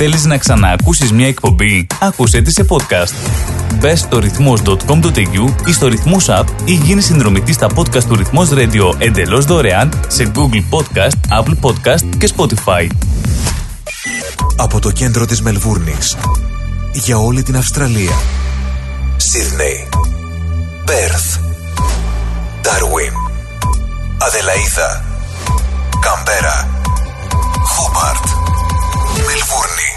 Θέλεις να ξαναακούσεις μια εκπομπή; Άκουσέ τη σε podcast. Μπε στο ρυθμός.com.au ή στο ρυθμός app ή γίνεις συνδρομητής στα podcast του Ρυθμός Radio εντελώς δωρεάν σε Google Podcast, Apple Podcast και Spotify. Από το κέντρο της Μελβούρνης για όλη την Αυστραλία. Σίδνεϊ, Πέρθ, Ντάρουιν, Αδελαίδα, Καμπέρα, Χόμπαρτ, Μελβούρνη.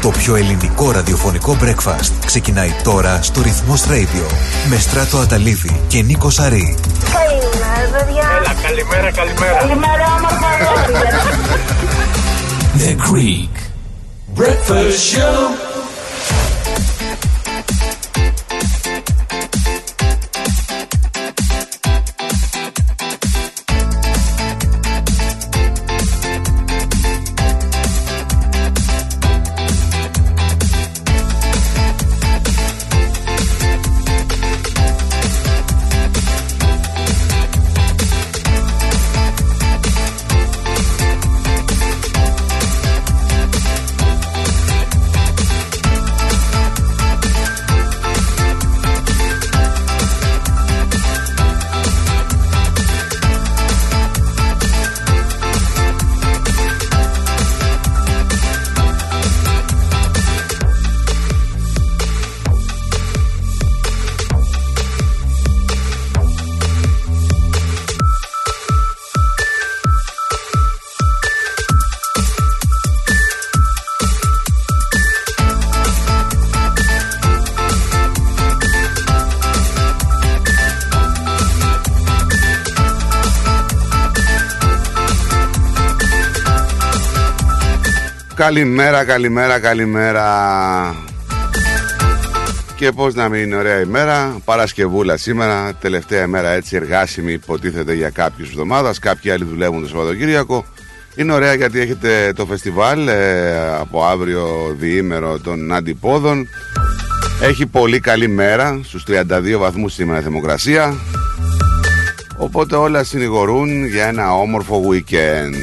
Το πιο ελληνικό ραδιοφωνικό breakfast ξεκινάει τώρα στο Ρυθμός Radio με Στράτο Αταλίδη και Νίκο Σαρή. Καλημέρα, παιδιά. Έλα, καλημέρα, καλημέρα. Καλημέρα, όμορφα αγόρια. The Greek Breakfast Show. Καλημέρα, καλημέρα, καλημέρα. Και πώς να μην είναι ωραία ημέρα, Παρασκευούλα σήμερα, τελευταία ημέρα έτσι εργάσιμη υποτίθεται για κάποιους εβδομάδας, κάποιοι άλλοι δουλεύουν το Σαββατοκύριακο. Είναι ωραία γιατί έχετε το φεστιβάλ ε, από αύριο διήμερο των αντιπόδων. Έχει πολύ καλή μέρα, στους 32 βαθμούς σήμερα η θερμοκρασία. Οπότε όλα συνηγορούν για ένα όμορφο weekend.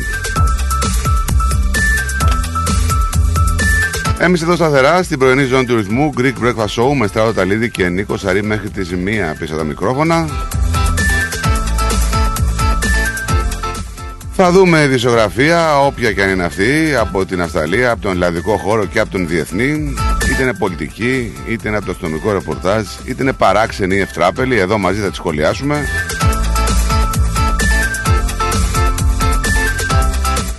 Εμείς εδώ σταθερά στην πρωινή ζώνη του ρυθμού Greek Breakfast Show με Στράτο Ταλίδη και Νίκο Σαρή μέχρι τη ζημία πίσω τα μικρόφωνα. Θα δούμε ειδησιογραφία, όποια και αν είναι αυτή, από την Αυστραλία, από τον ελλαδικό χώρο και από τον διεθνή. Είτε είναι πολιτική, είτε είναι από το αστυνομικό ρεπορτάζ, είτε είναι παράξενη ή ευτράπελη. Εδώ μαζί θα τη σχολιάσουμε.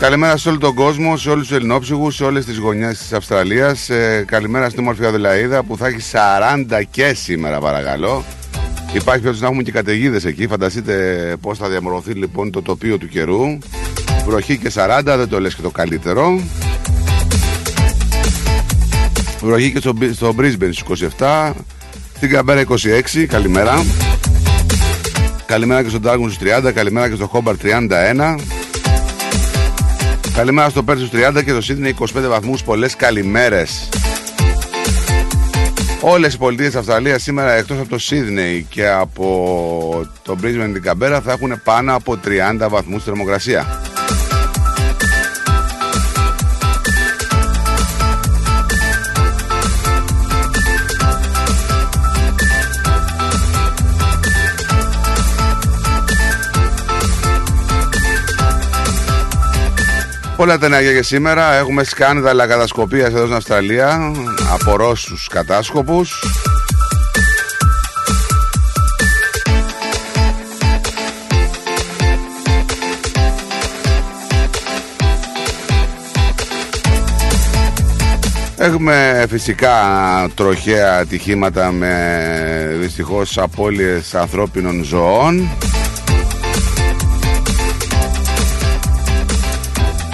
Καλημέρα σε όλο τον κόσμο, σε όλους τους Ελληνόψυχους, σε όλες τις γωνιές της Αυστραλίας. Ε, καλημέρα στην όμορφη Αδελαίδα που θα έχει 40 και σήμερα, παρακαλώ. Υπάρχει περίπτωση να έχουμε και καταιγίδες εκεί. Φανταστείτε πώς θα διαμορφωθεί λοιπόν το τοπίο του καιρού. Βροχή και 40, δεν το λες και το καλύτερο. Βροχή και στο, στο Brisbane στους 27. Στην Καμπέρα 26, καλημέρα. Καλημέρα και στον Darwin στους 30, καλημέρα και στο Hobart 31. Καλημέρα στο Πέρσι 30 και το Σίδνεϊ 25 βαθμούς. Πολλές καλημέρες. Όλες οι πολιτείες της Αυστραλίας σήμερα εκτός από το Σίδνεϊ και από το Brisbane και την Καμπέρα θα έχουν πάνω από 30 βαθμούς θερμοκρασία. Όλα τα νέα για σήμερα. Έχουμε σκάνδαλα κατασκοπίας εδώ στην Αυστραλία από Ρώσους κατάσκοπους. Έχουμε φυσικά τροχαία ατυχήματα με δυστυχώς απώλειες ανθρώπινων ζωών.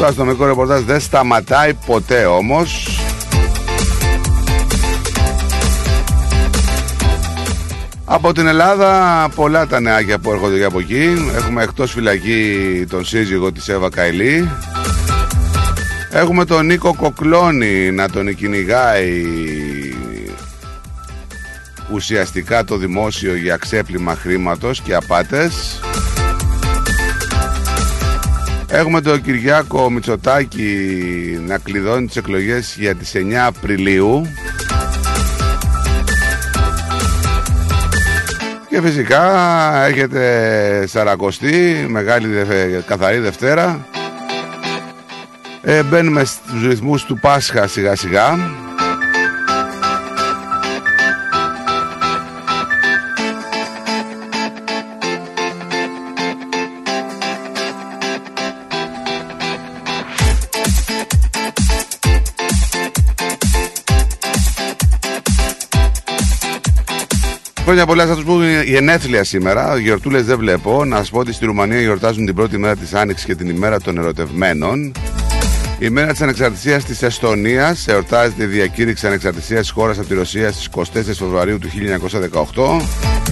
Το αστυνομικό ρεπορτάζ δεν σταματάει ποτέ όμως. Από την Ελλάδα πολλά τα νεάκια που έρχονται για από εκεί. Έχουμε εκτός φυλακή τον σύζυγο της Εύα Καηλή. Έχουμε τον Νίκο Κοκλώνη να τον κυνηγάει ουσιαστικά το δημόσιο για ξέπλυμα χρήματος και απάτες. Έχουμε τον Κυριάκο Μητσοτάκη να κλειδώνει τις εκλογές για τις 9 Απριλίου. Και φυσικά έχετε Σαρακοστή, μεγάλη καθαρή Δευτέρα. Ε, Μπαίνουμε στους ρυθμούς του Πάσχα σιγά σιγά Χρόνια πολλά σα που η ενέθλια σήμερα. Γιορτούλες δεν βλέπω. Να σας πω ότι στη Ρουμανία γιορτάζουν την πρώτη μέρα της Άνοιξης και την ημέρα των ερωτευμένων. Η μέρα της ανεξαρτησίας της Εστονίας εορτάζεται η διακήρυξη ανεξαρτησίας της χώρας από τη Ρωσία στις 24 Φεβρουαρίου του 1918.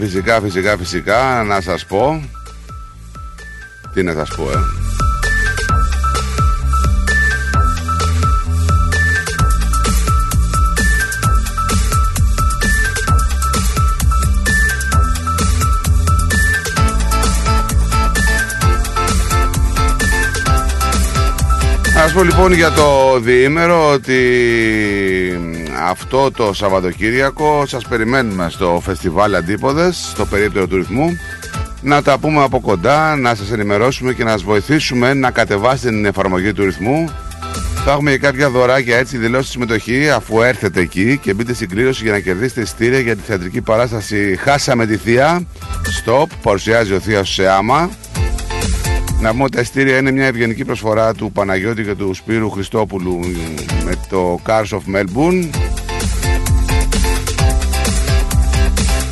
Φυσικά, φυσικά, φυσικά να σας πω. Τι να σας πω, ε. Ας πω λοιπόν για το διήμερο ότι αυτό το Σαββατοκύριακο. Σας περιμένουμε στο Φεστιβάλ Αντίποδες, στο περίπτερο του ρυθμού. Να τα πούμε από κοντά, να σας ενημερώσουμε και να σας βοηθήσουμε να κατεβάσετε την εφαρμογή του ρυθμού. Θα έχουμε και κάποια δωράκια έτσι δηλώσεις συμμετοχής αφού έρθετε εκεί και μπείτε στην κλήρωση για να κερδίσετε στήρια για τη θεατρική παράσταση Χάσαμε τη Θεία Stop, παρουσιάζει ο Θείος Σεάμα να πούμε ότι τα ειστήρια είναι μια ευγενική προσφορά του Παναγιώτη και του Σπύρου Χριστόπουλου με το Cars of Melbourne.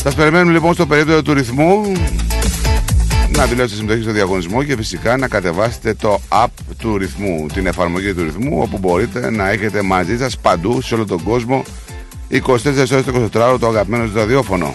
Σας περιμένουμε λοιπόν στο περίπτωμα του ρυθμού να δηλώσετε συμμετοχή στο διαγωνισμό και φυσικά να κατεβάσετε το app του ρυθμού, την εφαρμογή του ρυθμού όπου μπορείτε να έχετε μαζί σας παντού σε όλο τον κόσμο 24 ώρες το 24 το αγαπημένο σας ραδιόφωνο.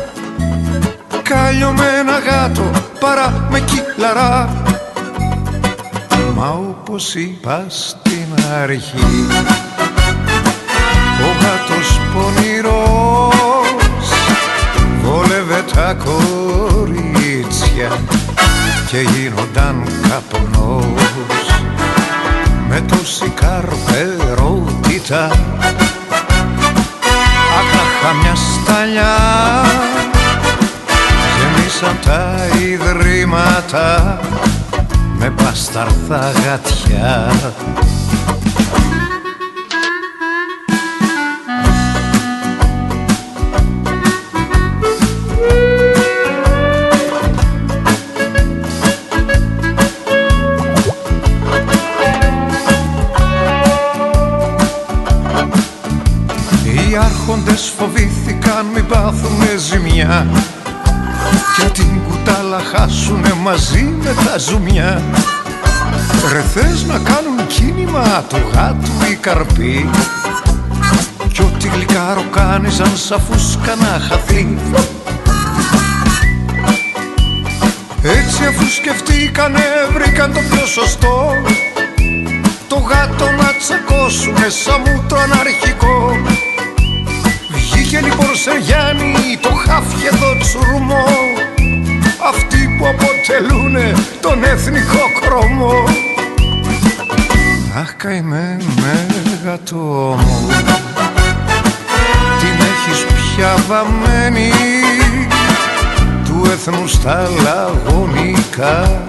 Κάλιο με ένα γάτο παρά με κύλαρα. Μα όπως είπα στην αρχή ο γάτος πονηρός βόλευε τα κορίτσια και γίνονταν καπνός. Με τόση καρπέδα κοιτά Άχαχα μια Γεμίσαν τα ιδρύματα Με πασταρθά γατιά. Οι άρχοντες φοβήθηκαν μην πάθουνε ζημιά. Και την κουτάλα χάσουνε μαζί με τα ζουμιά. Ρε θες να κάνουν κίνημα του γάτου οι καρποί; Κι ό,τι γλυκάρο κάνιζαν σαν φούσκα να χαθεί. Έτσι αφού σκεφτήκανε βρήκαν το πιο σωστό. Το γάτο να τσακώσουνε σαν μούτρο αναρχικό Βγήκε λοιπόν σε Γιάννη το χάφι εδώ τσουρμό Αυτοί που αποτελούνε τον εθνικό κρόμο Αχ καημένε γατό μου Την έχεις πια βαμμένη του έθνου στα λαγωνικά.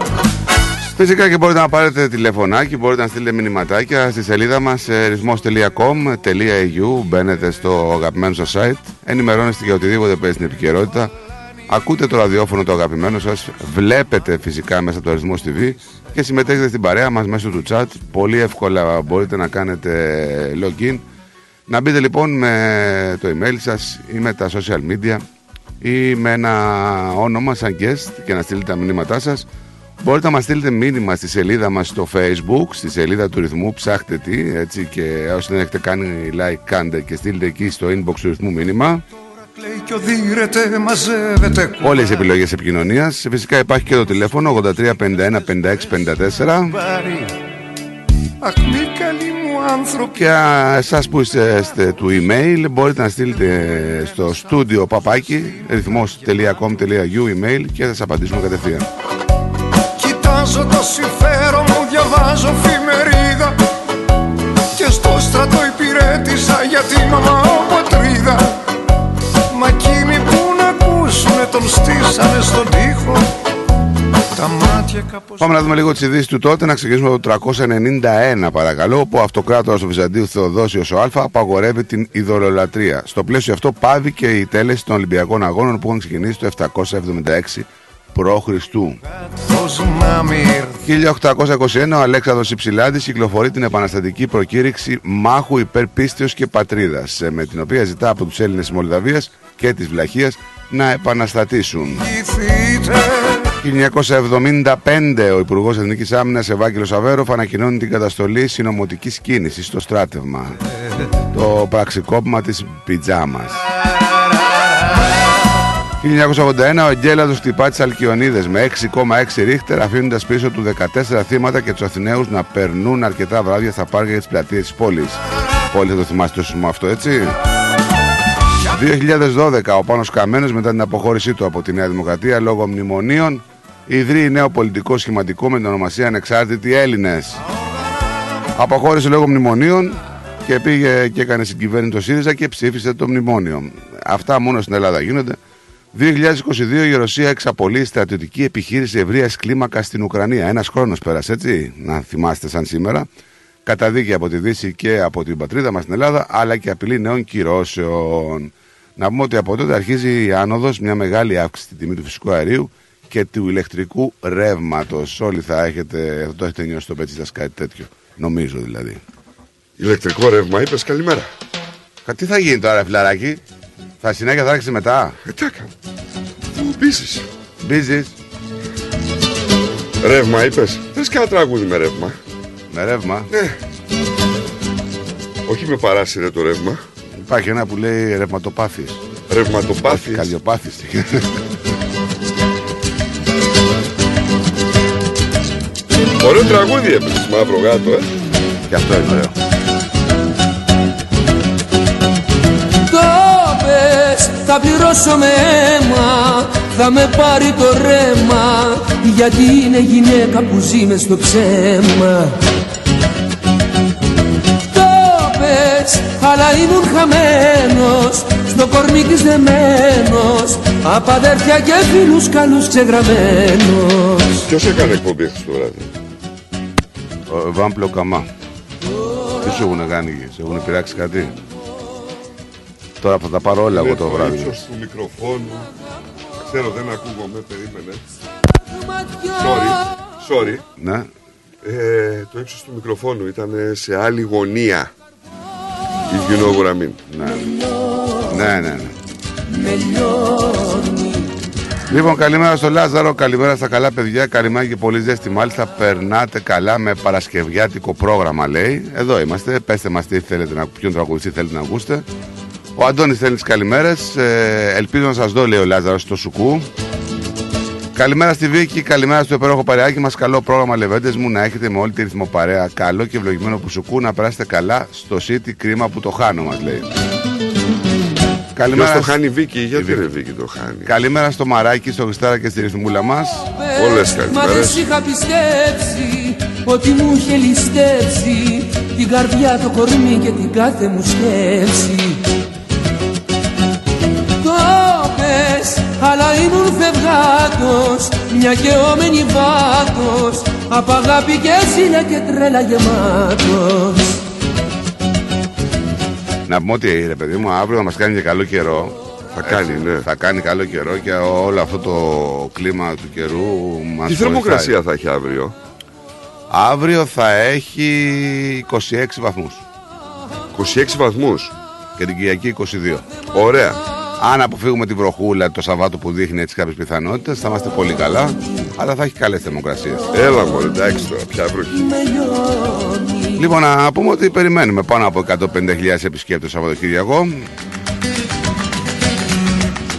Φυσικά και μπορείτε να πάρετε τηλεφωνάκι, μπορείτε να στείλετε μηνυματάκια στη σελίδα μας ε, ρυθμός.com.au Μπαίνετε στο αγαπημένο σας site, ενημερώνεστε για οτιδήποτε παίζει στην επικαιρότητα Ακούτε το ραδιόφωνο το αγαπημένο σας, βλέπετε φυσικά μέσα από το αριθμό TV και συμμετέχετε στην παρέα μας μέσω του chat. Πολύ εύκολα μπορείτε να κάνετε login. Να μπείτε λοιπόν με το email σας ή με τα social media ή με ένα όνομα σαν guest και να στείλετε τα μηνύματά σας. Μπορείτε να μας στείλετε μήνυμα στη σελίδα μας στο facebook, στη σελίδα του ρυθμού, ψάχτε τι, έτσι και όσοι δεν έχετε κάνει like κάντε και στείλτε εκεί στο inbox του ρυθμού μήνυμα. Κλαίει κι οδύρεται, μαζεύεται Όλες οι επιλογές επικοινωνίας. Φυσικά υπάρχει και το τηλέφωνο 83 51 56 54. κουμπάρι Αχ μη καλή μου άνθρωποι Και α, εσάς που είστε είστε του email μπορείτε να στείλετε στο studio παπάκι ρυθμός.com.au email και θα σας απαντήσουμε κατευθείαν. Κοιτάζω το συμφέρον μου, διαβάζω εφημερίδα Και στο στρατό υπηρέτησα για τη μαμά πατρίδα τον στήσανε στον τοίχο Τα μάτια κάπως Πάμε να δούμε λίγο τις ειδήσεις του τότε, να ξεκινήσουμε από το 391 παρακαλώ, όπου ο αυτοκράτορας του Βυζαντίου Θεοδόσιος ο Α απαγορεύει την ειδωλολατρεία. Στο πλαίσιο αυτό πάβει και η τέλεση των Ολυμπιακών Αγώνων που έχουν ξεκινήσει το 776 π.Χ. Πώς να μυρθεί 1821 ο Αλέξανδρος Υψηλάντης κυκλοφορεί την επαναστατική προκήρυξη μάχου υπέρ πίστεως και πατρίδας ε, με την οποία ζητά από τους Έλληνες της Μολδαβίας και της Βλαχίας να επαναστατήσουν. 1975 ο Υπουργός Εθνικής Άμυνας Ευάγγελος Αβέροφ ανακοινώνει την καταστολή συνωμοτικής κίνησης στο στράτευμα. Το πραξικόπημα της πιτζάμας. 1981 ο Αγγέλαδος χτυπά τις Αλκιονίδες με 6,6 ρίχτερ αφήνοντας πίσω του 14 θύματα και τους Αθηναίους να περνούν αρκετά βράδια στα πάρκια και τις πλατείες της πόλης. Όλοι θα το θυμάστε το σεισμό αυτό έτσι; 2012 ο Πάνος Καμένος μετά την αποχώρησή του από τη Νέα Δημοκρατία λόγω μνημονίων ιδρύει νέο πολιτικό σχηματικό με την ονομασία Ανεξάρτητοι Έλληνες. Αποχώρησε λόγω μνημονίων και πήγε και έκανε συγκυβέρνηση το ΣΥΡΙΖΑ και ψήφισε το μνημόνιο. Αυτά μόνο στην Ελλάδα γίνονται. 2022 η Ρωσία εξαπολύει στρατιωτική επιχείρηση ευρείας κλίμακας στην Ουκρανία. Ένας χρόνος πέρασε έτσι, να θυμάστε σαν σήμερα. Καταδίκη από τη Δύση και από την πατρίδα μας στην Ελλάδα, αλλά και απειλή νέων κυρώσεων. Να πούμε ότι από τότε αρχίζει η άνοδος, μια μεγάλη αύξηση στη τιμή του φυσικού αερίου και του ηλεκτρικού ρεύματος. Όλοι θα, έχετε, θα το έχετε νιώσει στο πέτσι σα κάτι τέτοιο. Νομίζω δηλαδή. Ηλεκτρικό ρεύμα, είπες καλημέρα. Κα- Τι θα γίνει τώρα, φιλαράκι, θα συνέχεια θα άρχισε μετά; Ε, τι έκανα; Μου πείσει. Μπίζεις Ρεύμα, είπες. Θες κανένα τραγούδι με ρεύμα; με ρεύμα. Ναι. Όχι με παράσυρε το ρεύμα. Υπάρχει ένα που λέει ρευματοπάθη. Ρευματοπάθη. Καλλιοπάθη. Ωραίο τραγούδι έπαιζες μαύρο γάτο, ε. Και αυτό είναι ωραίο. Το πες, θα πληρώσω με αίμα Θα με πάρει το ρέμα Γιατί είναι γυναίκα που ζεις μες στο ψέμα αλλά ήμουν χαμένος στο κορμί της δεμένος απ' αδέρφια και φίλους καλούς ξεγραμμένος Ποιος έκανε εκπομπή χθες το βράδυ. Ο Βάμπλο Καμά. Τι σου έχουν κάνει, σε έχουν πειράξει κάτι; Τώρα θα τα πάρω όλα εγώ το Ναι, βράδυ. ύψος του μικροφόνου. Ξέρω δεν ακούγομαι, περίμενε. Sorry, sorry. Ναι. Ε, το ύψος του μικροφόνου ήταν σε άλλη γωνία. If you know what I mean. Ναι. Ναι, ναι, ναι. Λοιπόν, καλημέρα στο Λάζαρο, καλημέρα στα καλά παιδιά. Καλημέρα και πολύ ζέστη. Μάλιστα, περνάτε καλά με παρασκευιάτικο πρόγραμμα, λέει. Εδώ είμαστε. Πέστε μας τι θέλετε να ποιον τραγουδιστή θέλετε να ακούσετε. Ο Αντώνης θέλει τις καλημέρες. Ε, ελπίζω να σας δω, λέει ο Λάζαρος, στο Σουκού. Καλημέρα στη Βίκη, καλημέρα στο υπέροχο παρεάκι μας. Καλό πρόγραμμα, λεβέντες μου, να έχετε με όλη τη ρυθμό παρέα. Καλό και ευλογημένο που σουκού να περάσετε καλά στο City. Κρίμα που το χάνω, μας λέει. Ποιος Καλημέρα, το χάνει η Βίκη, γιατί Βίκη. ρε Βίκη το χάνει; καλημέρα στο Μαράκι, στο Χριστάρα και στη ρυθμούλα μας. Όλες Μα καλημέρες. δεν σ' είχα πιστέψει ότι μου είχε ληστέψει την καρδιά, το κορμί και την κάθε μου σκέψη. Ήμουν φευγάτος, μια καιόμενη βάτος, απ' αγάπη και ζήλια και τρέλα γεμάτος. Να πούμε ότι ρε παιδί μου, αύριο θα μας κάνει και καλό καιρό. Θα κάνει, ναι. Θα κάνει καλό καιρό και όλο αυτό το κλίμα του καιρού μας Τι θερμοκρασία θα έχει αύριο; Αύριο θα έχει 26 βαθμούς 26 βαθμούς. και την Κυριακή 22. Ωραία. Αν αποφύγουμε τη βροχούλα το Σαββάτο που δείχνει έτσι κάποιες πιθανότητες, θα είμαστε πολύ καλά. Αλλά θα έχει καλές θερμοκρασίες. Έλα μωρέ, εντάξει τώρα, πια βροχή. Λοιπόν, να πούμε ότι περιμένουμε πάνω από 150.000 επισκέπτες το Σαββατοκύριακο.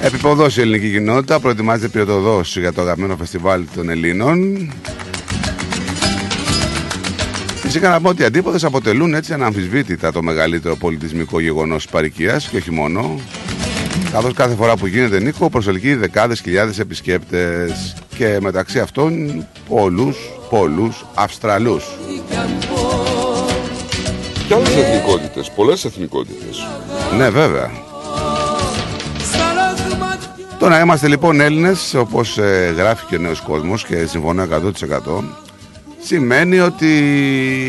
Επιποδός η ελληνική κοινότητα προετοιμάζεται πυροτοδός για το αγαπημένο φεστιβάλ των Ελλήνων. Φυσικά να πω ότι οι αντίποδες αποτελούν έτσι αναμφισβήτητα το μεγαλύτερο πολιτισμικό γεγονός της παροικίας και όχι μόνο. Καθώς κάθε φορά που γίνεται Νίκο προσελκύει δεκάδες χιλιάδες επισκέπτες και μεταξύ αυτών πολλούς, πολλούς Αυστραλούς. Και άλλες εθνικότητες, πολλές εθνικότητες. Ναι, βέβαια. Το να είμαστε λοιπόν Έλληνες, όπως ε, γράφει και ο νέος κόσμος και συμφωνώ 100% σημαίνει ότι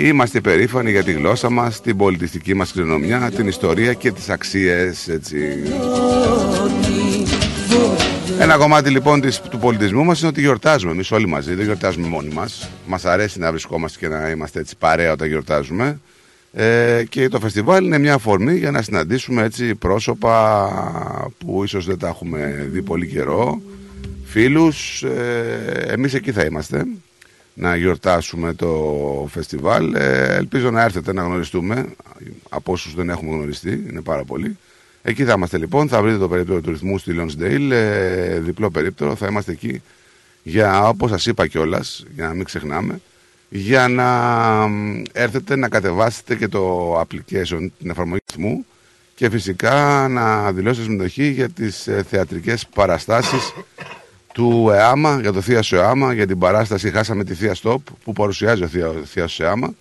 είμαστε υπερήφανοι για τη γλώσσα μας, την πολιτιστική μας κληρονομιά, την ιστορία και τις αξίες, έτσι. Ένα κομμάτι λοιπόν της, του πολιτισμού μας είναι ότι γιορτάζουμε εμείς όλοι μαζί, δεν γιορτάζουμε μόνοι μας. Μας αρέσει να βρισκόμαστε και να είμαστε έτσι παρέα όταν γιορτάζουμε. Ε, και το φεστιβάλ είναι μια αφορμή για να συναντήσουμε έτσι πρόσωπα που ίσως δεν τα έχουμε δει πολύ καιρό, φίλους, ε, εμείς εκεί θα είμαστε να γιορτάσουμε το φεστιβάλ. Ε, ελπίζω να έρθετε να γνωριστούμε από όσους δεν έχουμε γνωριστεί, είναι πάρα πολύ. Εκεί θα είμαστε λοιπόν, θα βρείτε το περίπτερο του ρυθμού στη Lonsdale, ε, διπλό περίπτερο, θα είμαστε εκεί για, όπως σας είπα κιόλας, για να μην ξεχνάμε, για να μ, έρθετε να κατεβάσετε και το application, την εφαρμογή ρυθμού και φυσικά να δηλώσετε συμμετοχή για τις ε, θεατρικές παραστάσεις του ΕΑΜΑ, για το Θεία ΕΑΜΑ, για την παράσταση Χάσαμε τη Θεία Στοπ που παρουσιάζει ο Θεία, Θείας ΕΑΜΑ.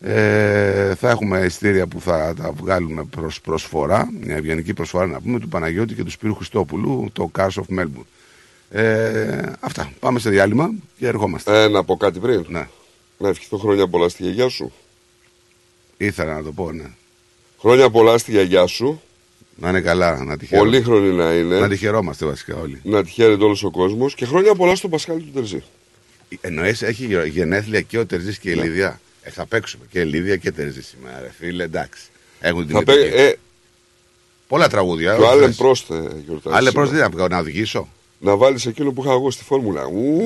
Ε, θα έχουμε ειστήρια που θα τα βγάλουμε προς προσφορά, μια ευγενική προσφορά να πούμε, του Παναγιώτη και του Σπύρου Χριστόπουλου, το Cars of Melbourne. Ε, αυτά. Πάμε σε διάλειμμα και ερχόμαστε. Ε, να πω κάτι πριν. Ναι, Να ευχηθώ χρόνια πολλά στη γιαγιά σου. ήθελα να το πω, ναι. Χρόνια πολλά στη γιαγιά σου. Να είναι καλά, να τη, χαιρό... Πολύχρονη να είναι. να τη χαιρόμαστε βασικά όλοι. Να τη χαίρεται όλος ο κόσμος. Και χρόνια πολλά στον Πασχάλη του Τερζή. Εννοείς έχει γενέθλια και ο Τερζής και η Λίδια. Ε, θα παίξουμε και Λίδια και Τερζή σήμερα, ρε φίλε, εντάξει. Έχουν την Θα πέ... επιλογή. ε, Πολλά τραγούδια. το όχι Άλεν θες. Πρόστε γιορτάζει. Άλλε σήμερα. προς δεν να, να οδηγήσω. Να βάλεις εκείνο που είχα εγώ στη φόρμουλα. Ου,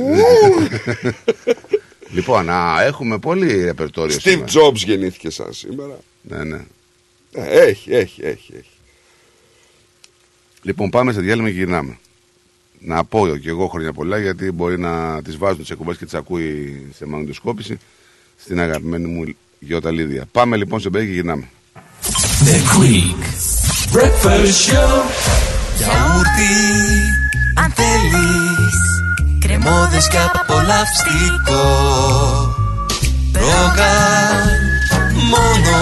Λοιπόν, να έχουμε πολύ ρεπερτόριο Steve σήμερα. Jobs γεννήθηκε σαν σήμερα. Ναι, ναι. Ε, έχει, έχει, έχει, έχει. Λοιπόν, πάμε σε διάλειμμα και γυρνάμε. Να πω και εγώ χρόνια πολλά γιατί μπορεί να τις βάζουν τις εκπομπές και τις ακούει σε μαγνητοσκόπηση στην αγαπημένη μου Γιώτα Λίδια. Πάμε λοιπόν σε μπέι και γυρνάμε. The Quick Breakfast Show Γιαούρτι, αν θέλεις Κρεμόδες και απολαυστικό Ρόγαν μόνο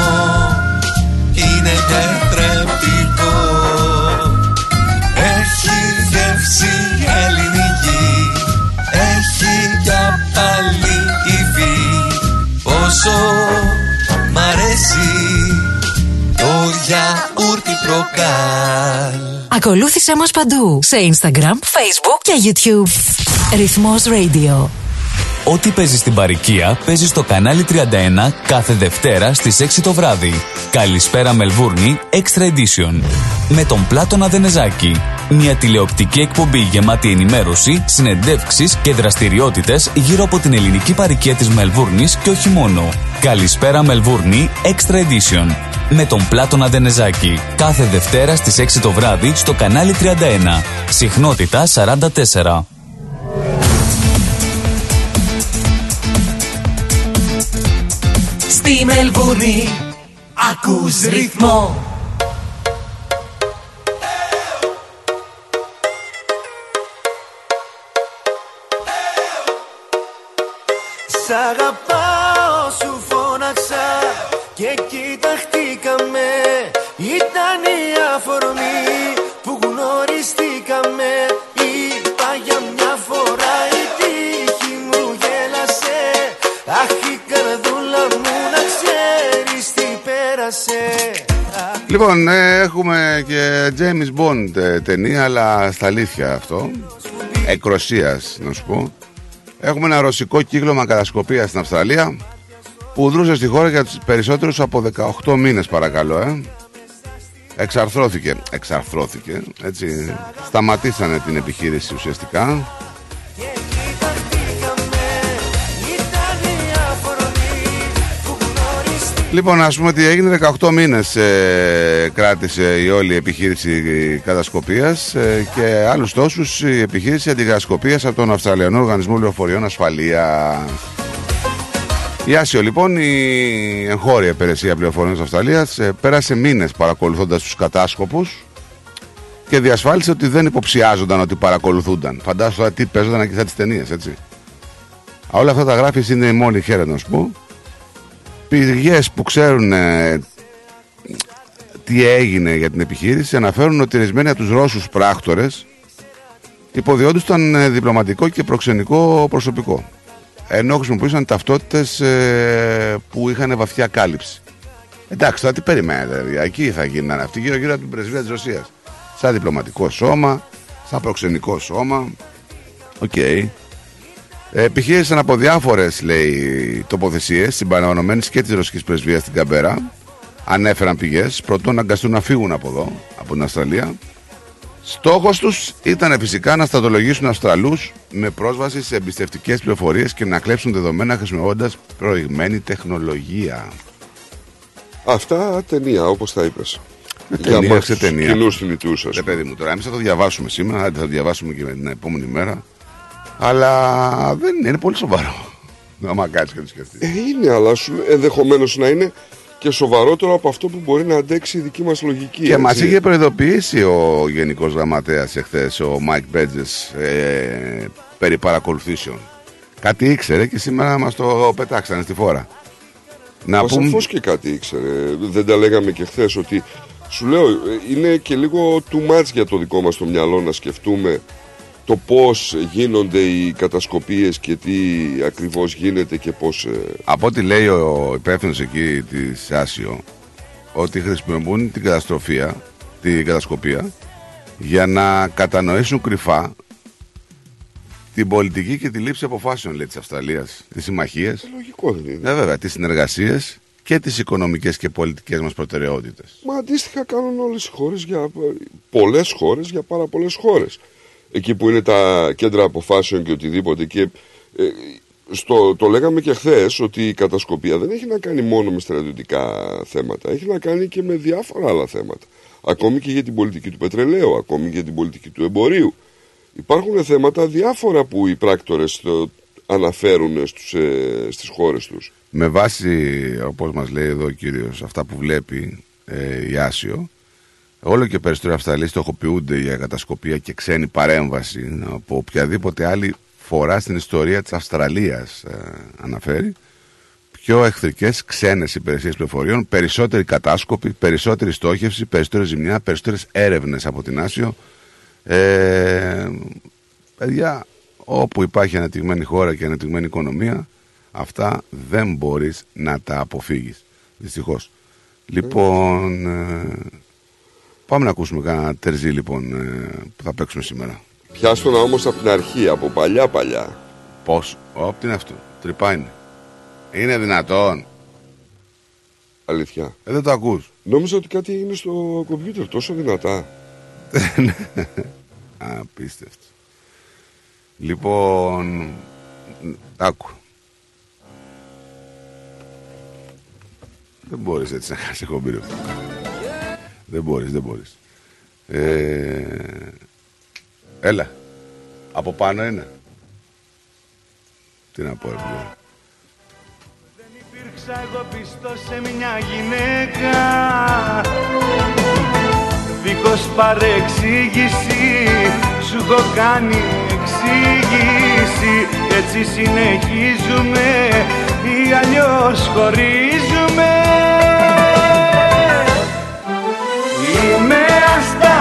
Είναι και γεύση ελληνική Έχει για πάλι υφή Πόσο μ' αρέσει το γιαούρτι προκάλ Ακολούθησέ μας παντού σε Instagram, Facebook και YouTube. Ρυθμός Radio. Ό,τι παίζεις στην παροικία παίζεις στο κανάλι 31 κάθε Δευτέρα στις 6 το βράδυ. Καλησπέρα Μελβούρνη Extra Edition. Με τον Πλάτωνα Δενεζάκη. Μια τηλεοπτική εκπομπή γεμάτη ενημέρωση, συνεντεύξεις και δραστηριότητες γύρω από την ελληνική παροικία της Μελβούρνης και όχι μόνο. Καλησπέρα Μελβούρνη Extra Edition. Με τον Πλάτωνα Δενεζάκη. Κάθε Δευτέρα στις 6 το βράδυ στο κανάλι 31. Συχνότητα 44. Στη Μελβούνι ακούς ρυθμό. Σ' αγαπάω σου φώναξα και κοιταχτήκαμε Ήταν η Λοιπόν, ε, έχουμε και James Bond ε, ταινία, αλλά στα αλήθεια αυτό. Εκροσίας, να σου πω. Έχουμε ένα ρωσικό κύκλωμα κατασκοπία στην Αυστραλία που δρούσε στη χώρα για τους περισσότερους από 18 μήνες παρακαλώ ε. Εξαρθρώθηκε, εξαρθρώθηκε, έτσι, σταματήσανε την επιχείρηση ουσιαστικά Λοιπόν, ας πούμε ότι έγινε 18 μήνες ε, κράτησε η όλη επιχείρηση κατασκοπίας ε, και άλλους τόσους η επιχείρηση αντικατασκοπίας από τον Αυστραλιανό Οργανισμό Λεωφορείων Ασφαλείας. Η Άσιο λοιπόν, η εγχώρια υπηρεσία πληροφοριών της Αυστραλίας ε, πέρασε μήνες παρακολουθώντας τους κατάσκοπους και διασφάλισε ότι δεν υποψιάζονταν ότι παρακολουθούνταν. Φαντάζομαι τώρα τι παίζονταν εκεί σαν τις ταινίες, έτσι. Όλα αυτά τα γράφεις είναι μόνη χέρα να σου πω πηγές που ξέρουν ε, τι έγινε για την επιχείρηση αναφέρουν ότι ορισμένοι από τους Ρώσους πράκτορες υποδιόντουσαν ε, διπλωματικό και προξενικό προσωπικό ενώ χρησιμοποιούσαν ταυτότητες ε, που είχαν βαθιά κάλυψη. Εντάξει, τώρα τι περιμένετε, δηλαδή. εκεί θα γίνανε αυτοί γύρω γύρω από την πρεσβεία της Ρωσίας. Σαν διπλωματικό σώμα, σαν προξενικό σώμα. Οκ. Ε, Επιχείρησαν από διάφορες τοποθεσίες συμπεριλαμβανομένης και της ρωσικής πρεσβείας στην Καμπέρα. Ανέφεραν πηγές. προτού αναγκαστούν να φύγουν από εδώ, από την Αυστραλία. Στόχος τους ήταν φυσικά να στρατολογήσουν Αυστραλούς με πρόσβαση σε εμπιστευτικές πληροφορίες και να κλέψουν δεδομένα χρησιμοποιώντας προηγμένη τεχνολογία. Αυτά ταινία, όπως τα είπες. Ταινία, μας σε τους ταινία. κοινούς θνητούς, ας Ναι, πούμε. παιδί μου, τώρα εμείς θα το διαβάσουμε σήμερα, άντε θα το διαβάσουμε και την επόμενη μέρα. Αλλά δεν είναι, είναι πολύ σοβαρό. Άμα κάτσει και το σκεφτείς. Ε, είναι, αλλά ενδεχομένως να είναι και σοβαρότερο από αυτό που μπορεί να αντέξει η δική μας λογική. Και μας έτσι. είχε προειδοποιήσει ο Γενικός Γραμματέας εχθές, ο Μάικ Μπέρτζες, ε, περί παρακολουθήσεων. Κάτι ήξερε και σήμερα μας το πετάξανε στη φόρα. Να Μα πούμε. σαφώς και κάτι ήξερε. Δεν τα λέγαμε και χθες ότι. Σου λέω, ε, είναι και λίγο too much για το δικό μας το μυαλό να σκεφτούμε το πώς γίνονται οι κατασκοπίες και τι ακριβώς γίνεται και πώς... ε, Από ό,τι λέει ο υπεύθυνος εκεί της Άσιο, ότι χρησιμοποιούν την καταστροφία, την κατασκοπία, για να κατανοήσουν κρυφά την πολιτική και τη λήψη αποφάσεων λέει, της Αυστραλίας, τις συμμαχίες, Λογικό δεν είναι. ναι, βέβαια, τις συνεργασίες και τις οικονομικές και πολιτικές μας προτεραιότητες. Μα αντίστοιχα κάνουν όλες οι χώρες για πολλές χώρες για πάρα πολλές χώρες. Εκεί που είναι τα κέντρα αποφάσεων και οτιδήποτε και ε, στο, το λέγαμε και χθες ότι η κατασκοπία δεν έχει να κάνει μόνο με στρατιωτικά θέματα, έχει να κάνει και με διάφορα άλλα θέματα. Ακόμη και για την πολιτική του πετρελαίου, ακόμη και για την πολιτική του εμπορίου. Υπάρχουν θέματα διάφορα που οι πράκτορες το αναφέρουν στους, ε, στις χώρες τους. Με βάση, όπως μας λέει εδώ ο κύριος, αυτά που βλέπει ε, η Άσιο, όλο και περισσότεροι Αυστραλοί στοχοποιούνται για κατασκοπία και ξένη παρέμβαση από οποιαδήποτε άλλη φορά στην ιστορία της Αυστραλίας ε, αναφέρει πιο εχθρικές ξένες υπηρεσίες πληροφοριών, περισσότερη κατάσκοπη, περισσότερη στόχευση, περισσότερη ζημιά, περισσότερες έρευνες από την Άσιο. Ε, παιδιά, όπου υπάρχει αναπτυγμένη χώρα και αναπτυγμένη οικονομία, αυτά δεν μπορείς να τα αποφύγεις. Δυστυχώς. Λοιπόν, ε, πάμε να ακούσουμε κανένα τερζί λοιπόν ε, που θα παίξουμε σήμερα. Πιάστο να όμως από την αρχή, από παλιά παλιά. Πώς, Ωπ, τι είναι αυτό; Τρυπά είναι. Είναι δυνατόν. Αλήθεια. Ε, δεν το ακούς. Νόμιζα ότι κάτι είναι στο κομπιούτερ τόσο δυνατά. Απίστευτο. Λοιπόν, άκου. Δεν μπορείς έτσι να κάνεις εκπομπή ρε. Δεν μπορείς, δεν μπορείς. Ε, έλα. Από πάνω είναι. Τι να πω, ρε φίλε. Υπήρξα εγώ πιστός σε μια γυναίκα Δίχως παρεξήγηση Σου έχω κάνει εξήγηση Έτσι συνεχίζουμε Ή αλλιώς χωρίζουμε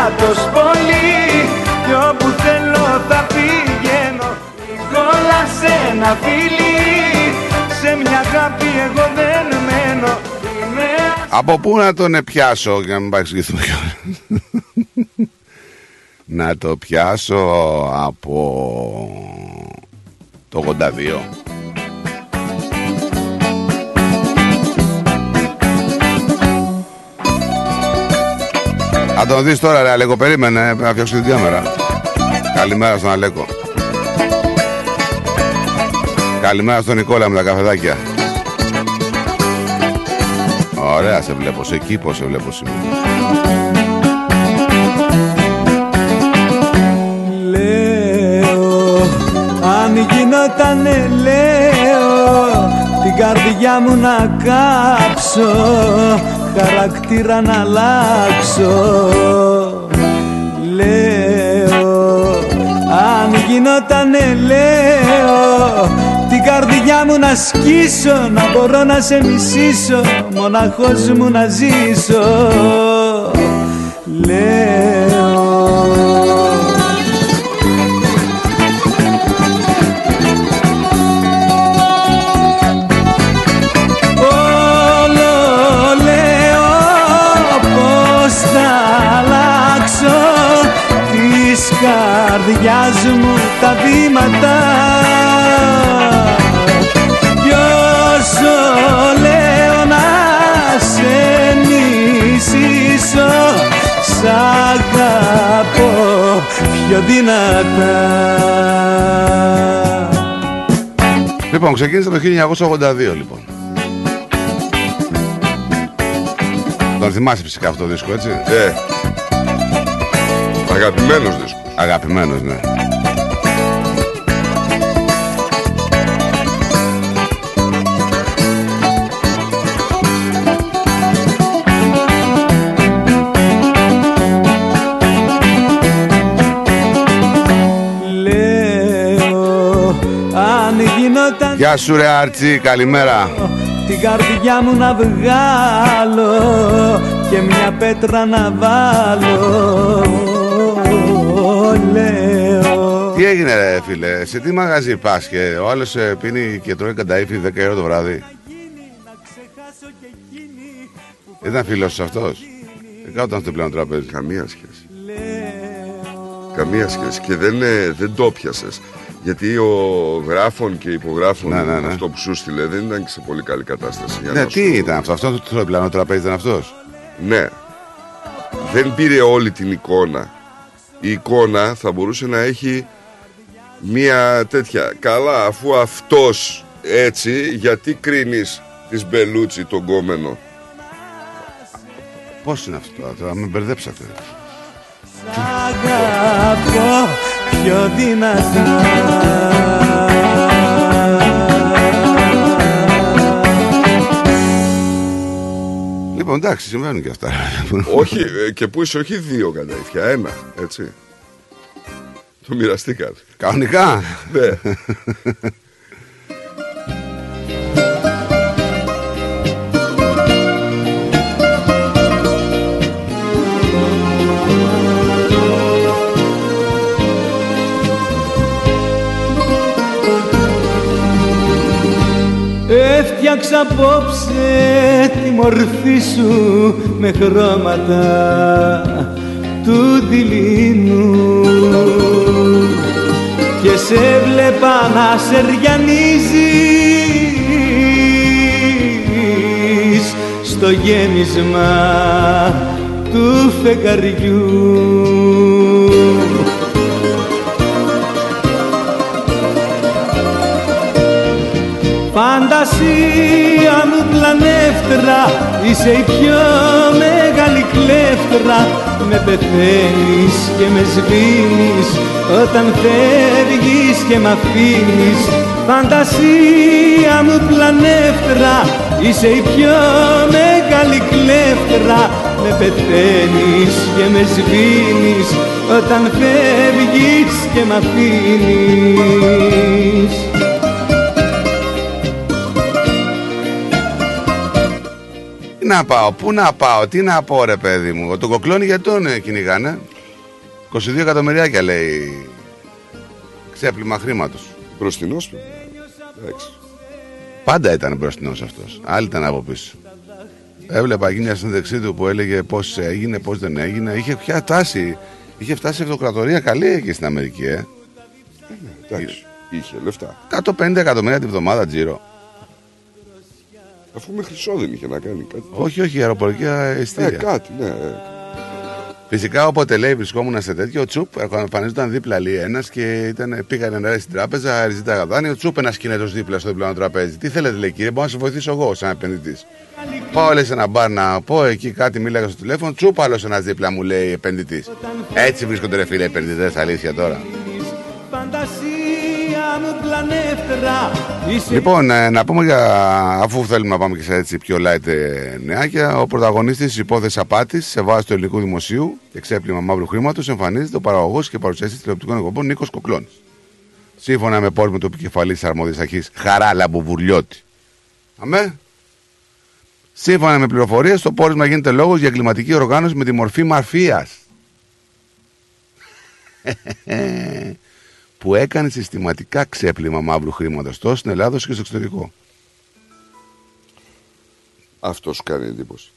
αστάτος πολύ Κι όπου θέλω θα πηγαίνω Κόλλα σε ένα φίλι Σε μια αγάπη εγώ δεν μένω Είμαι Από πού να τον πιάσω για να μην παρεξηγηθούμε κιόλας. Να το πιάσω από το 82. Θα τον δεις τώρα ρε Αλέκο, περίμενε να φτιάξω την κάμερα. Καλημέρα στον Αλέκο. Καλημέρα στον Νικόλα με τα καφεδάκια. Ωραία σε βλέπω, σε κήπο σε βλέπω σήμερα. Λέω Αν γινότανε λέω Την καρδιά μου να κάψω Χαρακτήρα να αλλάξω. Λέω Αν γινότανε λέω Την καρδιά μου να σκίσω Να μπορώ να σε μισήσω Μοναχός μου να ζήσω. Λέω καρδιάς μου τα βήματα κι όσο λέω να σε νησίσω σ' αγαπώ πιο δυνατά Λοιπόν, ξεκίνησε το 1982 λοιπόν. Τον θυμάσαι φυσικά αυτό το δίσκο, έτσι; Ε, αγαπημένος δίσκος. Αγαπημένος, ναι. Λέω αν γινόταν Γεια σου ρε Άρτσι, καλημέρα. την καρδιά μου να βγάλω και μια πέτρα να βάλω Τι έγινε ρε φίλε, σε τι μαγαζί πας και ο άλλος ε, πίνει και τρώει κανταήφι 10 ώρα το βράδυ; Ήταν φίλος σου αυτός; Ε, κάτω ήταν στο πλέον τραπέζι. Καμία σχέση. Καμία σχέση. Και δεν, ε, δεν το πιασες. Γιατί ο γράφων και υπογράφων Ναι, ναι, ναι. αυτό που σου στείλε δεν ήταν και σε πολύ καλή κατάσταση. για Ναι, να τι σου- ήταν αυτό, αυτό το πλάνο τραπέζι ήταν αυτός; Ναι. Δεν πήρε όλη την εικόνα. Η εικόνα θα μπορούσε να έχει μία τέτοια. Καλά, αφού αυτός έτσι, γιατί κρίνεις της Μπελούτσι τον κόμενο; Πώς είναι αυτό τώρα, τώρα με μπερδέψατε. Σ' αγαπώ πιο δυνατά Λοιπόν, εντάξει, συμβαίνουν και αυτά. όχι, ε, και που είσαι, όχι δύο κατάφια, ένα, έτσι. Το μοιραστήκαν. Κανονικά. Ναι. Έφτιαξα απόψε τη μορφή σου με χρώματα του δειλίνου και σε βλέπα να σεριανίζεις στο γέμισμα του φεγγαριού. Φαντασία μου πλανεύτρα Είσαι η πιο μεγάλη κλέφτρα. Με πεθαίνεις και με σβήνεις Όταν φεύγεις και μ' αφήνεις Φαντασία μου πλανεύτρα Είσαι η πιο μεγάλη κλέφτρα Με πεθαίνεις και με σβήνεις Όταν φεύγεις και μ' αφήνεις Τι να πάω, πού να πάω, τι να πω ρε παιδί μου. Τον κοκλώνει γιατί τον ε, κυνηγάνε. 22 εκατομμυριάκια λέει. Ξέπλυμα χρήματος. Μπροστινός Εντάξει. Πάντα ήταν μπροστινός αυτός. Άλλη ήταν από πίσω. Έβλεπα εκεί μια συνδεξή του που έλεγε πώς έγινε, πώς δεν έγινε. Είχε πια φτάσει. Είχε φτάσει αυτοκρατορία καλή εκεί στην Αμερική, ε. Εντάξει. Είχε λεφτά. 150 εκατομμύρια την βδομάδα τζίρο. Αφού με χρυσό δεν είχε να κάνει κάτι. Όχι, όχι, αεροπορικά Ε, ειστήρια. κάτι, ναι. Ε. Φυσικά όποτε λέει βρισκόμουν σε τέτοιο, ο Τσουπ εμφανίζονταν δίπλα λέει ένας και ήταν, πήγανε να στην τράπεζα, ζητάγα δάνειο. Ο Τσουπ ένας σκηνέτο δίπλα στο διπλανό τραπέζι. Τι θέλετε, λέει κύριε, μπορώ να σε βοηθήσω εγώ σαν επενδυτής. Πάω λέει σε ένα μπαρ να πω εκεί κάτι, μίλαγα στο τηλέφωνο. Τσουπ άλλος ένας δίπλα μου λέει επενδυτής. Έτσι βρίσκονται ρε φίλε επενδυτές, αλήθεια τώρα. Φαντασία μου πλανεύτρα Είσαι Λοιπόν, ε, να πούμε για. αφού θέλουμε να πάμε και σε έτσι πιο light ε, νεάκια, ο πρωταγωνιστής της υπόθεσης απάτης σε βάση του ελληνικού δημοσίου και ξέπλυμα μαύρου χρήματος εμφανίζεται ο παραγωγός και παρουσιαστής τηλεοπτικών εκπομπών Νίκος Κοκλώνης. Σύμφωνα με πόρμη του επικεφαλής της αρμόδιας αρχής Χαρά Λαμποβουρλιώτη. Αμέ. Σύμφωνα με πληροφορίες, στο πόρισμα γίνεται λόγος για εγκληματική οργάνωση με τη μορφή μαφίας. που έκανε συστηματικά ξέπλυμα μαύρου χρήματος τόσο στην Ελλάδα όσο και στο εξωτερικό. Αυτός σου κάνει εντύπωση.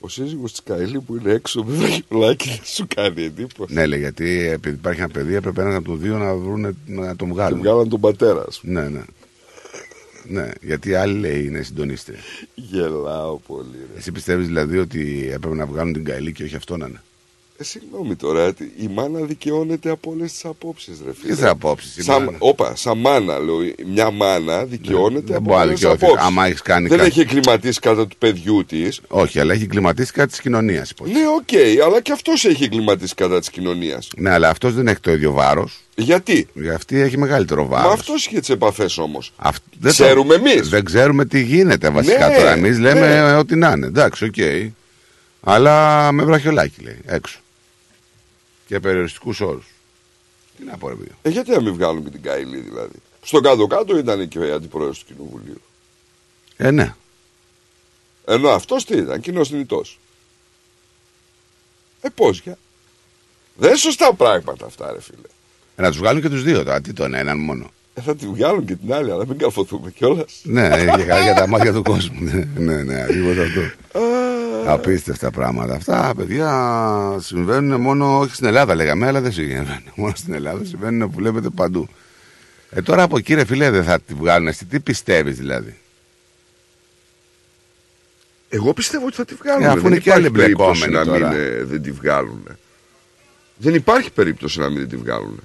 Ο σύζυγος της Καηλή που είναι έξω με βραχιολάκι δεν σου κάνει εντύπωση. Ναι, λέει, γιατί επειδή υπάρχει ένα παιδί, έπρεπε ένας από τους δύο να, βρούνε, να τον βγάλουν. Του βγάλαν τον πατέρα σου. Ναι, ναι. Ναι, γιατί άλλοι λέει είναι συντονίστρια. Γελάω πολύ. Ρε. Εσύ πιστεύεις δηλαδή ότι έπρεπε να βγάλουν την Καηλή και όχι αυτό να είναι; Ε, συγγνώμη τώρα, τι- η μάνα δικαιώνεται από όλες τις απόψεις, ρε φίλε. Ποιες απόψεις, η Σαν, μάνα; όπα, σαν μάνα, λέω. Μια μάνα δικαιώνεται δεν από μπορεί να όλε τις δικαιωθεί. απόψεις. Άμα έχεις κάνει Δεν κάτι- έχει εγκληματήσει κατά του παιδιού της. Όχι, αλλά έχει εγκληματήσει κατά της κοινωνίας. Ναι, οκ, αλλά και αυτός έχει εγκληματήσει κατά της κοινωνίας. Ναι, αλλά αυτός δεν έχει το ίδιο βάρος. Γιατί; Γιατί αυτή έχει μεγαλύτερο βάρος. Μα αυτός είχε τις επαφές όμως. Δεν Ξέρουμε εμείς. Δεν ξέρουμε τι γίνεται βασικά Ναι, τώρα. Εμείς λέμε ναι. ε, ό,τι να είναι. Εντάξει, οκ. Αλλά με βραχιολάκι λέει έξω. Και περιοριστικούς όρους. Τι να πω, ρε παιδί. Ε, γιατί να μην βγάλουν και την Καηλή δηλαδή; Στο κάτω-κάτω ήταν και ο αντιπρόεδρος του Κοινοβουλίου. Ε, ναι. Ενώ αυτός τι ήταν, κοινός θνητός. Ε, πώς για. Δεν είναι σωστά πράγματα αυτά, ρε φίλε. Ε, να τους βγάλουν και τους δύο τώρα. Τι τον έναν μόνο. Ε, θα τη βγάλουν και την άλλη, αλλά μην καρφωθούμε κιόλας. ναι, ε, για, για τα μάτια του κόσμου. ναι, ναι, ναι, ακριβώς αυτό. Απίστευτα πράγματα. Αυτά, παιδιά, συμβαίνουν μόνο, όχι στην Ελλάδα λέγαμε, αλλά δεν συμβαίνουν. Μόνο στην Ελλάδα συμβαίνουν που βλέπετε παντού. Ε, τώρα από εκεί, ρε φίλε, δεν θα τη βγάλουν. Εσύ τι πιστεύεις δηλαδή; Εγώ πιστεύω ότι θα τη βγάλουν. Ε, αφού δεν είναι και υπάρχει άλλοι περίπτωση μπλεκόμενοι να μην τώρα. ε, δεν τη βγάλουν. Δεν υπάρχει περίπτωση να μην τη βγάλουν.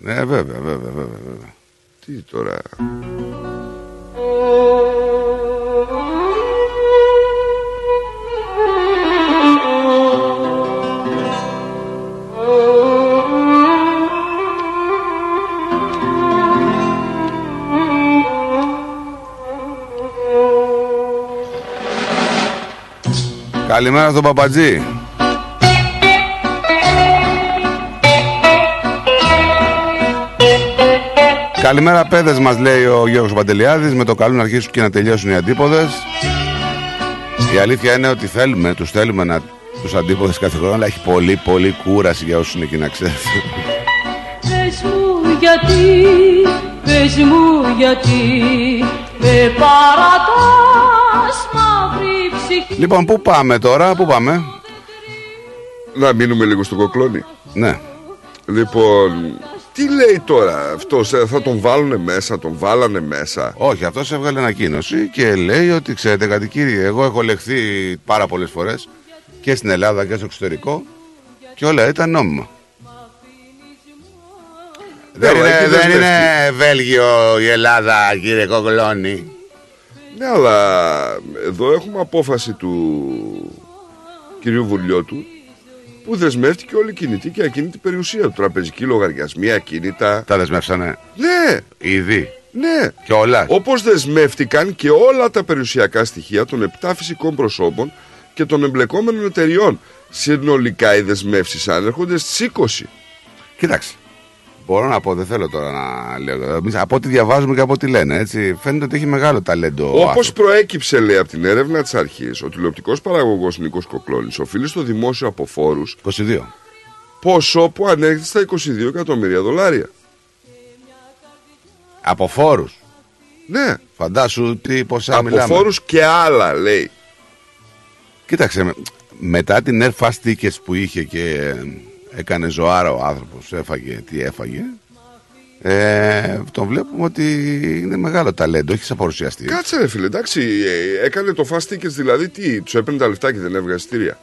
Ναι, βέβαια, βέβαια, βέβαια. βέβαια. Τι τώρα. Καλημέρα στον Παπατζή. Καλημέρα παιδες μας λέει ο Γιώργος Παντελιάδης. Με το καλό να αρχίσουν και να τελειώσουν οι αντίποδες. Η αλήθεια είναι ότι θέλουμε Τους θέλουμε να τους αντίποδες κάθε χρόνο Αλλά έχει πολύ πολύ κούραση για όσους είναι εκεί να ξέρετε Πες μου γιατί, πες μου γιατί Με παρατάς. μαύρη ψυχή Λοιπόν, πού πάμε τώρα, πού πάμε; Να μείνουμε λίγο στο κοκλόνι. Ναι. Λοιπόν, τι λέει τώρα αυτός, θα τον βάλουν μέσα, τον βάλανε μέσα; Όχι, αυτός έβγαλε ανακοίνωση και λέει ότι ξέρετε κάτι κύριε, εγώ έχω λεχθεί πάρα πολλές φορές και στην Ελλάδα και στο εξωτερικό και όλα ήταν νόμιμα. Δεν, αλλά είναι, εκεί δεν δεσμεύτηκε. είναι Βέλγιο η Ελλάδα, κύριε Κοκλώνη. Ναι, αλλά εδώ έχουμε απόφαση του κυρίου Βουλιώτου που δεσμεύτηκε όλη η κινητή και ακίνητη περιουσία του. Τραπεζική λογαριασμοί, ακίνητα. Τα δεσμεύσανε; Ναι, Ήδη; ναι. Και όλα. Όπως δεσμεύτηκαν και όλα τα περιουσιακά στοιχεία των 7 φυσικών προσώπων και των εμπλεκόμενων εταιριών. Συνολικά οι δεσμεύσεις ανέρχονται στις 20. Κοίταξε. Μπορώ να πω, δεν θέλω τώρα να λέω. Εμείς από ό,τι διαβάζουμε και από ό,τι λένε, έτσι, φαίνεται ότι έχει μεγάλο ταλέντο. ο Όπως άνθρωπος. προέκυψε, λέει, από την έρευνα της αρχής, ο τηλεοπτικός παραγωγός Νίκος Κοκλώνης οφείλει στο δημόσιο από φόρους 22. ποσό που ανέρχεται στα 22 εκατομμύρια δολάρια. Από φόρους. Ναι, Φαντάσου τι ποσά από μιλάμε. φόρους και άλλα, λέει. Κοίταξε, με- μετά την Air Fast Tickets που είχε και ε, έκανε ζωάρα ο άνθρωπος, έφαγε τι έφαγε, ε, τον βλέπουμε ότι είναι μεγάλο ταλέντο, έχεις σαν παρουσιαστή. Κάτσε, ρε φίλε, εντάξει, ε, έκανε το fast tickets δηλαδή τι, τους έπαιρνε τα λεφτά και δεν έβγαζε εισιτήρια.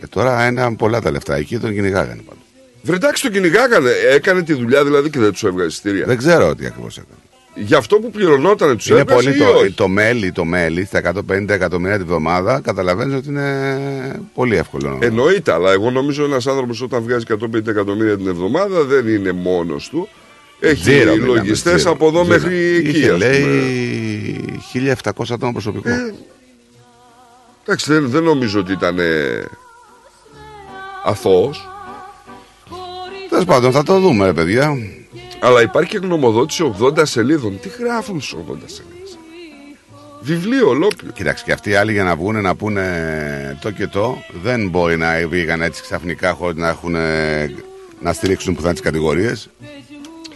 Ε, τώρα ένα πολλά τα λεφτά, εκεί τον κυνηγάγανε πάντως. Βρε, εντάξει, τον κυνηγάγανε. Έκανε τη δουλειά δηλαδή και δεν τους έβγαζε εισιτήρια. Δεν ξέρω τι ακριβώς έκανε. Γι' αυτό που πληρωνόταν τους Είναι έβγαζε. πολύ ή το, όχι; το μέλι, το μέλι στα 150 εκατομμύρια τη βδομάδα. Καταλαβαίνεις ότι είναι πολύ εύκολο. Εννοείται, αλλά εγώ νομίζω ένας άνθρωπος όταν βγάζει 150 εκατομμύρια την εβδομάδα δεν είναι μόνος του. Έχει Τζίρο μιλάμε, λογιστές τζίρο, από εδώ τζίρο. μέχρι εκεί. Είχε, ας πούμε. λέει 1700 άτομα προσωπικό. Ε, Εντάξει, δεν, δεν νομίζω ότι ήταν αθώος. Τέλος πάντων, θα το δούμε, ρε παιδιά. Αλλά υπάρχει και γνωμοδότηση 80 σελίδων. Τι γράφουν στι 80 σελίδες; Βιβλίο ολόκληρο. Κοίταξε, και αυτοί οι άλλοι για να βγουν να πούνε το και το, δεν μπορεί να βγήκαν έτσι ξαφνικά χωρίς να έχουν να στηρίξουν που θα είναι τις κατηγορίες.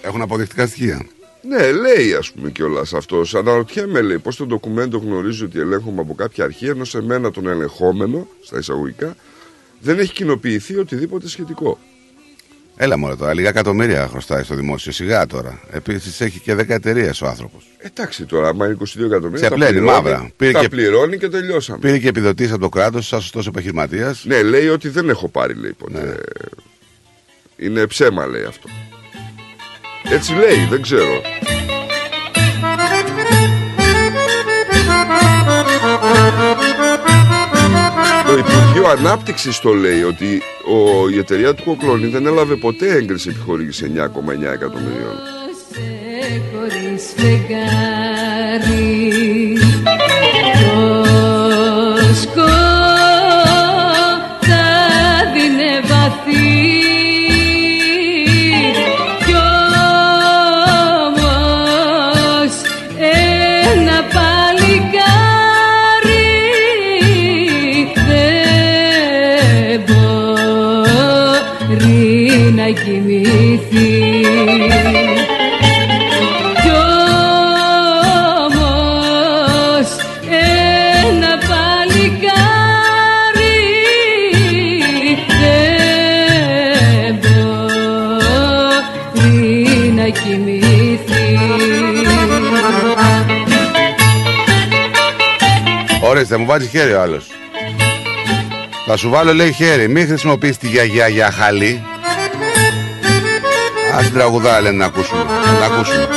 Έχουν αποδεικτικά στοιχεία. Ναι, λέει ας πούμε κιόλας αυτό. Αναρωτιέμαι, λέει, πώς το ντοκουμέντο γνωρίζει ότι ελέγχομαι από κάποια αρχή, ενώ σε μένα τον ελεγχόμενο, στα εισαγωγικά, δεν έχει κοινοποιηθεί οτιδήποτε σχετικό. Έλα μόνο τώρα, λίγα εκατομμύρια χρωστάει στο δημόσιο. Σιγά τώρα. Επίσης έχει και 10 εταιρείες ο άνθρωπος. Εντάξει τώρα, άμα είναι 22 εκατομμύρια. Σε τα πλένει, πληρώνει, μαύρα. Πήρε τα και- πληρώνει και τελειώσαμε. Πήρε και επιδοτήσεις από το κράτος, σαν σωστός επιχειρηματίας. Ναι, λέει ότι δεν έχω πάρει, λέει ποτέ. Ναι. Είναι ψέμα, λέει αυτό. Έτσι λέει, δεν ξέρω. Το Υπουργείο Ανάπτυξης το λέει ότι ο, η εταιρεία του Κοκλώνη δεν έλαβε ποτέ έγκριση επιχορήγηση 9,9 εκατομμυρίων. Ορίστε, μου βάζει χέρι ο άλλος. Θα σου βάλω, λέει χέρι. Μην χρησιμοποιήσει τη γιαγιά για χαλί. Α την τραγουδά, λένε να ακούσουμε. Να ακούσουμε.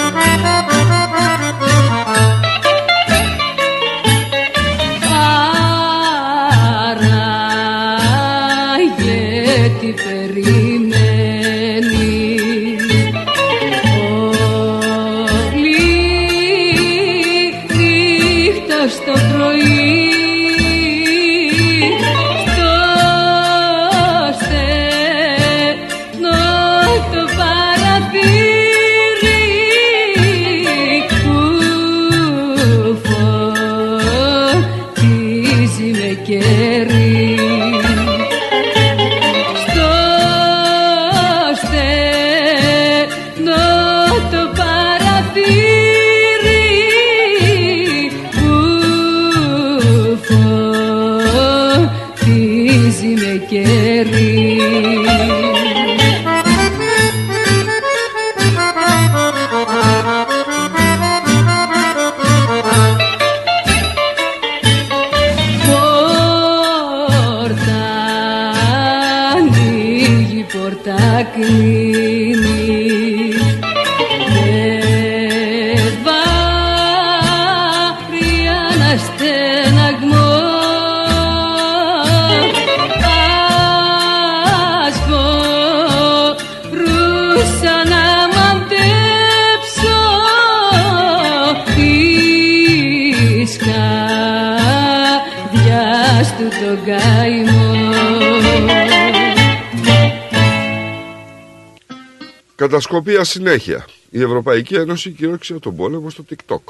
Κατασκοπία συνέχεια. Η Ευρωπαϊκή Ένωση κυρώσει τον πόλεμο στο TikTok.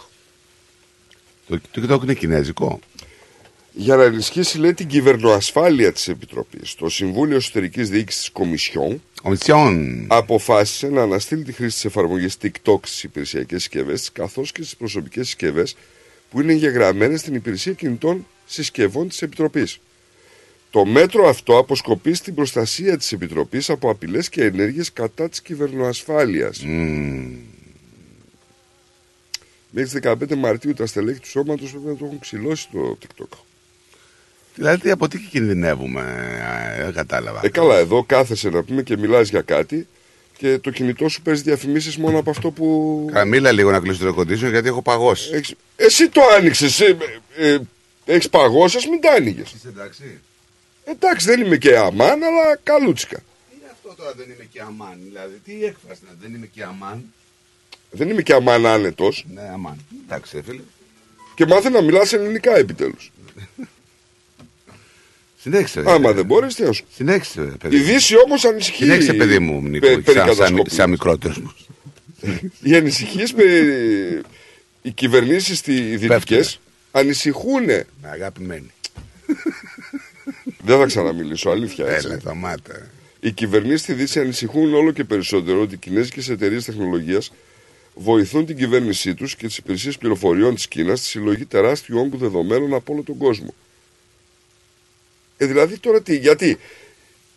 Το TikTok είναι κινέζικο. Για να ενισχύσει, λέει, την κυβερνοασφάλεια της Επιτροπής, το Συμβούλιο Εσωτερικής Διοίκησης της Κομισιόν Κομισιόν. αποφάσισε να αναστείλει τη χρήση της εφαρμογής TikTok στις υπηρεσιακές συσκευές καθώς και στις προσωπικές συσκευές που είναι εγγεγραμμένες στην υπηρεσία κινητών συσκευών της Επιτροπής. Το μέτρο αυτό αποσκοπεί στην προστασία της Επιτροπής από απειλές και ενέργειες κατά της κυβερνοασφάλειας. Μέχρι τις 15 Μαρτίου τα στελέχη του σώματος πρέπει να το έχουν ξυλώσει το TikTok. Δηλαδή από τι κινδυνεύουμε, ε, δεν κατάλαβα. Ε, καλά, εδώ κάθεσαι να πούμε και μιλάς για κάτι και το κινητό σου παίζει διαφημίσεις μόνο από αυτό που... Καμίλα λίγο να κλείσει το ρεκοντήσιο γιατί έχω παγώσει. Έχεις- Εσύ το άνοιξες, ε, ε, έχεις παγώσει, ας μην τα άνοιγες. Είσαι εντάξει. Εντάξει, δεν είμαι και αμάν, αλλά καλούτσικα. Είναι αυτό τώρα δεν είμαι και αμάν. Δηλαδή, τι έκφραση να δεν είμαι και αμάν. Δεν είμαι και αμάν άνετος. Ναι, αμάν. Εντάξει, φίλε. Και μάθε να μιλάς ελληνικά επιτέλους. Συνέχισε. ρε. Άμα δεν μπορείς, τι να σου Συνέχισε, ρε, παιδί. Η Δύση όμως ανησυχεί. Συνέχισε, παιδί μου, Νίκο. πε- περί σαν, σαν, κατασκοπίας. σαν μικρότερος μου. Οι ανησυχίες περί... Οι κυβερνήσεις οι δυτικές ανησυχούν. Με αγαπημένη. Δεν θα ξαναμιλήσω, αλήθεια. έτσι. Έλα, σταμάτα. Οι κυβερνήσεις στη Δύση ανησυχούν όλο και περισσότερο ότι οι κινέζικες εταιρείες τεχνολογίας βοηθούν την κυβέρνησή τους και τις υπηρεσίες πληροφοριών της Κίνας στη συλλογή τεράστιου όγκου δεδομένων από όλο τον κόσμο. Ε, δηλαδή τώρα τι, γιατί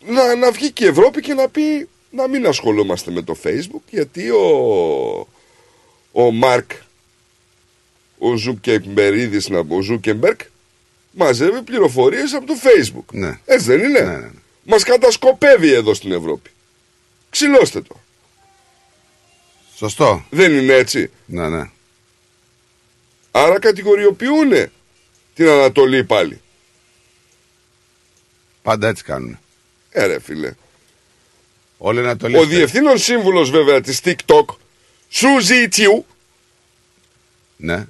να, να βγει και η Ευρώπη και να πει να μην ασχολούμαστε με το Facebook γιατί ο, ο Μάρκ ο Ζουκεμπερίδης, να πω, ο Ζούκερμπεργκ μαζεύει πληροφορίες από το Facebook. Ναι. Έτσι δεν είναι; Ναι, ναι, ναι. Μας κατασκοπεύει εδώ στην Ευρώπη. Ξυλώστε το. Σωστό. Δεν είναι έτσι; Ναι, ναι. Άρα κατηγοριοποιούν την Ανατολή πάλι. Πάντα έτσι κάνουν. Ε, ρε φίλε. Όλοι να το Ο διευθύνων σύμβουλος βέβαια της TikTok, Σουζι Τσιου, Ναι.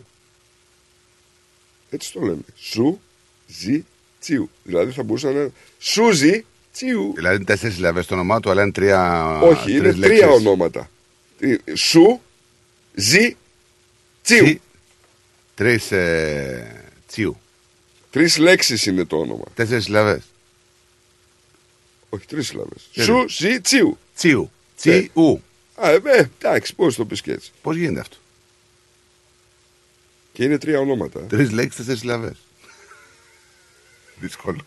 έτσι το λέμε, Σουζι Τσιου. Δηλαδή θα μπορούσε να είναι Σουζι Τσιου. Δηλαδή είναι τέσσερις συλλαβές στο όνομά του, αλλά είναι τρία. Όχι, είναι τρεις τρία λέξεις. ονόματα. Ε, Σου, Ζι, Τσιου. Τσι. Τρεις ε, τσιου. Τρεις λέξεις είναι το όνομα. Τέσσερις συλλαβές. Όχι, τρεις συλλαβές. Τι Σου, είναι; Ζι, Τσιου. Τσιου. Τσιου. Α, ε, ε, εντάξει, πώς το πεις και έτσι. Πώς γίνεται αυτό; Και είναι τρία ονόματα. Τρεις λέξεις, τέσσερις συλλαβές. Δύσκολο.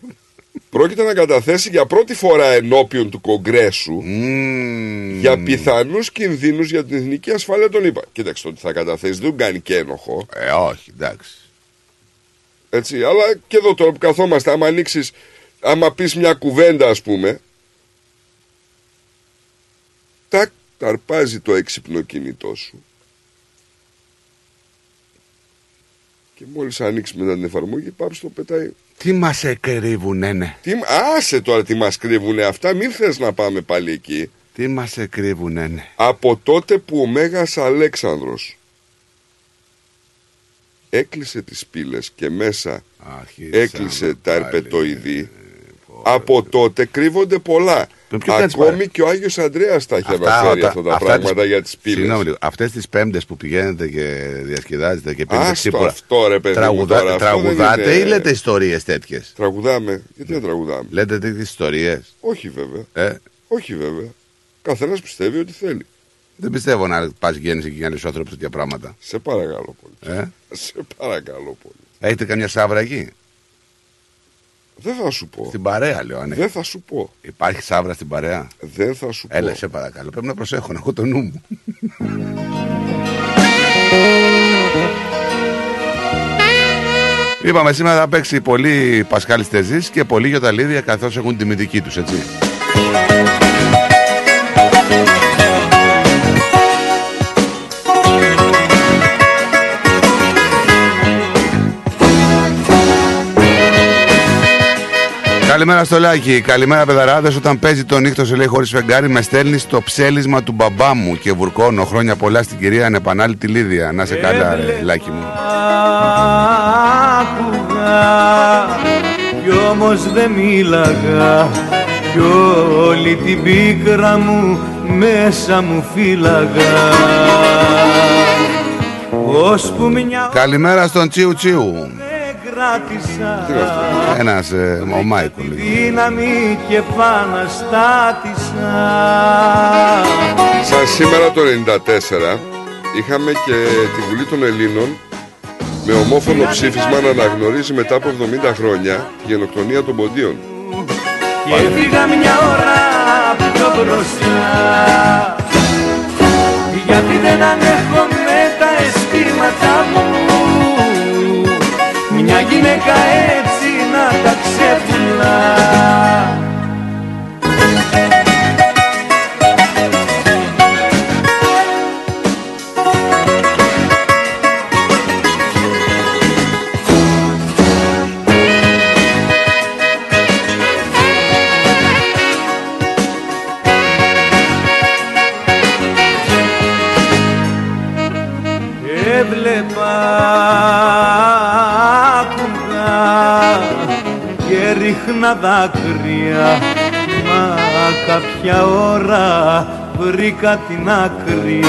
Πρόκειται να καταθέσει για πρώτη φορά ενώπιον του Κογκρέσου Μμμ. για πιθανούς κινδύνους για την εθνική ασφάλεια των ΗΠΑ. Κοίταξε, το ότι θα καταθέσει δεν κάνει και ένοχο. Ε, όχι, εντάξει. Έτσι, αλλά και εδώ τώρα που καθόμαστε, άμα ανοίξεις, άμα πεις μια κουβέντα, ας πούμε. Τάκ, ταρπάζει το έξυπνο κινητό σου. Και μόλις ανοίξεις μετά την εφαρμογή, πάψει το πετάει. Τι μα εκρύβουνε, ναι. Τι, άσε τώρα τι μας κρύβουνε αυτά, μην θες να πάμε πάλι εκεί. Τι μα εκρύβουνε, ναι. Από τότε που ο Μέγας Αλέξανδρος έκλεισε τις πύλες και μέσα Αρχίσαμε έκλεισε τα πάλι. ερπετοειδή, από τότε κρύβονται πολλά. Με ποιο κάνεις Ακόμη παρέ- και ο Άγιος Ανδρέας τα έχει Αυτά, αναφέρει τα- αυτά τα αυτά πράγματα τις- για τις πύλες. Συγγνώμη λίγο. Αυτές τις πέμπτες που πηγαίνετε και διασκεδάζετε και πίνετε Άστο ξύπουρα. αυτό, ρε παιδί μου, τραγουδά- τώρα, αυτό τραγουδάτε δεν είναι- ή λέτε ιστορίες τέτοιες; Τραγουδάμε. Γιατί δεν τραγουδάμε; Λέτε τέτοιες ιστορίες. Όχι βέβαια. Ε, Όχι βέβαια. Καθένας πιστεύει ότι θέλει. δεν πιστεύω να πας γέννηση και κάνεις άνθρωπο τέτοια πράγματα. Σε παρακαλώ πολύ. Ε, Σε παρακαλώ πολύ. έχετε καμιά σάβρα εκεί; Δεν θα σου πω. Στην παρέα λέω, αν Δεν θα σου πω. Υπάρχει σαύρα στην παρέα; Δεν θα σου Έλα, πω. σε παρακαλώ. Πρέπει να προσέχω, να έχω το νου μου. Είπαμε σήμερα θα παίξει πολύ Πασχάλης Τεζής και πολύ Γιωταλίδια καθώς έχουν τη μυθική τους, έτσι. Καλημέρα στο Λάκη. Καλημέρα, παιδαράδε. Όταν παίζει το νύχτο σε λέει χωρίς φεγγάρι, με στέλνει το ψέλισμα του μπαμπά μου και βουρκώνω χρόνια πολλά στην κυρία Ανεπανάληπτη Λίδια. Να σε καλά, ρε, Λάκη μου. άκουγα κι όμως δεν μίλαγα κι όλη την πίκρα μου μέσα μου φύλαγα ώσπου μια Καλημέρα στον Τσίου Τσίου. Δεν κράτησα Ένας, ε, ο Μάικολ. δύναμη και επαναστάτησα Σαν σήμερα το 94 είχαμε και τη Βουλή των Ελλήνων με ομόφωνο ψήφισμα να αναγνωρίζει μετά από 70 χρόνια τη γενοκτονία των ποντίων. και έφυγα μια ώρα πιο μπροστά γιατί δεν ανέχω με τα αισθήματα μου μια γυναίκα έτσι να τα ξεπουλά ρίχνα δάκρυα. Μα κάποια ώρα βρήκα την άκρια.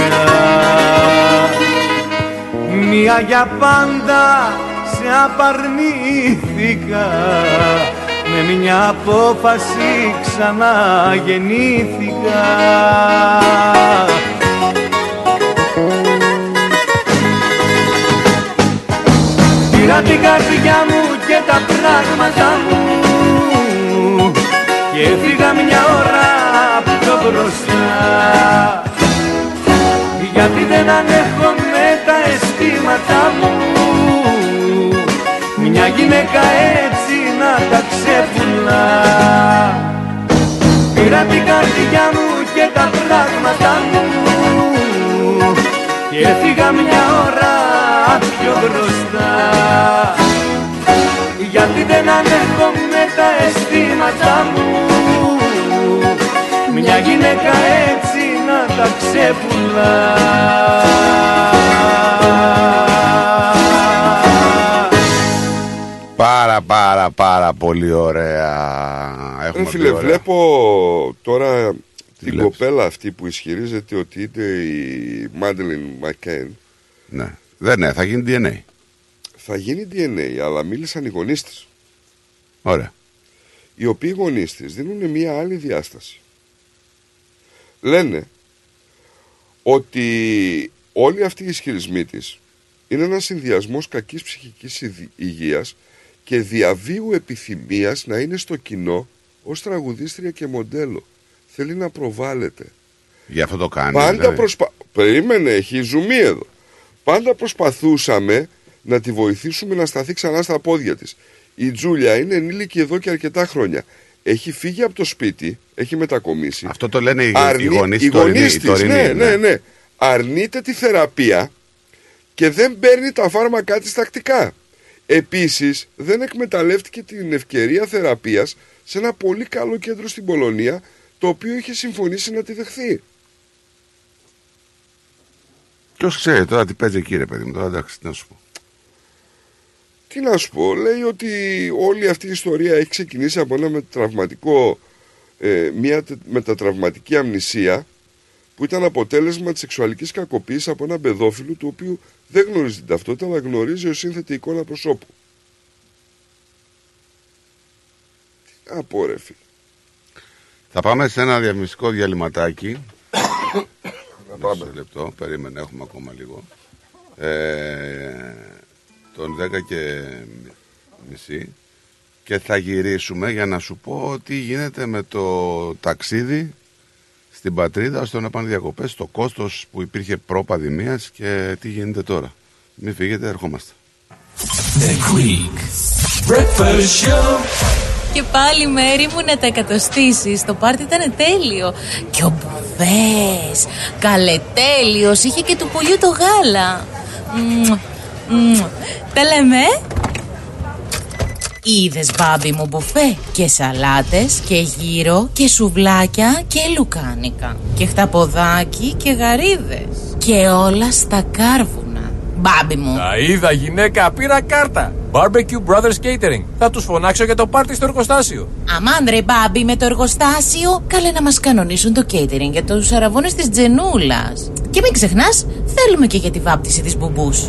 Μία για πάντα σε απαρνήθηκα. Με μια απόφαση ξαναγεννήθηκα. Πήρα την καρδιά μου και τα πράγματα μου Και έφυγα μια ώρα πιο μπροστά. Γιατί δεν ανέχομαι τα αισθήματα μου. Μια γυναίκα έτσι να τα ξεπουλά γυναίκα έτσι να τα ξεπουλά Πάρα πάρα πάρα πολύ ωραία. Έχουμε Ρε πει φίλε, ωραία. βλέπω τώρα την βλέπεις; κοπέλα αυτή που ισχυρίζεται ότι είναι η Μάντελιν Μακέν. Ναι. Δεν ναι, θα γίνει DNA. Θα γίνει DNA, αλλά μίλησαν οι γονείς της. Ωραία. οι οποίοι γονείς της δίνουν μια άλλη διάσταση. Λένε ότι όλοι αυτοί οι ισχυρισμοί της είναι ένας συνδυασμός κακής ψυχικής υγ- υγείας και διαβίου επιθυμίας να είναι στο κοινό ως τραγουδίστρια και μοντέλο. Θέλει να προβάλλεται. Γι' αυτό το κάνει. Πάντα δηλαδή. προσπα... Περίμενε, έχει ζουμί εδώ. Πάντα προσπαθούσαμε να τη βοηθήσουμε να σταθεί ξανά στα πόδια της. Η Τζούλια είναι ενήλικη εδώ και αρκετά χρόνια. Έχει φύγει από το σπίτι, έχει μετακομίσει. Αυτό το λένε οι, Αρνεί- οι γονείς οι τωρινοί- γονείς οι της, τωρινοί, ναι, ναι, ναι. Αρνείται τη θεραπεία και δεν παίρνει τα φάρμακά της τακτικά. Επίσης, δεν εκμεταλλεύτηκε την ευκαιρία θεραπείας σε ένα πολύ καλό κέντρο στην Πολωνία, το οποίο είχε συμφωνήσει να τη δεχθεί. Ποιος ξέρει τώρα τι παίζει εκεί, ρε παιδί μου. Τώρα εντάξει, τι να σου πω. Τι να σου πω, λέει ότι όλη αυτή η ιστορία έχει ξεκινήσει από ένα μετατραυματικό, ε, μια τε- μετατραυματική αμνησία που ήταν αποτέλεσμα της σεξουαλικής κακοποίησης από έναν παιδόφιλο του οποίου δεν γνωρίζει την ταυτότητα αλλά γνωρίζει ως σύνθετη εικόνα προσώπου. Τι να πω ρε φίλε. Θα πάμε σε ένα διαφημιστικό διαλυματάκι. Να πάμε. Μισό λεπτό, περίμενε, έχουμε ακόμα λίγο. Ε, τον 10 και μισή και θα γυρίσουμε για να σου πω τι γίνεται με το ταξίδι στην πατρίδα στο να πάνε διακοπές, το κόστος που υπήρχε προπανδημίας και τι γίνεται τώρα. Μην φύγετε, ερχόμαστε. The Greek Breakfast Show. Και πάλι μέρη μου να τα εκατοστήσεις. Το πάρτι ήταν τέλειο. Και ο Μπουβές, καλετέλειος, είχε και του πολιού το γάλα. Μμμ, μμμ. Τα λέμε. Είδες μπάμπι μου μπουφέ και σαλάτες και γύρο και σουβλάκια και λουκάνικα και χταποδάκι και γαρίδες και όλα στα κάρβουνα. Μπάμπι μου. Τα είδα γυναίκα, πήρα κάρτα. Barbecue Brothers Catering. Θα τους φωνάξω για το πάρτι στο εργοστάσιο. Αμάν ρε μπάμπι με το εργοστάσιο Καλέ να μας κανονίσουν το catering για τους αραβώνες της Τζενούλας Και μην ξεχνάς θέλουμε και για τη βάπτιση της μπουμπούς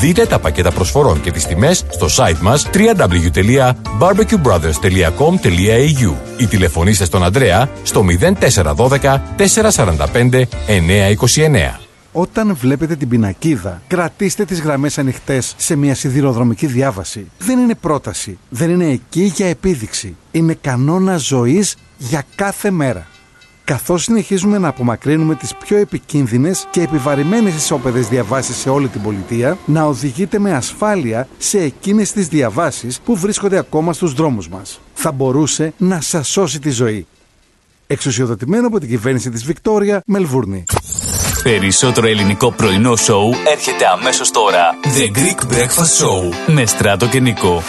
Δείτε τα πακέτα προσφορών και τις τιμές στο site μας www.barbecuebrothers.com.au ή τηλεφωνήστε στον Ανδρέα στο 0412 445 929. Όταν βλέπετε την πινακίδα, κρατήστε τις γραμμές ανοιχτές σε μια σιδηροδρομική διάβαση. Δεν είναι πρόταση. Δεν είναι εκεί για επίδειξη. Είναι κανόνα ζωής για κάθε μέρα. Καθώς συνεχίζουμε να απομακρύνουμε τις πιο επικίνδυνες και επιβαρημένες ισόπεδες διαβάσεις σε όλη την πολιτεία, να οδηγείτε με ασφάλεια σε εκείνες τις διαβάσεις που βρίσκονται ακόμα στους δρόμους μας. Θα μπορούσε να σας σώσει τη ζωή. Εξουσιοδοτημένο από την κυβέρνηση της Βικτόρια, Μελβούρνη. Περισσότερο ελληνικό πρωινό σοου έρχεται αμέσως τώρα. The Greek Breakfast Show. Με Στράτο και Νικό.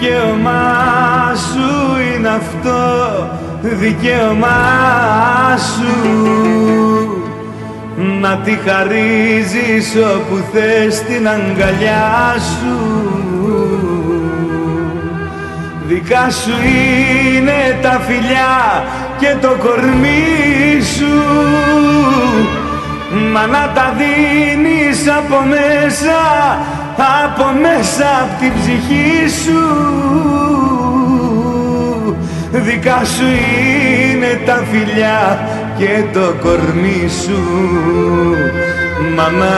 Δικαίωμά σου είναι αυτό Δικαίωμά σου. Να τη χαρίζεις όπου θες την αγκαλιά σου. Δικά σου είναι τα φιλιά και το κορμί σου. Μα να τα δίνεις από μέσα από μέσα απ' την ψυχή σου. Δικά σου είναι τα φιλιά και το κορμί σου. Μα να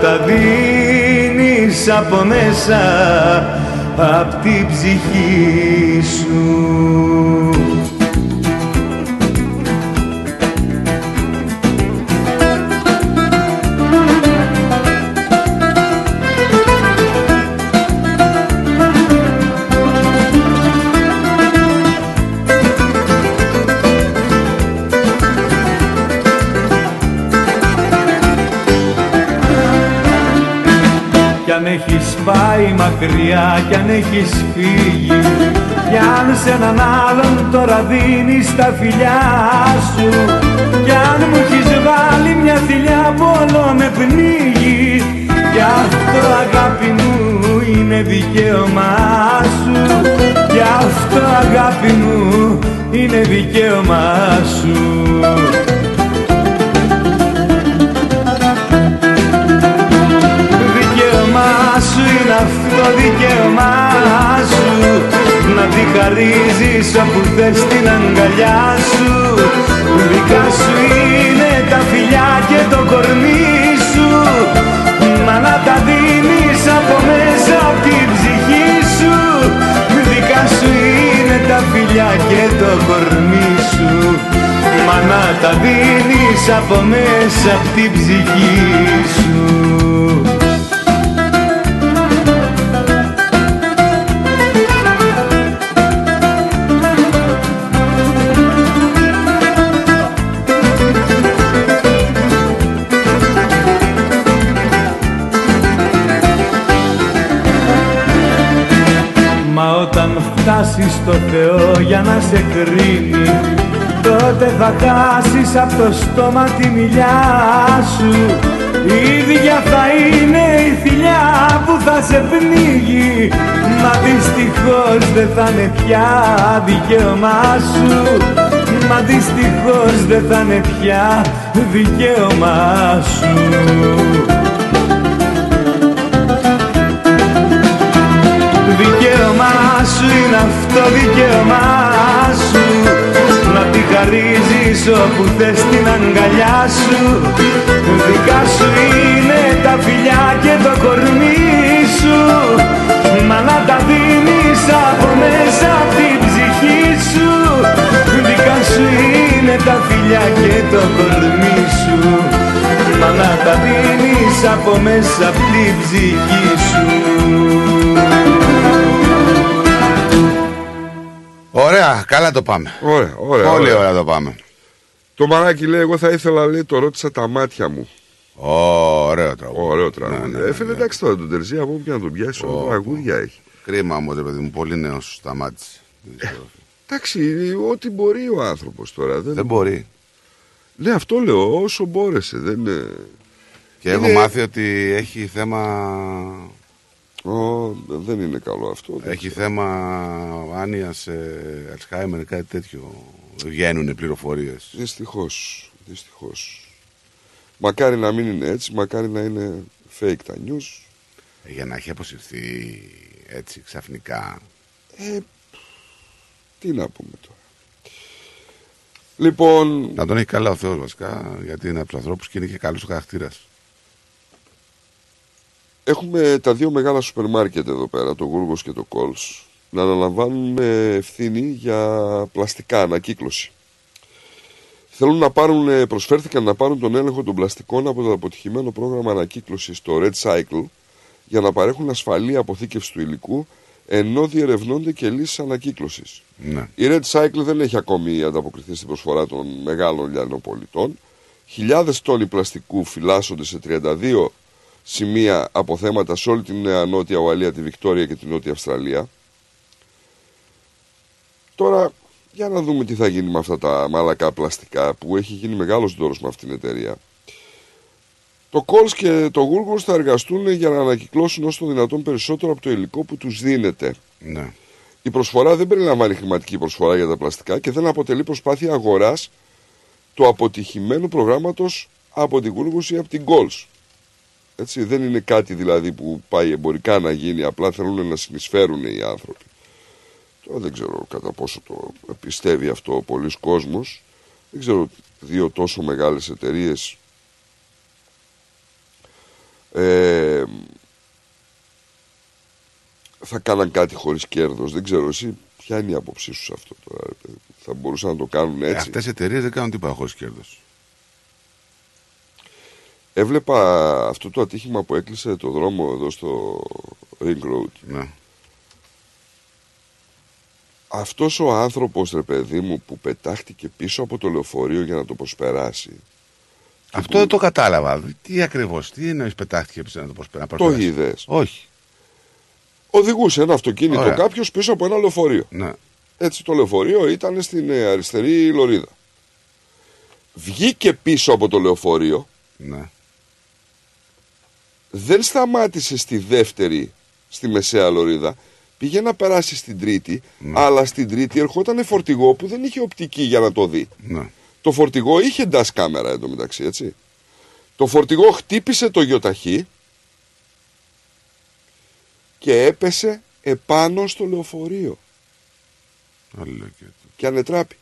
τα δίνεις από μέσα απ' την ψυχή σου έχεις πάει μακριά κι αν έχεις φύγει. Κι αν σε έναν άλλον τώρα δίνεις τα φιλιά σου. Κι αν μου έχεις βάλει μια θηλιά που όλο με πνίγει Γι' αυτό αγάπη μου είναι δικαίωμά σου. Γι' αυτό αγάπη μου είναι δικαίωμά σου αυτό δικαίωμά σου. Να τη χαρίζεις όπου θες την αγκαλιά σου. Δικά σου είναι τα φιλιά και το κορμί σου. Μα να τα δίνεις από μέσα απ' την ψυχή σου. Δικά σου είναι τα φιλιά και το κορμί σου. Μα να τα δίνεις από μέσα απ' την ψυχή σου φτάσεις στο Θεό για να σε κρίνει τότε θα χάσεις από το στόμα τη μιλιά σου. Η ίδια θα είναι η θηλιά που θα σε πνίγει Μα δυστυχώς δεν θα είναι πια δικαίωμά σου. Μα δυστυχώς δεν θα είναι πια δικαίωμά σου Δικαίωμά σου είναι αυτό δικαίωμά σου. Να τη χαρίζεις όπου θες την αγκαλιά σου. Δικά σου είναι τα φιλιά και το κορμί σου. Μα να τα δίνεις από μέσα απ' την ψυχή σου. Δικά σου είναι τα φιλιά και το κορμί σου. Μα να τα δίνεις από μέσα απ' την ψυχή σου Ωραία, καλά το πάμε. Ωραία, ωραία. Πολύ ωραία. ωραία το πάμε. Το μαράκι λέει: Εγώ θα ήθελα, λέει, το ρώτησα τα μάτια μου. Ω, ωραίο τραγούδι. Ωραίο τραγούδι. Ναι, ναι, Ε, φίλε, εντάξει τώρα τον Τερζή, από όπου και να τον πιάσει, όλα τραγούδια έχει. Κρίμα όμως, ρε παιδί μου, πολύ νέος σταμάτησε. Εντάξει, ό,τι μπορεί ο άνθρωπος τώρα. Δεν... Δεν μπορεί. Ναι, αυτό λέω, όσο μπόρεσε. Δεν... ε, Και έχω Είναι- μάθει ότι έχει θέμα. Ω, δεν είναι καλό αυτό. δεν Έχει ξέρω. θέμα άνοια Αλσχάιμερ, κάτι τέτοιο. Βγαίνουν πληροφορίες. Δυστυχώς. Δυστυχώς. Μακάρι να μην είναι έτσι, μακάρι να είναι fake τα news. Για να έχει αποσυρθεί έτσι ξαφνικά. Ε, τι να πούμε τώρα. Λοιπόν, Να τον έχει καλά ο Θεός βασικά, γιατί είναι από τους ανθρώπους και είναι και καλός χαρακτήρας. Έχουμε τα δύο μεγάλα σούπερ μάρκετ εδώ πέρα, το Γούργος και το Κόλς, να αναλαμβάνουν ε, ευθύνη για πλαστικά ανακύκλωση. Θέλουν να πάρουν, ε, προσφέρθηκαν να πάρουν τον έλεγχο των πλαστικών από το αποτυχημένο πρόγραμμα ανακύκλωσης στο Red Cycle για να παρέχουν ασφαλή αποθήκευση του υλικού ενώ διερευνώνται και λύσεις ανακύκλωσης. Ναι. Η Red Cycle δεν έχει ακόμη ανταποκριθεί στην προσφορά των μεγάλων λιανοπολιτών. Χιλιάδες τόνοι πλαστικού φυλάσσονται σε 32 σημεία αποθέματα σε όλη την Νέα Νότια Ουαλία, τη Βικτόρια και την Νότια Αυστραλία. Τώρα, για να δούμε τι θα γίνει με αυτά τα μαλακά πλαστικά που έχει γίνει μεγάλος δώρος με αυτήν την εταιρεία. Το Coles και το Woolworths θα εργαστούν για να ανακυκλώσουν όσο το δυνατόν περισσότερο από το υλικό που τους δίνεται. Ναι. Η προσφορά δεν περιλαμβάνει χρηματική προσφορά για τα πλαστικά και δεν αποτελεί προσπάθεια αγοράς του αποτυχημένου προγράμματος από την Woolworths ή από την Coles. Έτσι, δεν είναι κάτι δηλαδή που πάει εμπορικά να γίνει, απλά θέλουν να συνεισφέρουν οι άνθρωποι. Τώρα δεν ξέρω κατά πόσο το πιστεύει αυτό ο πολλής κόσμος. Δεν ξέρω δύο τόσο μεγάλες εταιρείες ε, θα κάναν κάτι χωρίς κέρδος. Δεν ξέρω εσύ ποια είναι η άποψή σου σε αυτό τώρα. ρε παιδί. Θα μπορούσαν να το κάνουν έτσι; Αυτές οι εταιρείες δεν κάνουν τίποτα χωρίς κέρδος. Έβλεπα αυτό το ατύχημα που έκλεισε το δρόμο εδώ στο Ring Road. Ναι. Αυτός ο άνθρωπος, ρε παιδί μου, που πετάχτηκε πίσω από το λεωφορείο για να το προσπεράσει. Αυτό δεν το κατάλαβα. Τι ακριβώς, τι εννοείς πετάχτηκε πίσω να το προσπεράσει. Το είδες. Όχι. Οδηγούσε ένα αυτοκίνητο Ωραία. κάποιος πίσω από ένα λεωφορείο. Ναι. Έτσι το λεωφορείο ήταν στην ε, αριστερή λωρίδα. Βγήκε πίσω από το λεωφορείο, Ναι. Δεν σταμάτησε στη δεύτερη, στη μεσαία λωρίδα, πήγε να περάσει στην τρίτη, αλλά στην τρίτη ερχόταν φορτηγό που δεν είχε οπτική για να το δει. Ναι. Το φορτηγό είχε dash κάμερα εντωμεταξύ, έτσι. Το φορτηγό χτύπησε το γιοταχή και έπεσε επάνω στο λεωφορείο Άλλο και το. και ανετράπη.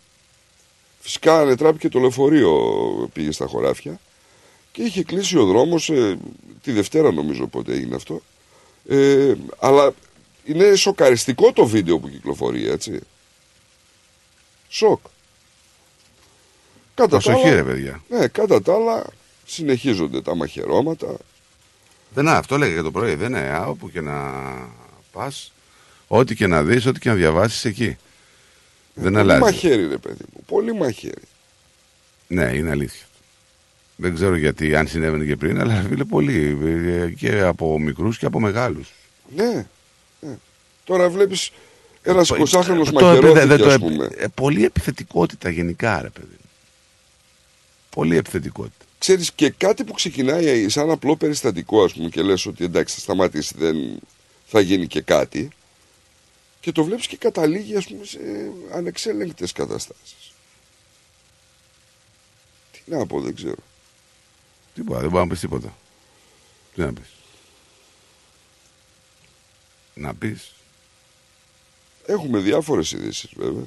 Φυσικά ανετράπη και το λεωφορείο πήγε στα χωράφια και είχε κλείσει ο δρόμος ε, τη Δευτέρα νομίζω πότε έγινε αυτό. Ε, αλλά είναι σοκαριστικό το βίντεο που κυκλοφορεί έτσι. Σοκ. Κατά τα Προσοχή, άλλα- ρε παιδιά. Ναι, κατά τα άλλα συνεχίζονται τα μαχαιρώματα. Δεν είναι αυτό λέγε και το πρωί. Δεν είναι. Α, όπου και να πας, ό,τι και να δεις, ό,τι και να διαβάσεις εκεί. Δεν Πολύ αλλάζει. μαχαίρι ρε παιδί μου, πολύ μαχαίρι. Ναι, είναι αλήθεια. Δεν ξέρω γιατί, αν συνέβαινε και πριν, αλλά φίλε πολύ. ε, Και από μικρούς και από μεγάλους. Ναι, ναι. Τώρα βλέπεις Ένας 20χρονο Αυτό, ε, μαχαιρώθηκε, δεν το- ας πούμε. ε, Πολύ επιθετικότητα γενικά, ρε παιδί. Πολύ επιθετικότητα. Ξέρεις και κάτι που ξεκινάει σαν απλό περιστατικό ας πούμε και λες ότι εντάξει θα σταματήσει δεν θα γίνει και κάτι και το βλέπεις και καταλήγει ας πούμε σε ανεξέλεγκτες καταστάσεις. Τι να πω δεν ξέρω. Τίποτα, δεν μπορεί να πεις τίποτα. Τι να πεις; Να πεις. Έχουμε διάφορες ειδήσεις βέβαια.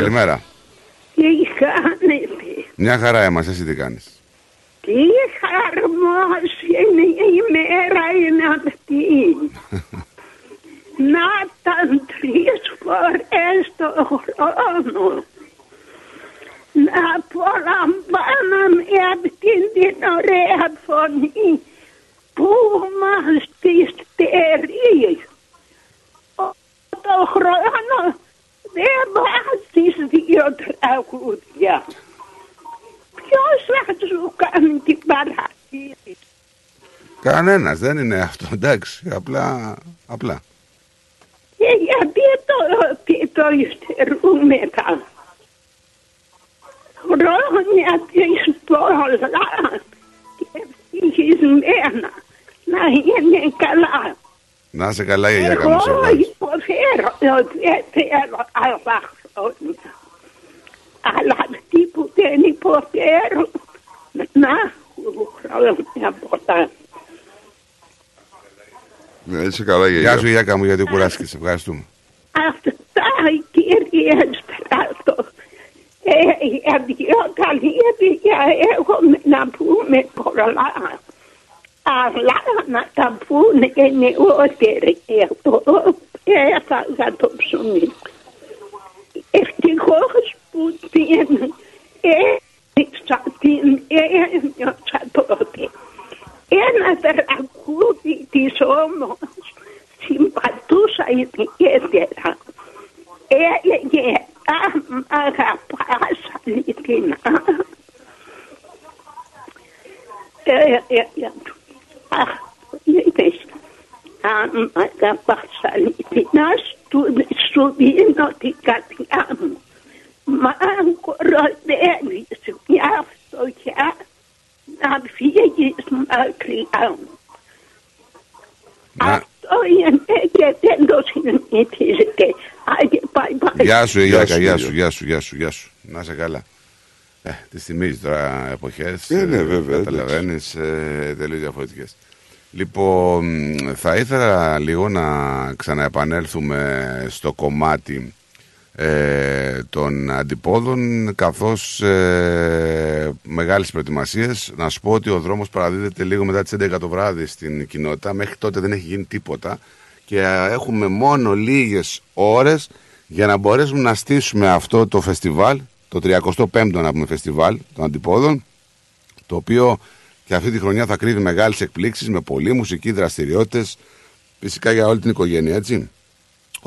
Καλημέρα, Γιάκα, Γιώργο. καλημέρα. Τι; Κάνετε. Μια χαρά είμαστε, εσύ τι κάνεις. Τι χαρμόσυνη ημέρα είναι αυτή. Να ήταν τρεις φορές το χρόνο. Να απολαμβάναμε αυτήν την ωραία φωνή που μας τη στερεί. Το χρόνο δεν βάζεις δύο τραγούδια. Ποιος θα σου κάνει την παραγγελία. Κανένας, δεν είναι αυτό. Εντάξει, απλά. απλά. Και γιατί το, τι το υστερούμε τα χρόνια της πολλά και ευτυχισμένα να είναι καλά. Να είσαι καλά, η Γιάκα μου. Εγώ σε ευχαριστώ. υποφέρω ότι δεν θέλω άλλα χρόνια. Αλλά αυτοί που δεν υποφέρουν να έχουν χρόνια πολλά. Ναι, είσαι καλά γιαγιά. Γεια σου, Γιάκα μου, γιατί κουράστηκες. Ευχαριστούμε. Αυτά κύριε Στράτο. Ε, για δύο καλή παιδιά έχουμε να πούμε πολλά. Αλλά να τα πούνε οι νεότεροι. Εγώ έφαγα το ψωμί. Ευτυχώς που την έδειξα, την ένιωσα τότε. Ένα τραγούδι της όμως συμπατούσα ιδιαίτερα. Έλεγε «Αν αγαπάς αληθινά». Ε, ε, ε, Αχ, είδες, αν αγαπάς αληθινά, σου- σου δίνω την καρδιά μου. Μα αν κοροϊδεύεις μια φτωχιά, να φύγεις μακριά μου. Να... Αυτό είναι και δεν το συνηθίζετε. Άγιε, bye bye. Γεια σου, Γεια Γιάκα, σου, γεια Γιώργο. σου, γεια σου, γεια σου, γεια σου. Να είσαι καλά. Ε, τη θυμίζεις τώρα εποχές. Ε, ναι, βέβαια, Καταλαβαίνεις, ε, τελείως διαφορετικές. Λοιπόν, θα ήθελα λίγο να ξαναεπανέλθουμε στο κομμάτι ε, των αντιπόδων καθώς ε, μεγάλες προετοιμασίες να σου πω ότι ο δρόμος παραδίδεται λίγο μετά τις 11 το βράδυ στην κοινότητα μέχρι τότε δεν έχει γίνει τίποτα και ε, έχουμε μόνο λίγες ώρες για να μπορέσουμε να στήσουμε αυτό το φεστιβάλ το 35ο να πούμε φεστιβάλ των αντιπόδων το οποίο και αυτή τη χρονιά θα κρύβει μεγάλες εκπλήξεις με πολλή μουσική δραστηριότητες φυσικά για όλη την οικογένεια έτσι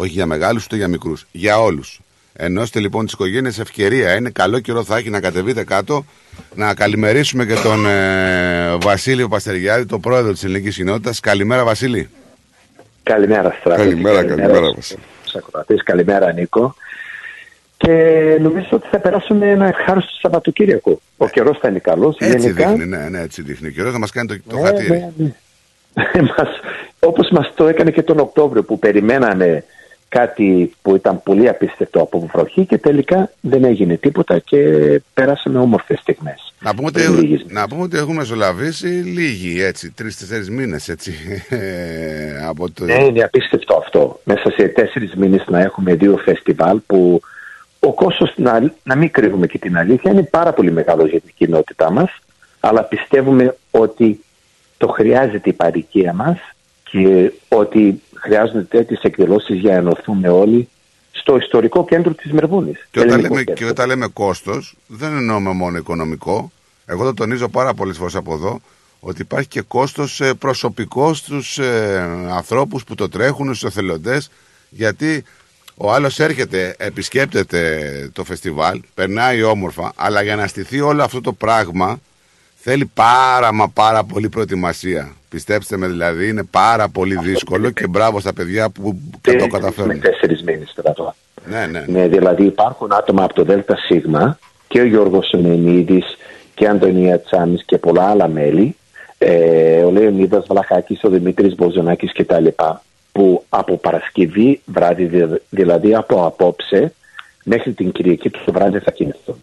όχι για μεγάλους ούτε για μικρούς. Για όλους. Ενώστε λοιπόν τις οικογένειες ευκαιρία. Είναι καλό καιρό θα έχει να κατεβείτε κάτω. Να καλημερίσουμε και τον ε, Βασίλειο Παστεριάδη, τον πρόεδρο της ελληνικής κοινότητας. Καλημέρα, Βασίλη. Καλημέρα, Στράτο. Καλημέρα, καλημέρα, Βασίλη. Καλημέρα, Νίκο. Και νομίζω ότι θα περάσουμε ένα ευχάριστο Σαββατοκύριακο. Ο καιρός θα είναι καλός. Έτσι γενικά. δείχνει, ναι, ναι, έτσι δείχνει. Ο καιρό θα μα κάνει το, το ναι, χατήρι. Ναι, ναι. Όπως μας το έκανε και τον Οκτώβριο που περιμέναμε κάτι που ήταν πολύ απίστευτο από βροχή και τελικά δεν έγινε τίποτα και πέρασαμε όμορφες στιγμές. Να πούμε, ότι, να πούμε ότι έχουμε μεσολαβήσει λίγοι έτσι, τρει-τέσσερι μήνες έτσι. ε, από το... Ναι, είναι απίστευτο αυτό. Μέσα σε τέσσερις μήνες να έχουμε δύο φεστιβάλ που ο κόστος, να, να μην κρύβουμε και την αλήθεια, είναι πάρα πολύ μεγάλο για την κοινότητά μας, αλλά πιστεύουμε ότι το χρειάζεται η παροικία μας και ότι χρειάζονται τέτοιες εκδηλώσεις για να ενωθούμε όλοι στο ιστορικό κέντρο της Μερβούνης. Και όταν, λέμε, και όταν λέμε κόστος, δεν εννοούμε μόνο οικονομικό. Εγώ το τονίζω πάρα πολλές φορές από εδώ, ότι υπάρχει και κόστος ε, προσωπικό στους ε, ανθρώπους που το τρέχουν, στους εθελοντές, γιατί ο άλλος έρχεται, επισκέπτεται το φεστιβάλ, περνάει όμορφα, αλλά για να στηθεί όλο αυτό το πράγμα θέλει πάρα μα πάρα πολύ προετοιμασία. Πιστέψτε με δηλαδή, είναι πάρα πολύ δύσκολο και μπράβο στα παιδιά που το καταφέρνουν. Με τέσσερις μήνες τώρα. Ναι, ναι. ναι, δηλαδή υπάρχουν άτομα από το ΔΣ και ο Γιώργος Σεμενίδης και Αντωνία Τσάμις και πολλά άλλα μέλη, ε, ο Λεωνίδας Βλαχάκης, ο Δημήτρης Μποζονάκης κτλ. που από Παρασκευή βράδυ, δηλαδή από απόψε, μέχρι την Κυριακή του το βράδυ θα κινηθούν.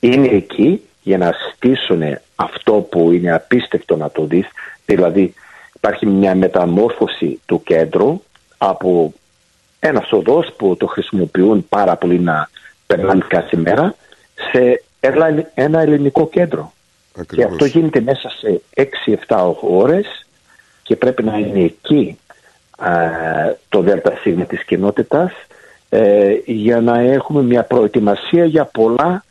Είναι εκεί για να στήσουν αυτό που είναι απίστευτο να το δεις, δηλαδή υπάρχει μια μεταμόρφωση του κέντρου από ένα οδό που το χρησιμοποιούν πάρα πολύ να περνάνε κάθε μέρα σε ένα ελληνικό κέντρο. Και αυτό γίνεται μέσα σε 6-7 ώρες και πρέπει να είναι εκεί α, το ΔΣ της κοινότητας ε, για να έχουμε μια προετοιμασία για πολλά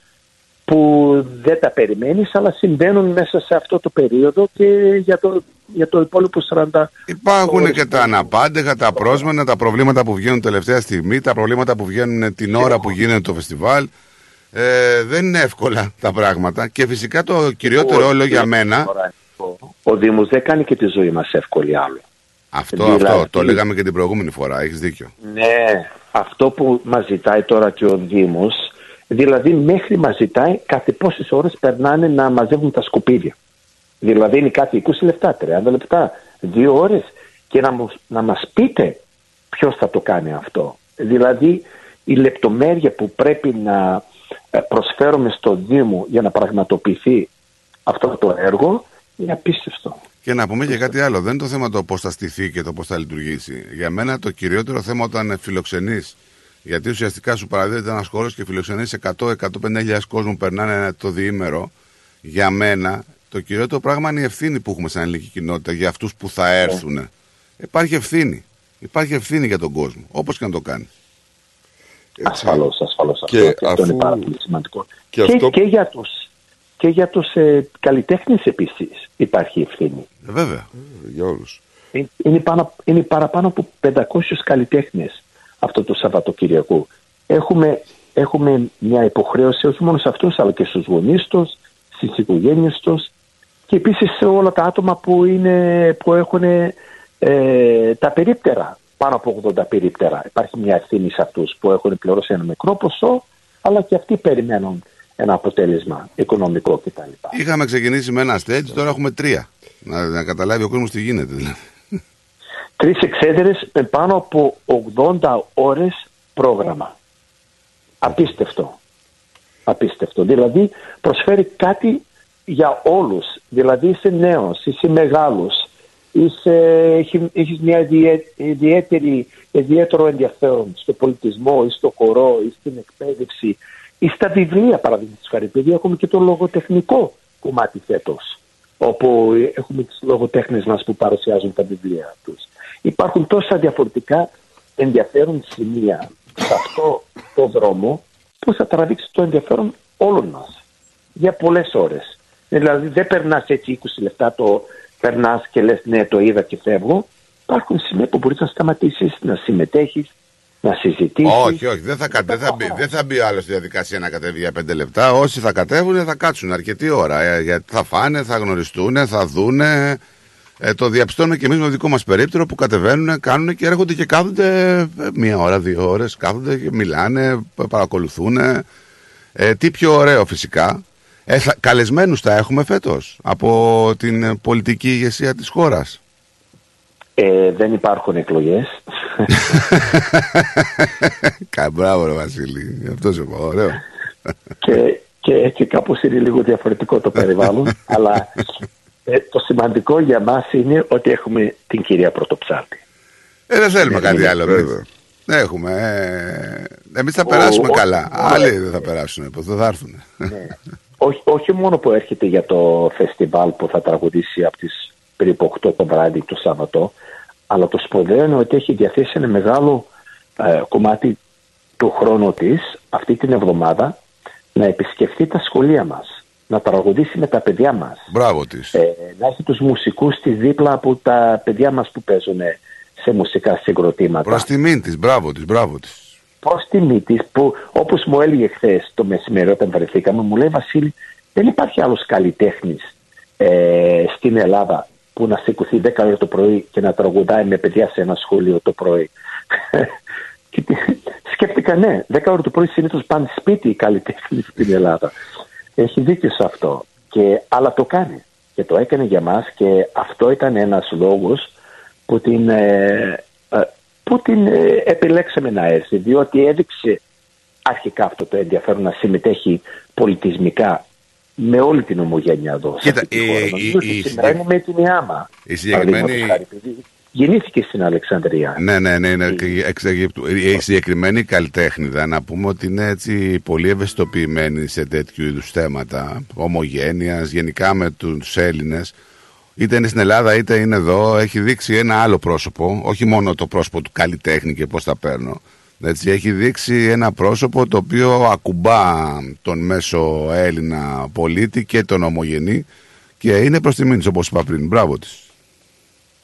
που δεν τα περιμένεις αλλά συμβαίνουν μέσα σε αυτό το περίοδο και για το, για το υπόλοιπο 40 Υπάρχουν και τα αναπάντεχα, τα πρόσμενα, τα προβλήματα που βγαίνουν τελευταία στιγμή, τα προβλήματα που βγαίνουν την ώρα που γίνεται το φεστιβάλ. Ε, δεν είναι εύκολα τα πράγματα και φυσικά το κυριότερο όλο για μένα... Ο Δήμος δεν κάνει και τη ζωή μας εύκολη άλλο. Αυτό, δηλαδή, αυτό, το λέγαμε και την προηγούμενη φορά, έχεις δίκιο. Ναι, αυτό που μας ζητάει τώρα και ο Δήμος Δηλαδή μέχρι μας ζητάει κάθε πόσες ώρες περνάνε να μαζεύουν τα σκουπίδια. Δηλαδή είναι κάτι 20 λεπτά, 30 λεπτά, 2 ώρες και να, μου, να μας πείτε ποιος θα το κάνει αυτό. Δηλαδή η λεπτομέρεια που πρέπει να ε, προσφέρουμε στο Δήμο για να πραγματοποιηθεί αυτό το έργο είναι απίστευτο. Και να πούμε και κάτι άλλο. Δεν είναι το θέμα το πώς θα στηθεί και το πώς θα λειτουργήσει. Για μένα το κυριότερο θέμα όταν φιλοξενείς γιατί ουσιαστικά σου παραδίδεται ένας χώρος και φιλοξενείς 100-150.000 κόσμου περνάνε το διήμερο. Για μένα, το κυριότερο πράγμα είναι η ευθύνη που έχουμε σαν ελληνική κοινότητα για αυτούς που θα έρθουν. Ναι. Υπάρχει ευθύνη. Υπάρχει ευθύνη για τον κόσμο, όπως και να το κάνει. Ασφαλώς, ασφαλώς. Και, αυτό, αυτό είναι πάρα πολύ σημαντικό. Και, και, και για του και για τους ε, καλλιτέχνες επίσης υπάρχει ευθύνη. Ε, βέβαια, ε, για όλους. Είναι, είναι, πάνω, είναι παραπάνω από 500 καλλιτέχνες αυτό το Σαββατοκυριακό. Έχουμε, έχουμε μια υποχρέωση όχι μόνο σε αυτούς αλλά και στους γονείς τους, στις οικογένειες τους και επίσης σε όλα τα άτομα που, είναι, που έχουν ε, τα περίπτερα, πάνω από 80 περίπτερα. Υπάρχει μια ευθύνη σε αυτούς που έχουν πληρώσει ένα μικρό ποσό αλλά και αυτοί περιμένουν ένα αποτέλεσμα οικονομικό κτλ. Είχαμε ξεκινήσει με ένα stage, τώρα έχουμε τρία. Να, να καταλάβει ο κόσμος τι γίνεται δηλαδή τρεις εξέδρες με πάνω από 80 ώρες πρόγραμμα. Απίστευτο. απίστευτο. Δηλαδή προσφέρει κάτι για όλους. Δηλαδή είσαι νέος, είσαι μεγάλος, είσαι, έχει- έχεις μια ιδιαί- ιδιαίτερη, ιδιαίτερο ενδιαφέρον στο πολιτισμό ή στο χορό ή στην εκπαίδευση ή στα βιβλία παραδείγματος χάρη. Επειδή έχουμε και το λογοτεχνικό κομμάτι φέτος όπου έχουμε τις λογοτέχνες μας που παρουσιάζουν τα βιβλία τους. Υπάρχουν τόσα διαφορετικά ενδιαφέρον σημεία σε αυτό το δρόμο που θα τραβήξει το ενδιαφέρον όλων μας για πολλές ώρες. Δηλαδή δεν περνάς έτσι 20 λεπτά, το περνάς και λες ναι το είδα και φεύγω. Υπάρχουν σημεία που μπορείς να σταματήσεις, να συμμετέχεις, να συζητήσεις. Όχι, όχι, δεν θα, κα- δεν θα, μπει, δεν θα μπει άλλο στη διαδικασία να κατέβει για πέντε λεπτά. Όσοι θα κατέβουν θα κάτσουν αρκετή ώρα. ε, γιατί θα φάνε, θα γνωριστούν, θα δούνε. Ε, το διαπιστώνουμε και εμείς με το δικό μας περίπτερο που κατεβαίνουν, κάνουν και έρχονται και κάθονται ε, μία ώρα, δύο ώρες. Κάθονται και μιλάνε, παρακολουθούν. Ε, τι πιο ωραίο φυσικά. Ε, θα, καλεσμένους θα έχουμε φέτος από την ε, πολιτική ηγεσία της χώρας. Ε, δεν υπάρχουν εκλογές. Κα, μπράβο ρε Βασίλη, αυτός σε πω, ωραίο. και, και έτσι κάπως είναι λίγο διαφορετικό το περιβάλλον αλλά ε, το σημαντικό για μας είναι ότι έχουμε την κυρία Πρωτοψάρτη. Ε, δεν θέλουμε κάτι είναι, άλλο. βέβαια. εμείς. Δεν έχουμε. Ε, εμείς θα Ο- περάσουμε ο- καλά. ο- Άλλοι δεν θα περάσουν, πως δεν θα έρθουν. όχι, όχι μόνο που έρχεται για το φεστιβάλ που θα τραγουδήσει από τις περίπου 8 το βράδυ το Σάββατο αλλά το σπουδαίο είναι ότι έχει διαθέσει ένα μεγάλο ε, κομμάτι του χρόνου της αυτή την εβδομάδα να επισκεφτεί τα σχολεία μας να τραγουδήσει με τα παιδιά μας Μπράβο της. ε, να έχει τους μουσικούς της δίπλα από τα παιδιά μας που παίζουν σε μουσικά συγκροτήματα. Προς τιμήν της, μπράβο της, μπράβο της. Προς τιμή της που όπως μου έλεγε χθες το μεσημέρι όταν βρεθήκαμε μου λέει Βασίλη δεν υπάρχει άλλος καλλιτέχνης ε, στην Ελλάδα που να σηκωθεί 10 ώρα το πρωί και να τραγουδάει με παιδιά σε ένα σχολείο το πρωί. Και τι- Σκέφτηκα ναι, 10 ώρα το πρωί συνήθως πάνε σπίτι οι καλλιτέχνες στην Ελλάδα. Έχει δίκιο σε αυτό. Και, αλλά το κάνει. Και το έκανε για μας και αυτό ήταν ένας λόγος που την, ε, ε, που την ε, επιλέξαμε να έρθει. Διότι έδειξε αρχικά αυτό το ενδιαφέρον να συμμετέχει πολιτισμικά με όλη την ομογένεια εδώ. σε Κοίτα, αυτή τη η- χώρα. η- Νομίζω ότι η- συμβαίνει με την ΙΑΜΑ. Η συγκεκριμένη- παραδείγματος χάρη, επειδή Γεννήθηκε στην Αλεξανδρία. Ναι, ναι, ναι, είναι και εξ Αιγύπτου. Η συγκεκριμένη καλλιτέχνηδα, να πούμε ότι είναι έτσι πολύ ευαισθητοποιημένη σε τέτοιου είδους θέματα ομογένειας, γενικά με τους Έλληνες. Είτε είναι στην Ελλάδα είτε είναι εδώ, έχει δείξει ένα άλλο πρόσωπο, όχι μόνο το πρόσωπο του καλλιτέχνη και πώς τα παίρνω. Έτσι, έχει δείξει ένα πρόσωπο το οποίο ακουμπά τον μέσο Έλληνα πολίτη και τον ομογενή και είναι προς τιμήν της, όπως είπα πριν. Μπράβο της.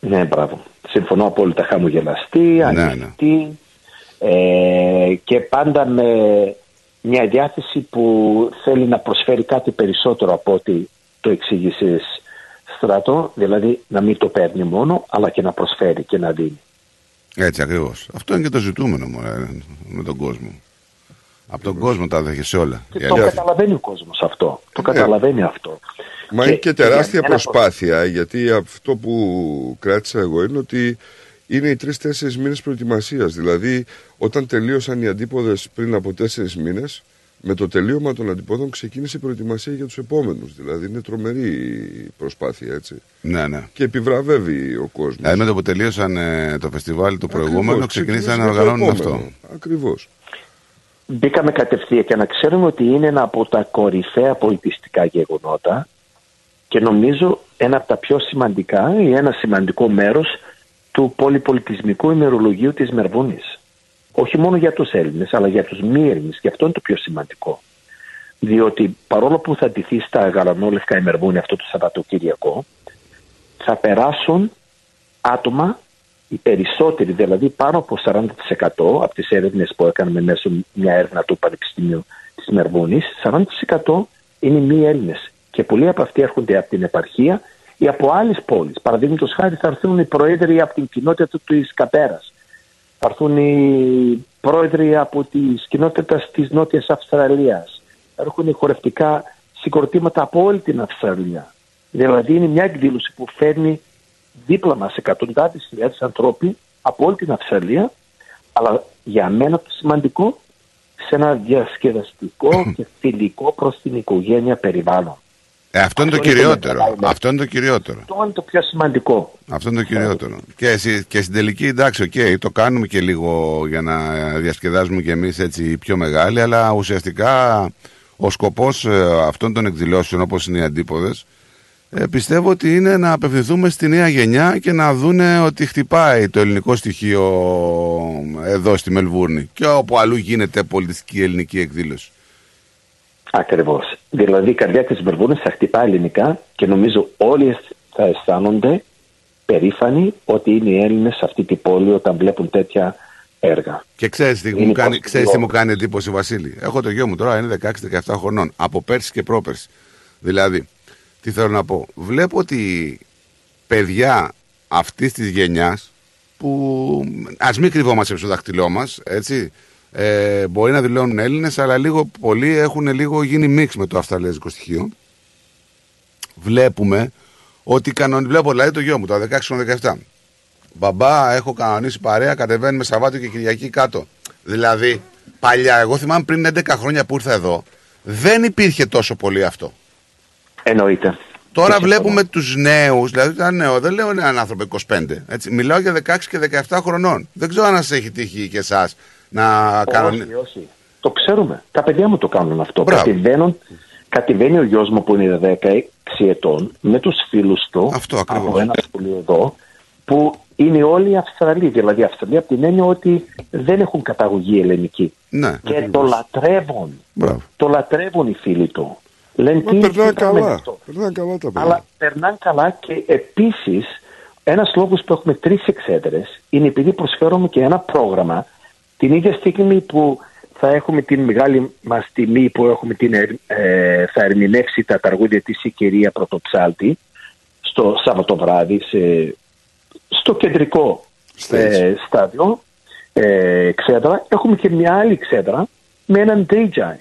Ναι, μπράβο. Συμφωνώ απόλυτα. Χαμογελαστή, Ναι, ανοιχτή ε, και πάντα με μια διάθεση που θέλει να προσφέρει κάτι περισσότερο από ό,τι το εξήγησες στρατό, δηλαδή να μην το παίρνει μόνο, αλλά και να προσφέρει και να δίνει. Έτσι ακριβώς. Αυτό είναι και το ζητούμενο μωρέ, με τον κόσμο. Από τον κόσμο τα δέχεσαι όλα. Και Η το αλήθεια. καταλαβαίνει ο κόσμος αυτό. Το Ναι. καταλαβαίνει αυτό. Μα είναι και τεράστια ένα- προσπάθεια, γιατί αυτό που κράτησα εγώ είναι ότι είναι οι τρει-τέσσερι μήνες προετοιμασίας. Δηλαδή, όταν τελείωσαν οι αντίποδες πριν από τέσσερις μήνες, με το τελείωμα των αντιπόδων ξεκίνησε η προετοιμασία για τους επόμενους. Δηλαδή, είναι τρομερή η προσπάθεια, έτσι. Ναι, ναι. Και επιβραβεύει ο κόσμος. Δηλαδή με το που τελείωσαν ε, το φεστιβάλ το προηγούμενο, ξεκινήσαν να ξεκινήσαμε το οργανώνουν επόμενο. αυτό. Ακριβώς. Μπήκαμε κατευθείαν και να ξέρουμε ότι είναι ένα από τα κορυφαία πολιτιστικά γεγονότα και νομίζω ένα από τα πιο σημαντικά ή ένα σημαντικό μέρος του πολυπολιτισμικού ημερολογίου της Μερβούνης. Όχι μόνο για τους Έλληνες αλλά για τους μη Έλληνες και αυτό είναι το πιο σημαντικό. Διότι παρόλο που θα ντυθεί στα γαλανόλευκα η Μερβούνη αυτό το Σαββατοκύριακο θα περάσουν άτομα οι περισσότεροι, δηλαδή πάνω από 40% από τις έρευνες που έκαναμε μέσω μια έρευνα του Πανεπιστημίου της Μερβούνης, 40% είναι μη Έλληνες και πολλοί από αυτοί έρχονται από την επαρχία ή από άλλες πόλεις. Παραδείγματος χάρη θα έρθουν οι πρόεδροι από την κοινότητα της Καπέρας. Θα έρθουν οι πρόεδροι από τις κοινότητες της Νότιας Αυστραλίας. Θα έρχουν οι χορευτικά συγκροτήματα από όλη την Αυστραλία. Δηλαδή είναι μια εκδήλωση που φέρνει δίπλα μας εκατοντάδες χιλιάδες ανθρώποι από όλη την Αυστραλία αλλά για μένα το σημαντικό σε σε ένα διασκεδαστικό και φιλικό προς την οικογένεια περιβάλλον. Ε, αυτό είναι το Αυτό είναι το κυριότερο. μεγάλο. Αυτό είναι το κυριότερο. Αυτό είναι το πιο σημαντικό. Αυτό είναι το κυριότερο. Και, εσύ- και στην τελική, εντάξει, οκ, το κάνουμε και λίγο για να διασκεδάζουμε και εμείς έτσι πιο μεγάλοι, αλλά ουσιαστικά ο σκοπός ε, αυτών των εκδηλώσεων όπως είναι οι αντίποδες ε, πιστεύω ότι είναι να απευθυνθούμε στη νέα γενιά και να δούνε ότι χτυπάει το ελληνικό στοιχείο εδώ στη Μελβούρνη και όπου αλλού γίνεται πολιτιστική ελληνική εκδήλωση. Ακριβώς. Δηλαδή η καρδιά της Μερβούνης θα χτυπά ελληνικά και νομίζω όλοι θα αισθάνονται περήφανοι ότι είναι οι Έλληνες σε αυτή την πόλη όταν βλέπουν τέτοια έργα. Και ξέρεις τι, Είναι μου κάνει, πώς ξέρεις τι μου βιώνεις. κάνει εντύπωση, Βασίλη; Έχω το γιο μου τώρα, είναι 16-17 χρονών. Από πέρσι και πρόπερσι. Δηλαδή, τι θέλω να πω; Βλέπω ότι παιδιά αυτής της γενιάς που ας μην κρυβόμαστε στο δάχτυλό μας, έτσι. Ε, μπορεί να δηλώνουν Έλληνες, αλλά λίγο πολύ έχουν λίγο γίνει μίξ με το αυστραλέζικο στοιχείο. Βλέπουμε ότι κανονι... Βλέπω δηλαδή το γιο μου, το 16-17. Μπαμπά, έχω κανονίσει παρέα, κατεβαίνουμε Σαββάτιο και Κυριακή κάτω. Δηλαδή, παλιά, εγώ θυμάμαι πριν 11 χρόνια που ήρθα εδώ, δεν υπήρχε τόσο πολύ αυτό. Εννοείται. Τώρα βλέπουμε τους νέους, δηλαδή ήταν νέο, δεν λέω έναν άνθρωπο 25. Έτσι, μιλάω για 16 και 17 χρονών. Δεν ξέρω αν σας έχει τύχει και εσάς να κάνουν. Όχι, όχι. Το ξέρουμε. Τα παιδιά μου το κάνουν αυτό. Μπράβο. Κατεβαίνουν, κατεβαίνει ο γιος μου που είναι 16 ετών με τους φίλους του Αυτό ακριβώς. από ένα σχολείο εδώ που είναι όλοι Αυστραλοί. Δηλαδή Αυστραλοί από την έννοια ότι δεν έχουν καταγωγή ελληνική. Ναι. Και το λατρεύουν. Μπράβο. Το λατρεύουν οι φίλοι του. Λένε Μα τι, περνάνε τι κάνουμε καλά. αυτό. Περνάνε καλά τα παιδιά. Αλλά περνάνε καλά και επίσης ένας λόγος που έχουμε τρεις εξέδρες είναι επειδή προσφέρουμε και ένα πρόγραμμα την ίδια στιγμή που θα έχουμε την μεγάλη μας τιμή που έχουμε την, ερ- ε, θα ερμηνεύσει τα τραγούδια της η κυρία Πρωτοψάλτη στο Σάββατο βράδυ σε, στο κεντρικό ε, στάδιο ε, ξέδρα. Έχουμε και μια άλλη ξέδρα με έναν DJ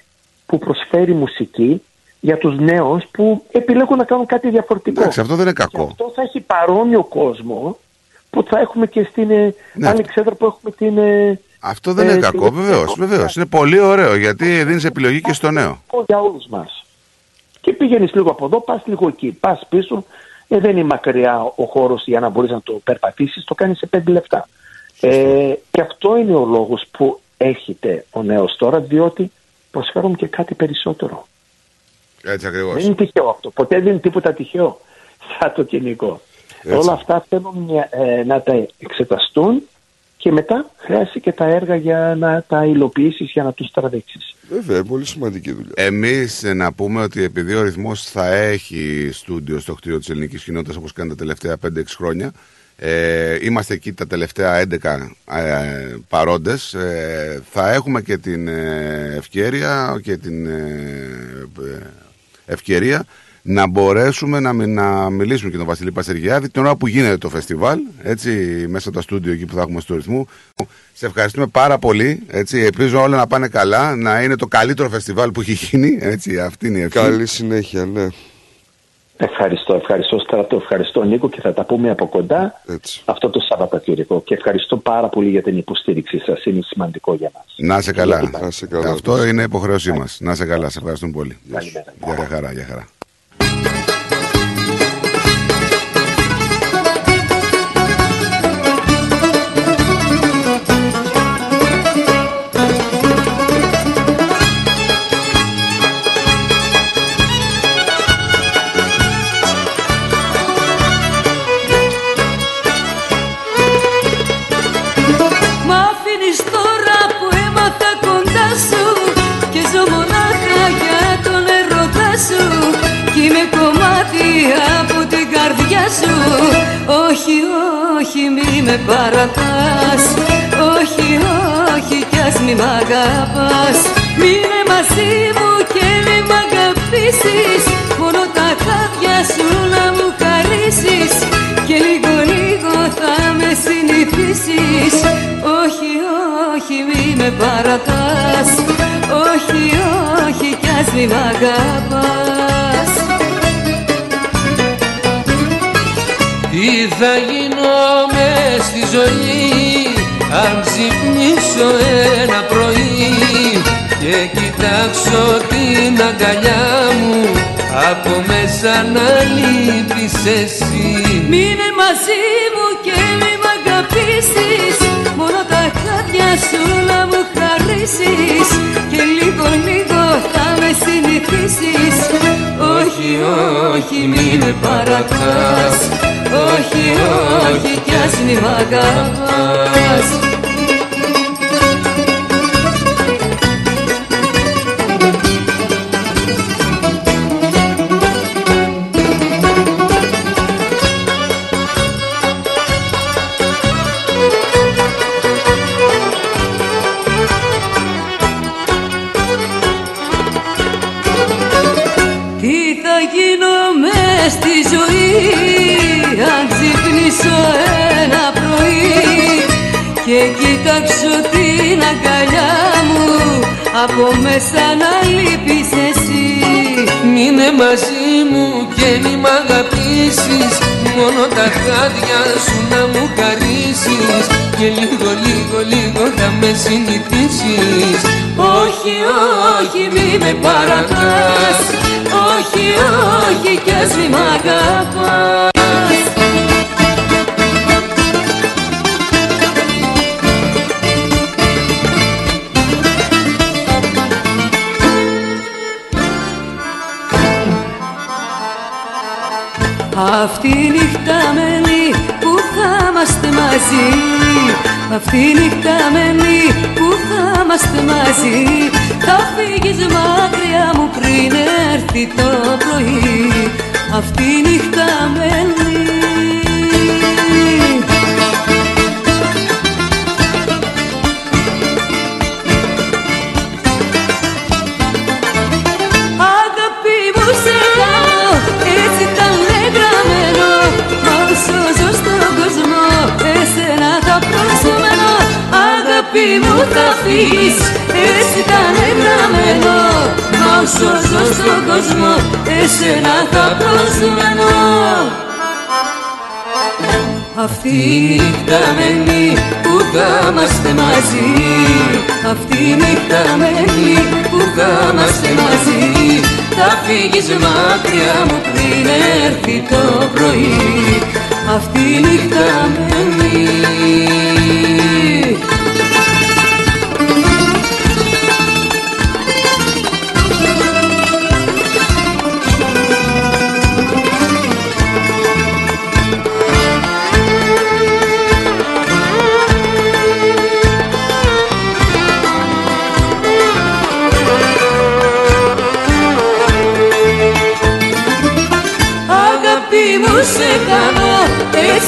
που προσφέρει μουσική για τους νέους που επιλέγουν να κάνουν κάτι διαφορετικό. Εντάξει, αυτό δεν είναι κακό. Αυτό θα έχει παρόμοιο κόσμο που θα έχουμε και στην ε, άλλη ξέδρα που έχουμε την... ε, Αυτό δεν ε, είναι κακό, την- βεβαίως. Βεβαίως. Είναι πολύ ωραίο γιατί δίνεις επιλογή και στο νέο. για όλους μας. Και πήγαινες λίγο από εδώ, πας λίγο εκεί, πας πίσω. Ε, δεν είναι μακριά ο χώρος για να μπορείς να το περπατήσεις, το κάνεις σε πέντε λεπτά. Ε, και αυτό είναι ο λόγος που έχετε ο νέος τώρα, διότι προσφέρουμε και κάτι περισσότερο. Έτσι ακριβώς. Δεν είναι τυχαίο αυτό. Ποτέ δεν είναι τίποτα τυχαίο σαν το κοινικό. Έτσι. Όλα αυτά θέλουν μια- ε, να τα εξεταστούν και μετά χρειάζεται και τα έργα για να τα υλοποιήσεις, για να τους τραβήξεις. Βέβαια, πολύ σημαντική δουλειά. Εμείς να πούμε ότι επειδή ο ρυθμός θα έχει στούντιο στο κτίριο της ελληνικής κοινότητας όπως κάνει τα τελευταία 5-6 χρόνια, ε, είμαστε εκεί τα τελευταία 11 ε, παρόντες ε, θα έχουμε και την ε, ευκαιρία και την ε, ε, ευκαιρία να μπορέσουμε να, μι- να μιλήσουμε και τον Βασίλη Πασεργιάδη την ώρα που γίνεται το φεστιβάλ, έτσι, μέσα από τα στούντιο εκεί που θα έχουμε στο ρυθμό. Σε ευχαριστούμε πάρα πολύ. Έτσι, ελπίζω όλα να πάνε καλά, να είναι το καλύτερο φεστιβάλ που έχει γίνει. Έτσι, αυτή είναι η ευχή. Καλή συνέχεια, ναι. Ευχαριστώ, ευχαριστώ Στρατό, ευχαριστώ Νίκο και θα τα πούμε από κοντά αυτό το Σαββατοκύριακο. Και ευχαριστώ πάρα πολύ για την υποστήριξή σας, είναι σημαντικό για μας. Να σε καλά. Να σε καλά. Αυτό είναι υποχρέωσή μας. Να σε καλά. Σε ευχαριστούμε πολύ. Καλημέρα. Για χαρά, για χαρά. Σου. Όχι, όχι μη με παρατάς. Όχι, όχι κι ας μη μ' αγαπάς. Μείνε μαζί μου και μη μ' αγαπήσεις. Μόνο τα χάδια σου να μου χαρίσεις. Και λίγο λίγο θα με συνηθίσεις. Όχι, όχι μη με παρατάς. Όχι, όχι κι ας μη μ' αγαπάς Τι θα γίνω μες στη ζωή αν ξυπνήσω ένα πρωί και κοιτάξω την αγκαλιά μου από μέσα να λείπεις εσύ. Μείνε μαζί μου και μη μ' αγαπήσεις Μόνο τα χάδια σου να μου χαρίσεις Και λίγο λίγο θα με συνηθίσεις. Όχι, όχι μη με παρατάς. Όχι, όχι κι ας μη μ' αγαπάς από μέσα να λείπεις εσύ. Μείνε μαζί μου και μη μ' αγαπήσεις. Μόνο τα χάδια σου να μου χαρίσεις. Και λίγο λίγο λίγο θα με συνηθίσεις. Όχι, όχι μη με παρατάς Όχι, όχι κι ας μη μ' αγαπάς Αυτή η νύχτα μένει που θα είμαστε μαζί. Αυτή η νύχτα μένει που θα είμαστε μαζί. Θα φύγεις μακριά μου πριν έρθει το πρωί. Αυτή η νύχτα μένει Αγάπη μου θα φύγεις, έτσι ήταν γραμμένο. Μα όσο ζω στον κόσμο, εσένα θα προσμένω αυτή η νύχτα μένει που θα είμαστε μαζί. Αυτή η νύχτα μένει που θα είμαστε μαζί. Θα φύγεις μακριά μου πριν έρθει το πρωί. Αυτή η νύχτα μένει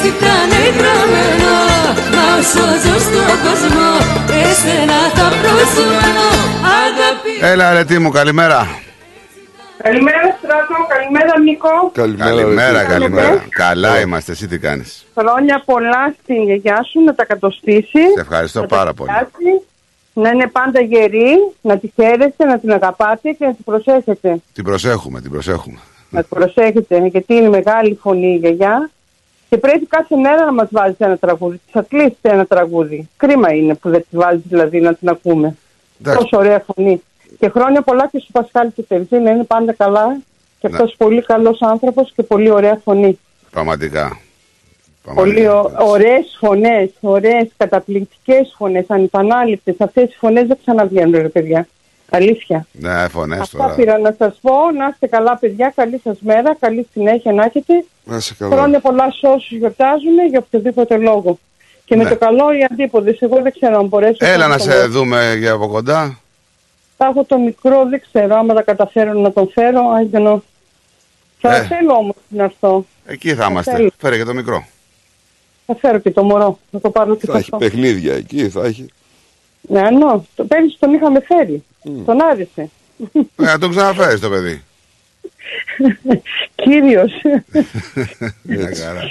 έτσι ήταν γραμμένο Μας όσο ζω στον κόσμο, εσένα θα προσμένω Αγάπη Έλα ρε τι μου, καλημέρα. Καλημέρα Στράτο, καλημέρα Νίκο. Καλημέρα, καλημέρα. Καλά είμαστε, εσύ τι κάνεις; Χρόνια πολλά στην γιαγιά σου να τα κατοστήσεις. Σε ευχαριστώ πάρα πολύ. Να είναι πάντα γερή, να τη χαίρεστε, να την αγαπάτε και να την προσέχετε. Την προσέχουμε, την προσέχουμε. Να την προσέχετε, γιατί είναι μεγάλη φωνή η γιαγιά. Και πρέπει κάθε μέρα να μας βάζεις ένα τραγούδι. Της κλείσετε ένα τραγούδι. Κρίμα είναι που δεν τη βάζεις δηλαδή να την ακούμε. Εντάξει. Τόσο ωραία φωνή. Και χρόνια πολλά και στο Πασχάλη του Τερζή να είναι πάντα καλά. Και Ναι. αυτός πολύ καλός άνθρωπος και πολύ ωραία φωνή. Πραγματικά. Πολύ ω- ωραίες φωνές, ωραίες καταπληκτικές φωνές, ανυπανάληπτες. Αυτές οι φωνές δεν ξαναβγαίνουν ρε παιδιά. Αλήθεια. Ναι, φωνές Αυτά τώρα. πήρα να σας πω. Να είστε καλά παιδιά, καλή σας μέρα, καλή συνέχεια να έχετε. Να είσαι καλά. Χρόνια πολλά σε όσους γιορτάζουν για οποιοδήποτε λόγο. Και με Ναι. το καλό οι αντίποδες. Εγώ δεν ξέρω αν μπορέσω. Έλα να το- σε δούμε για από κοντά. Θα έχω το μικρό, δεν ξέρω άμα τα καταφέρω να τον φέρω. I don't know. Θα Ε. θέλω όμως να έρθω. Εκεί θα είμαστε. θέλω. Φέρε και το μικρό. Θα φέρω και το μωρό. Θα το πάρω και Θα το έχει αυτό. παιχνίδια εκεί, θα έχει. Ναι, ναι. Το πέρυσι τον είχαμε φέρει. Τον άρεσε. Ε, να τον ξαναφέρεις το παιδί. Κύριος. Μια χαρά.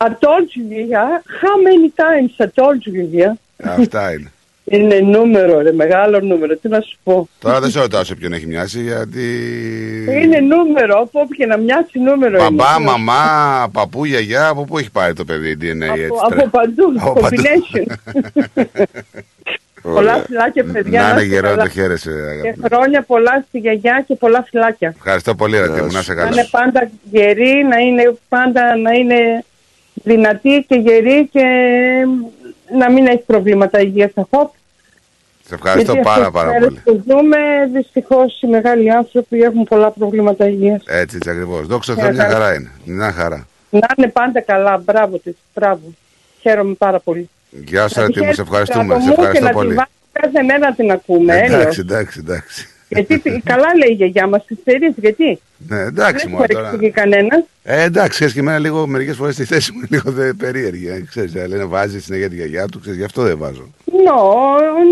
I told you, yeah. How many times I told you, yeah. Αυτά είναι. Είναι νούμερο, ρε, μεγάλο νούμερο. Τι να σου πω. Τώρα δεν σε ρωτάω σε ποιον έχει μοιάσει γιατί. Είναι νούμερο, από όπου και να μοιάσει νούμερο. είναι. Παπά, μαμά, παππού, γιαγιά, από πού έχει πάρει το παιδί DNA έτσι. Από, από παντού, Από παντού. combination. Πολλά φιλάκια, παιδιά. Να είναι είστε γερό καλά. το χαίρεσαι, Και αγαπητέ. χρόνια πολλά στη γιαγιά και πολλά φυλάκια. Ευχαριστώ πολύ, ρε μου, να είσαι Να καλά. είναι πάντα γερή, να είναι πάντα να είναι δυνατή και γερή και να μην έχει προβλήματα υγείας στα Σε ευχαριστώ Γιατί πάρα αυτές πάρα τις μέρες πολύ. που ζούμε, δυστυχώς οι μεγάλοι άνθρωποι έχουν πολλά προβλήματα υγείας. Έτσι, έτσι ακριβώς. Δόξα τω Ε, Θεώ, μια ευχαριστώ. χαρά είναι. Μια χαρά. Να είναι πάντα καλά. Μπράβο της. Μπράβο. Χαίρομαι πάρα πολύ. Γεια σου, Να ρε τη Τίμου, σε χαίρεσαι, ευχαριστούμε. στράτο Σε μου, και ευχαριστώ να τη πολύ. βάλει κάθε μέρα να την ακούμε. έλεος. Εντάξει, εντάξει, εντάξει. Γιατί τι- καλά λέει η γιαγιά μας τις θερίες, γιατί; Ναι, εντάξει, Δεν μόνο έχει τώρα. εξηγεί κανένας. Ε, εντάξει, ξέρεις και εμένα λίγο μερικές φορές στη θέση μου είναι λίγο δε, περίεργη. Ε, ξέρεις, ε, λένε βάζει συνέχεια τη γιαγιά του, ξέρεις, γι' αυτό δεν βάζω. Νο,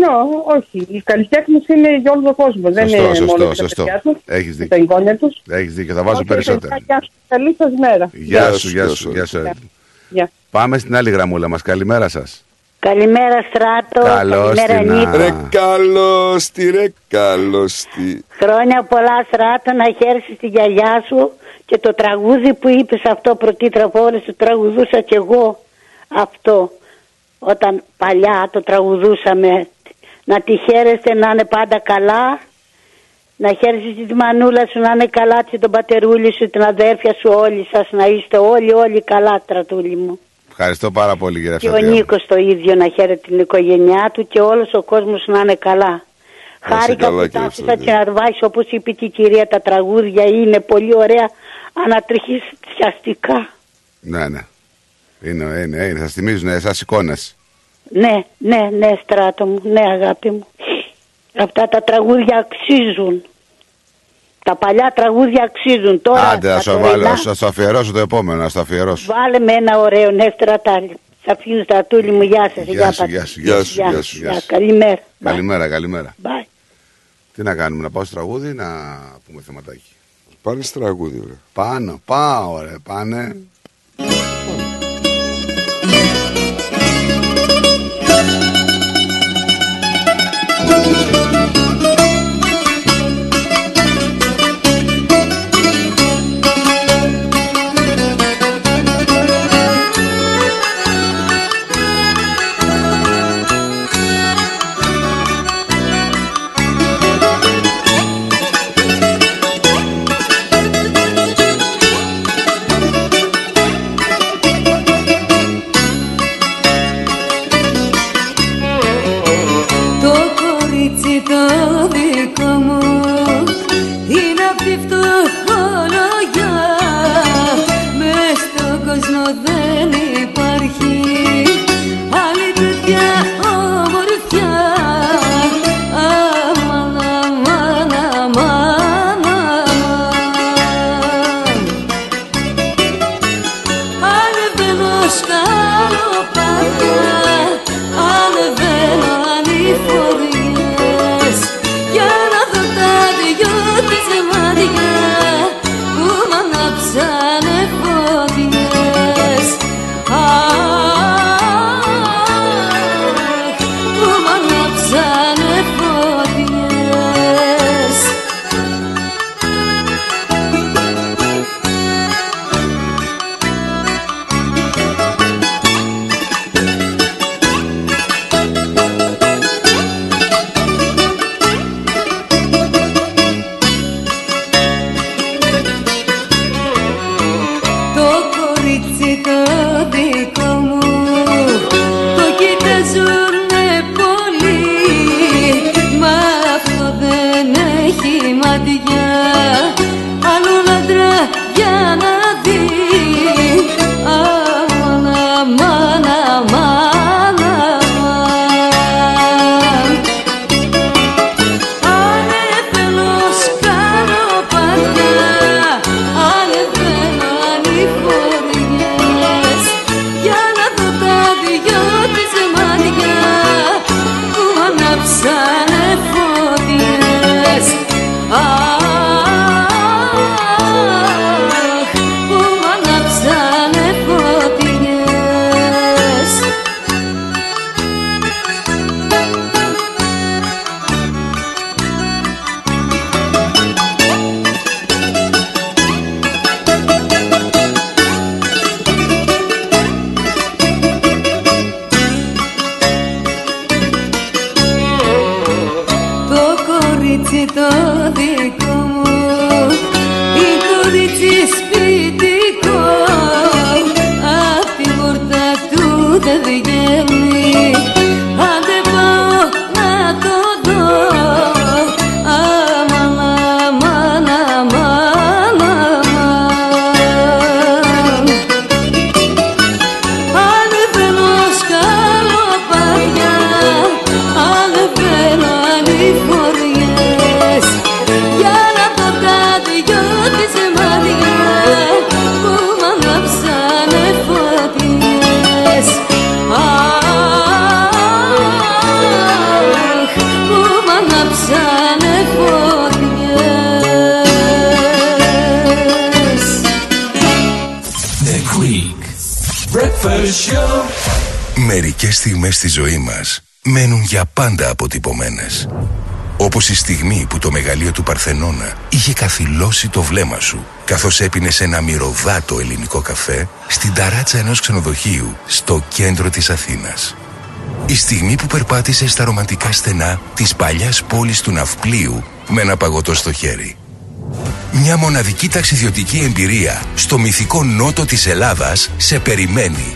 νο, όχι. Οι καλλιτέχνες είναι για όλο τον κόσμο. δεν Σωστό, είναι σωστό, μόνο για τα σωστό. παιδιά τους, Έχεις για τα δίκιο. εγγόνια τους. Έχεις δίκιο, θα βάζω περισσότερα. Γεια σας. Καλή σας μέρα. Γεια σου, γεια σου, γεια σου. Γεια. Πάμε στην άλλη γραμμούλα μας. Καλημέρα σας. Καλημέρα Στράτο, Καλώς καλημέρα την Νίκο. Ρε καλώς τη, ρε καλώς τη. Χρόνια πολλά Στράτο να χαίρεσαι τη γιαγιά σου και το τραγούδι που είπες αυτό πρωτήτραπο όλες το τραγουδούσα κι εγώ αυτό όταν παλιά το τραγουδούσαμε να τη χαίρεστε να είναι πάντα καλά να χαίρεσαι τη μανούλα σου να είναι καλά και τον πατερούλη σου την αδέρφια σου όλοι σας να είστε όλοι όλοι καλά στρατούλη μου Ευχαριστώ πάρα πολύ, κύριε και ο Αυτιά. Νίκος το ίδιο να χαίρεται την οικογένειά του και όλος ο κόσμος να είναι καλά. Χάρηκα καλά, που κύριε τα άφησα και να βάσει όπως είπε και η κυρία τα τραγούδια είναι πολύ ωραία ανατριχιαστικά. Ναι, ναι. Είναι, είναι, είναι. Σας θυμίζουν εσά εικόνες. Ναι, ναι, ναι στράτο μου, ναι αγάπη μου. Αυτά τα τραγούδια αξίζουν. Τα παλιά τραγούδια αξίζουν. Τώρα Άντε, τα θα σου τωρινά, βάλω, θα σου αφιερώσω το επόμενο, να στο αφιερώσω. Βάλε με ένα ωραίο ναι στρατάλι. Σ' αφήνω στρατούλη μου, γεια σας. Γεια σου, πατ- γεια σου, γεια σου, γεια σου, γεια σου. Καλημέρα. Καλημέρα, καλημέρα. Bye. Τι να κάνουμε, να πάω στο τραγούδι ή να πούμε θεματάκι. Πάνε στο τραγούδι, ρε. Πάνω, πάω, ρε, πάνε. Το κορίτσι το δικό Μερικές στιγμές στη ζωή μας μένουν για πάντα αποτυπωμένες. Όπως η στιγμή που το μεγαλείο του Παρθενώνα είχε καθυλώσει το βλέμμα σου καθώς έπινες ένα μυρωδάτο ελληνικό καφέ στην ταράτσα ενός ξενοδοχείου στο κέντρο της Αθήνας. Η στιγμή που περπάτησες στα ρομαντικά στενά της παλιάς πόλης του Ναυπλίου με ένα παγωτό στο χέρι. Μια μοναδική ταξιδιωτική εμπειρία στο μυθικό νότο της Ελλάδας σε περιμένει.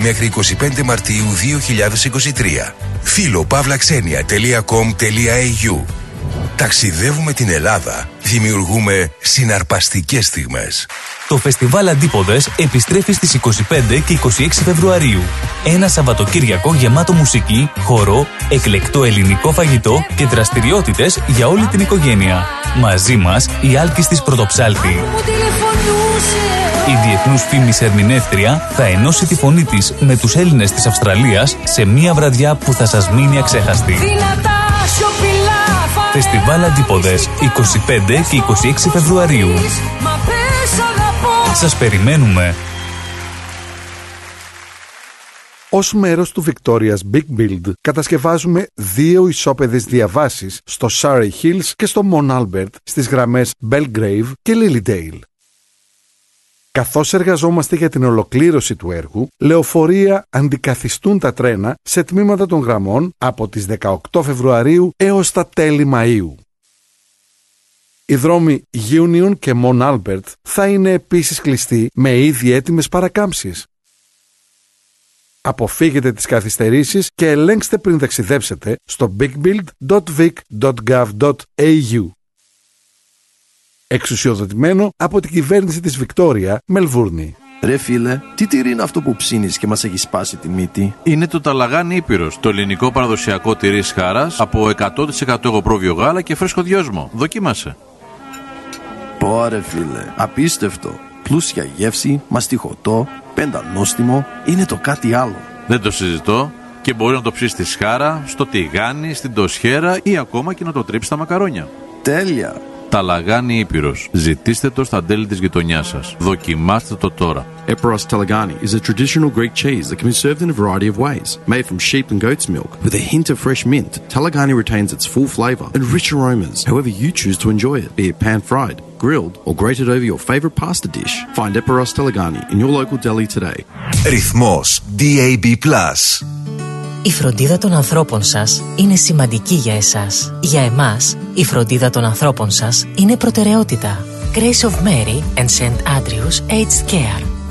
μέχρι 25 Μαρτίου 2023. Φίλο pavlaxenia.com.au Ταξιδεύουμε την Ελλάδα. Δημιουργούμε συναρπαστικές στιγμές. Το φεστιβάλ Αντίποδες επιστρέφει στις 25 και 26 Φεβρουαρίου. Ένα Σαββατοκύριακο γεμάτο μουσική, χορό, εκλεκτό ελληνικό φαγητό και δραστηριότητες για όλη την οικογένεια. Μαζί μας η Άλκης της Πρωτοψάλτη. Μου τηλεφωνούσε Η διεθνούς φήμης ερμηνεύτρια θα ενώσει τη φωνή της με τους Έλληνες της Αυστραλίας σε μια βραδιά που θα σας μείνει αξέχαστη. Δυνατά σιωπηλά Φεστιβάλ Αντίποδες 25 και 26 Φεβρουαρίου. Μα πες αγαπώ Σας περιμένουμε. Ως μέρος του Victoria's Big Build κατασκευάζουμε δύο ισόπεδες διαβάσεις στο Surrey Hills και στο Mount Albert στις γραμμές Belgrave και Lilydale. Καθώς εργαζόμαστε για την ολοκλήρωση του έργου, λεωφορεία αντικαθιστούν τα τρένα σε τμήματα των γραμμών από τις 18 Φεβρουαρίου έως τα τέλη Μαΐου. Οι δρόμοι Union και Mon Albert θα είναι επίσης κλειστοί με ήδη έτοιμες παρακάμψεις. Αποφύγετε τις καθυστερήσεις και ελέγξτε πριν ταξιδέψετε στο bigbuild.vic.gov.au. Εξουσιοδοτημένο από την κυβέρνηση της Βικτόρια, Μελβούρνη. Ρε φίλε, τι τυρί είναι αυτό που ψήνεις και μας έχει σπάσει τη μύτη; Είναι το Ταλαγάνι Ήπειρος, το ελληνικό παραδοσιακό τυρί χάρας από 100% εγωπρόβιο γάλα και φρέσκο δυόσμο. Δοκίμασε. Πόρε φίλε, απίστευτο. Πλούσια γεύση, μαστιχωτό, πεντανόστιμο, είναι το κάτι άλλο. Δεν το συζητώ και μπορεί να το ψήσεις στη σχάρα, στο τηγάνι, στην τοσχέρα ή ακόμα και να το τρίψεις στα μακαρόνια. Τέλεια. Ταλαγάνι Ήπειρος. Ζητήστε το στα τέλη της γειτονιάς σας. Δοκιμάστε το τώρα. Eperos Talagani is a traditional Greek cheese that can be served in a variety of ways. Made from sheep and goat's milk with a hint of fresh mint, Talagani retains its full flavour and rich aromas, however you choose to enjoy it, be it pan fried, grilled, or grated over your favourite pasta dish. Find Eperos Talagani in your local deli today. Ρυθμός DAB+. Η φροντίδα των ανθρώπων σας είναι σημαντική για εσάς. Για εμάς, η φροντίδα των ανθρώπων σας είναι προτεραιότητα. Grace of Mary and St. Andrews Aged Care.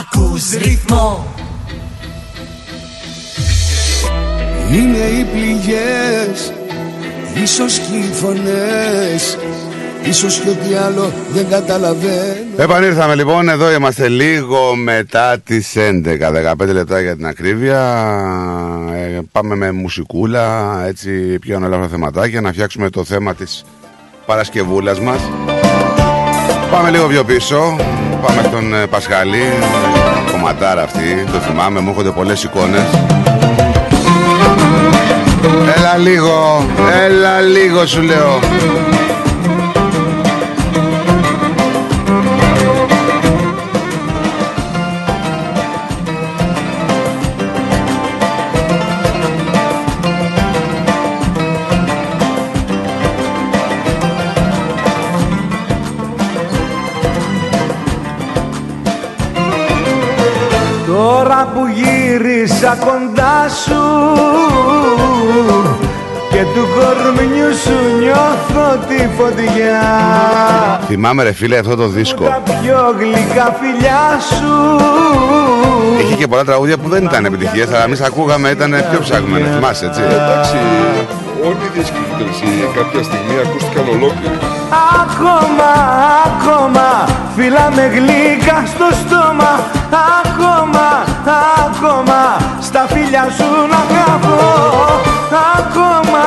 ακούς ρυθμό. Είναι οι πληγές, ίσως και οι φωνές Ίσως και ό,τι άλλο δεν καταλαβαίνω. Επανήρθαμε λοιπόν, εδώ είμαστε λίγο μετά τις 11, 15 λεπτά για την ακρίβεια. Ε, Πάμε με μουσικούλα, έτσι πιο ανέλαφρα θεματάκια Να φτιάξουμε το θέμα της Παρασκευούλας μας Πάμε λίγο πιο πίσω, πάμε στον ε, Πασχαλή. Κομματάρα αυτή, το θυμάμαι, μου έρχονται πολλές εικόνες. Έλα λίγο, έλα λίγο σου λέω Θυμάμαι ρε φίλε αυτό το δίσκο Τα πιο γλυκά φιλιά σου. Είχε και πολλά τραγούδια που δεν ήταν επιτυχίες Αλλά εμείς ακούγαμε ήταν πιο ψαγμένα. Θυμάσαι έτσι. Ε, εντάξει, όλοι οι δίσκοι του Τελσί κάποια στιγμή ακούστηκαν ολόκληροι. Ακόμα, ακόμα Φύλλα με γλυκά στο στόμα. Ακόμα, ακόμα Στα φίλια σου να αγαπώ Ακόμα,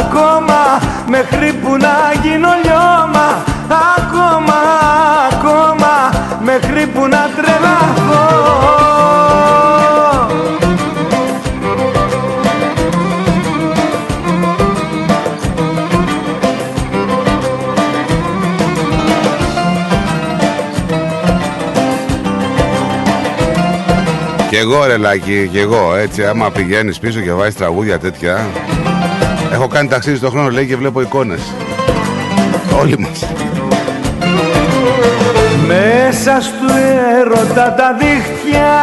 ακόμα Μέχρι που να γίνω λιώμα Ακόμα, ακόμα Μέχρι που να τρελαθώ. Κι εγώ ρε Λάκη, κι εγώ έτσι άμα πηγαίνεις πίσω και βάζεις τραγούδια τέτοια Έχω κάνει ταξίδι στον χρόνο λέει και βλέπω εικόνες. Όλοι μας Μέσα στου έρωτα τα δίχτυα.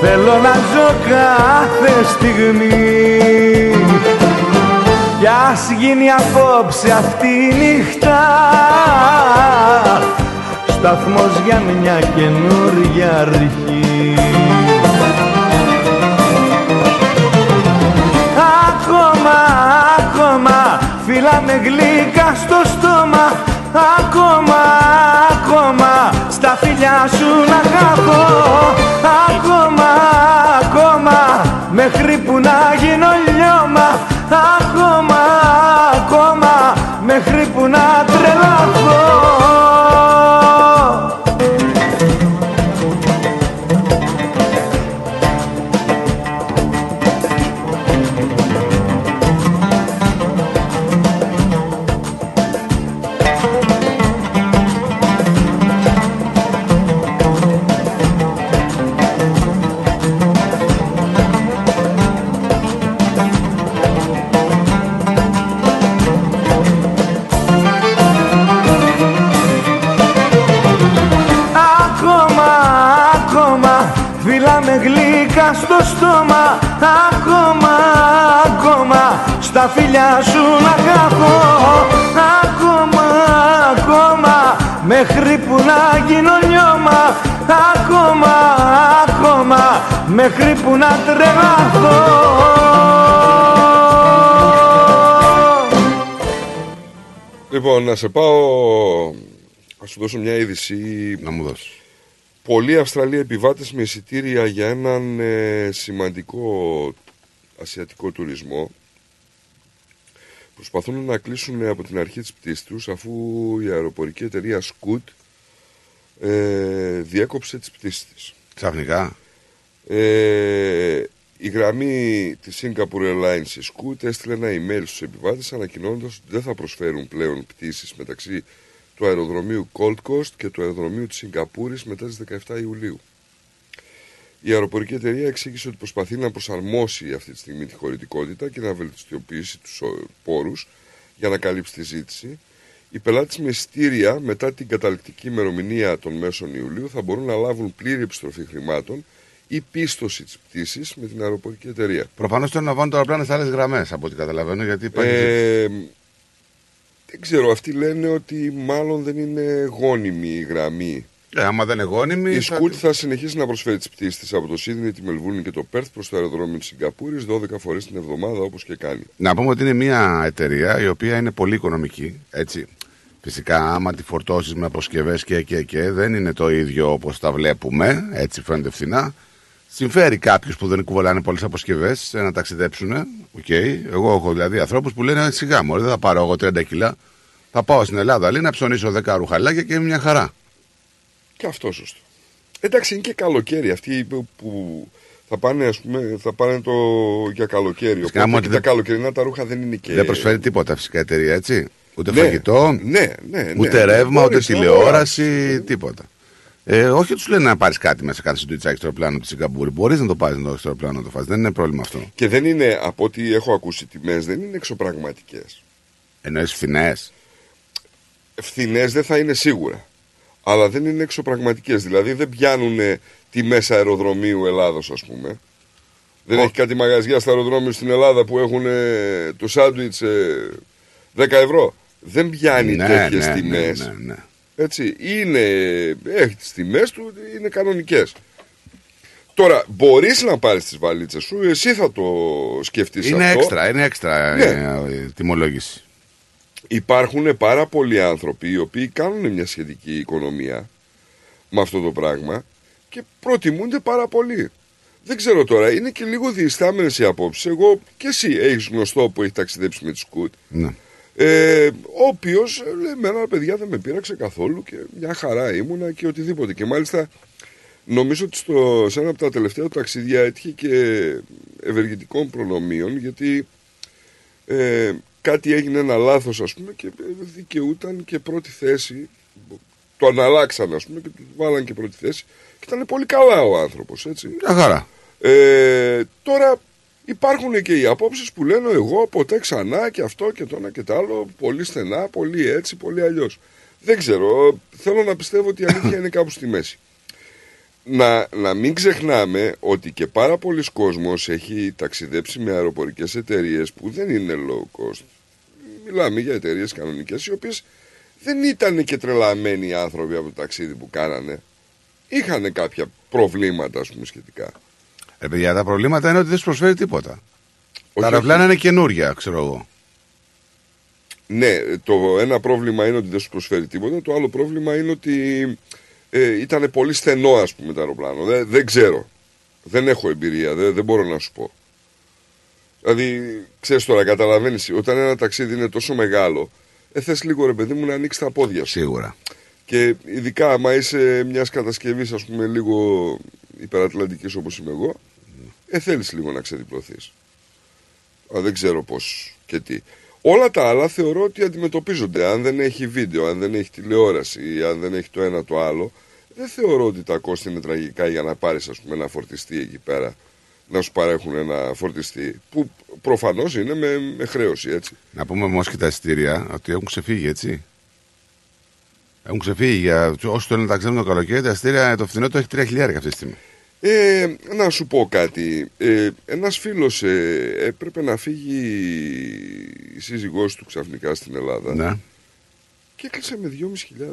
Θέλω να ζω κάθε στιγμή. Κι ας γίνει απόψε αυτή η νύχτα. Σταθμός για μια καινούρια αρχή. Ακόμα, ακόμα Φύλλα με γλυκά στο στόμα Ακόμα, ακόμα Στα φιλιά σου να αγαπώ Ακόμα, ακόμα Μέχρι που να γίνω λιώμα. Ακόμα, ακόμα Μέχρι που να να γίνω λιώμα Ακόμα, ακόμα Μέχρι που να τρελαθώ Λοιπόν, να σε πάω. Να σου δώσω μια είδηση. Να μου δώσεις. Πολλοί Αυστραλοί επιβάτες με εισιτήρια για έναν ε, σημαντικό ασιατικό τουρισμό προσπαθούν να κλείσουν από την αρχή της πτήσης τους αφού η αεροπορική εταιρεία Scoot ε, διέκοψε τις πτήσεις της. Ξαφνικά. Ε, η γραμμή της Singapore Airlines η Scoot έστειλε ένα email στους επιβάτες ανακοινώνοντας ότι δεν θα προσφέρουν πλέον πτήσεις μεταξύ του αεροδρομίου Gold Coast και του αεροδρομίου της Σιγκαπούρης μετά τις 17 Ιουλίου. Η αεροπορική εταιρεία εξήγησε ότι προσπαθεί να προσαρμόσει αυτή τη στιγμή τη χωρητικότητα και να βελτιστοποιήσει τους πόρους για να καλύψει τη ζήτηση. Οι πελάτες με εισιτήρια μετά την καταληκτική ημερομηνία των μέσων Ιουλίου θα μπορούν να λάβουν πλήρη επιστροφή χρημάτων ή πίστοση της πτήσης με την αεροπορική εταιρεία. Προφανώς θέλουν να βάλουν το αεροπλάνο σε άλλες γραμμές από ό,τι καταλαβαίνω. Γιατί υπάρχει. Ε, δεν ξέρω, αυτοί λένε ότι μάλλον δεν είναι γόνιμη η γραμμή. Ε, άμα δεν είναι γόνιμη. Η θα- Scoot θα συνεχίσει να προσφέρει τις πτήσεις της από το Σίδνεϊ, τη Μελβούρνη και το Πέρθ προς το αεροδρόμιο της Σιγκαπούρης 12 φορές την εβδομάδα όπως και κάνει. Να πούμε ότι είναι μια εταιρεία η οποία είναι πολύ οικονομική. Έτσι. Φυσικά, άμα τη φορτώσεις με αποσκευές και, και, και, δεν είναι το ίδιο όπως τα βλέπουμε. Έτσι φαίνεται φθηνά. Συμφέρει κάποιου που δεν κουβαλάνε πολλές αποσκευές να ταξιδέψουν. Οκ. Εγώ έχω δηλαδή ανθρώπους που λένε σιγά μου, δεν θα πάρω εγώ 30 κιλά. Θα πάω στην Ελλάδα, λέει να ψωνίσω 10 ρουχαλάκια και είναι μια χαρά. Και αυτό σωστό. Εντάξει, είναι και καλοκαίρι. Αυτοί που, που θα πάνε, ας πούμε, θα πάνε το για καλοκαίρι. Φυσικά, Οπότε άμα και δεν- τα καλοκαιρινά τα ρούχα δεν είναι και. Δεν προσφέρει τίποτα φυσικά η εταιρεία, έτσι. Ούτε Ναι, φαγητό, ναι, ναι, ναι. ούτε ρεύμα, ούτε Μπορείς να τηλεόραση, τίποτα. Ε, όχι τους λένε να πάρεις κάτι μέσα, κάτι σουντουιτσάκι στο αεροπλάνο της Σιγκαπούρη. Μπορείς να το πάρεις στο αεροπλάνο να το φας. Δεν είναι πρόβλημα αυτό. Και δεν είναι, από ό,τι έχω ακούσει τιμές, δεν είναι εξωπραγματικές. Εννοείς φθηνές; Φθηνές δεν θα είναι σίγουρα. Αλλά δεν είναι εξωπραγματικές. Δηλαδή δεν πιάνουν τιμέ αεροδρομίου Ελλάδος, ας πούμε. Δεν έχει κάτι μαγαζιά στα αεροδρόμια στην Ελλάδα που έχουν ε, το σάντουιτς 10 ευρώ. Δεν πιάνει Ναι, τέτοιες ναι, ναι, τιμές. ναι, ναι. Έτσι, είναι, έχει τις τιμές του, είναι κανονικές. Τώρα, μπορείς να πάρεις τις βαλίτσες σου, εσύ θα το σκεφτείς Είναι αυτό. έξτρα, είναι έξτρα Ναι. ε, η τιμολόγηση. Υπάρχουν πάρα πολλοί άνθρωποι οι οποίοι κάνουν μια σχετική οικονομία με αυτό το πράγμα και προτιμούνται πάρα πολύ. Δεν ξέρω τώρα, είναι και λίγο διεστάμενες οι απόψεις. Εγώ και εσύ έχεις γνωστό που έχεις ταξιδέψει με τη σκούτ. Ναι. Ε, ο οποίο λέει: Εμένα, παιδιά, δεν με πείραξε καθόλου και μια χαρά ήμουνα και οτιδήποτε. Και μάλιστα νομίζω ότι στο, σε ένα από τα τελευταία του ταξίδια έτυχε και ευεργετικών προνομίων γιατί ε, κάτι έγινε ένα λάθος ας πούμε και δικαιούταν και πρώτη θέση το αναλλάξαν ας πούμε και του βάλαν και πρώτη θέση και ήταν πολύ καλά ο άνθρωπος έτσι Μια χαρά. ε, τώρα υπάρχουν και οι απόψεις που λένε εγώ ποτέ ξανά και αυτό και το ένα και το άλλο πολύ στενά, πολύ έτσι, πολύ αλλιώς. Δεν ξέρω, θέλω να πιστεύω ότι η αλήθεια είναι κάπου στη μέση. Να, να μην ξεχνάμε ότι και πάρα πολλοί κόσμος έχει ταξιδέψει με αεροπορικές εταιρείες που δεν είναι low cost. Μιλάμε για εταιρείες κανονικές οι οποίες δεν ήταν και τρελαμένοι άνθρωποι από το ταξίδι που κάνανε. Είχαν κάποια προβλήματα ας πούμε σχετικά. Ε, παιδιά, τα προβλήματα είναι ότι δεν σου προσφέρει τίποτα. τα όχι. αεροπλάνα είναι καινούρια, ξέρω εγώ. Ναι, το ένα πρόβλημα είναι ότι δεν σου προσφέρει τίποτα. Το άλλο πρόβλημα είναι ότι ε, ήταν πολύ στενό, ας πούμε, το αεροπλάνο. Δεν, δεν ξέρω. Δεν έχω εμπειρία. Δεν, δεν μπορώ να σου πω. Δηλαδή, ξέρεις τώρα, καταλαβαίνεις, όταν ένα ταξίδι είναι τόσο μεγάλο, ε, θες λίγο ρε παιδί μου να ανοίξεις τα πόδια σου. Σίγουρα. Και ειδικά, άμα είσαι μιας κατασκευής, ας πούμε, λίγο υπερατλαντικής όπως είμαι εγώ, ε, θέλεις λίγο να ξεδιπλωθείς. Δεν ξέρω πώς και τι. Όλα τα άλλα θεωρώ ότι αντιμετωπίζονται. Αν δεν έχει βίντεο, αν δεν έχει τηλεόραση, αν δεν έχει το ένα το άλλο, δεν θεωρώ ότι τα κόστη είναι τραγικά για να πάρεις ένα φορτιστή εκεί πέρα να σου παρέχουν ένα φορτιστή που προφανώς είναι με, με χρέωση έτσι. Να πούμε όμως και τα εισιτήρια ότι έχουν ξεφύγει, έτσι. Έχουν ξεφύγει για όσοι θέλουν να ταξιδεύουν το καλοκαίρι. Τα εισιτήρια το φθηνό το έχει 3 χιλιάρια αυτή τη στιγμή. Ε, να σου πω κάτι. Ε, ένας φίλος ε, έπρεπε να φύγει η σύζυγός του ξαφνικά στην Ελλάδα Ναι. και έκλεισε με 2.500.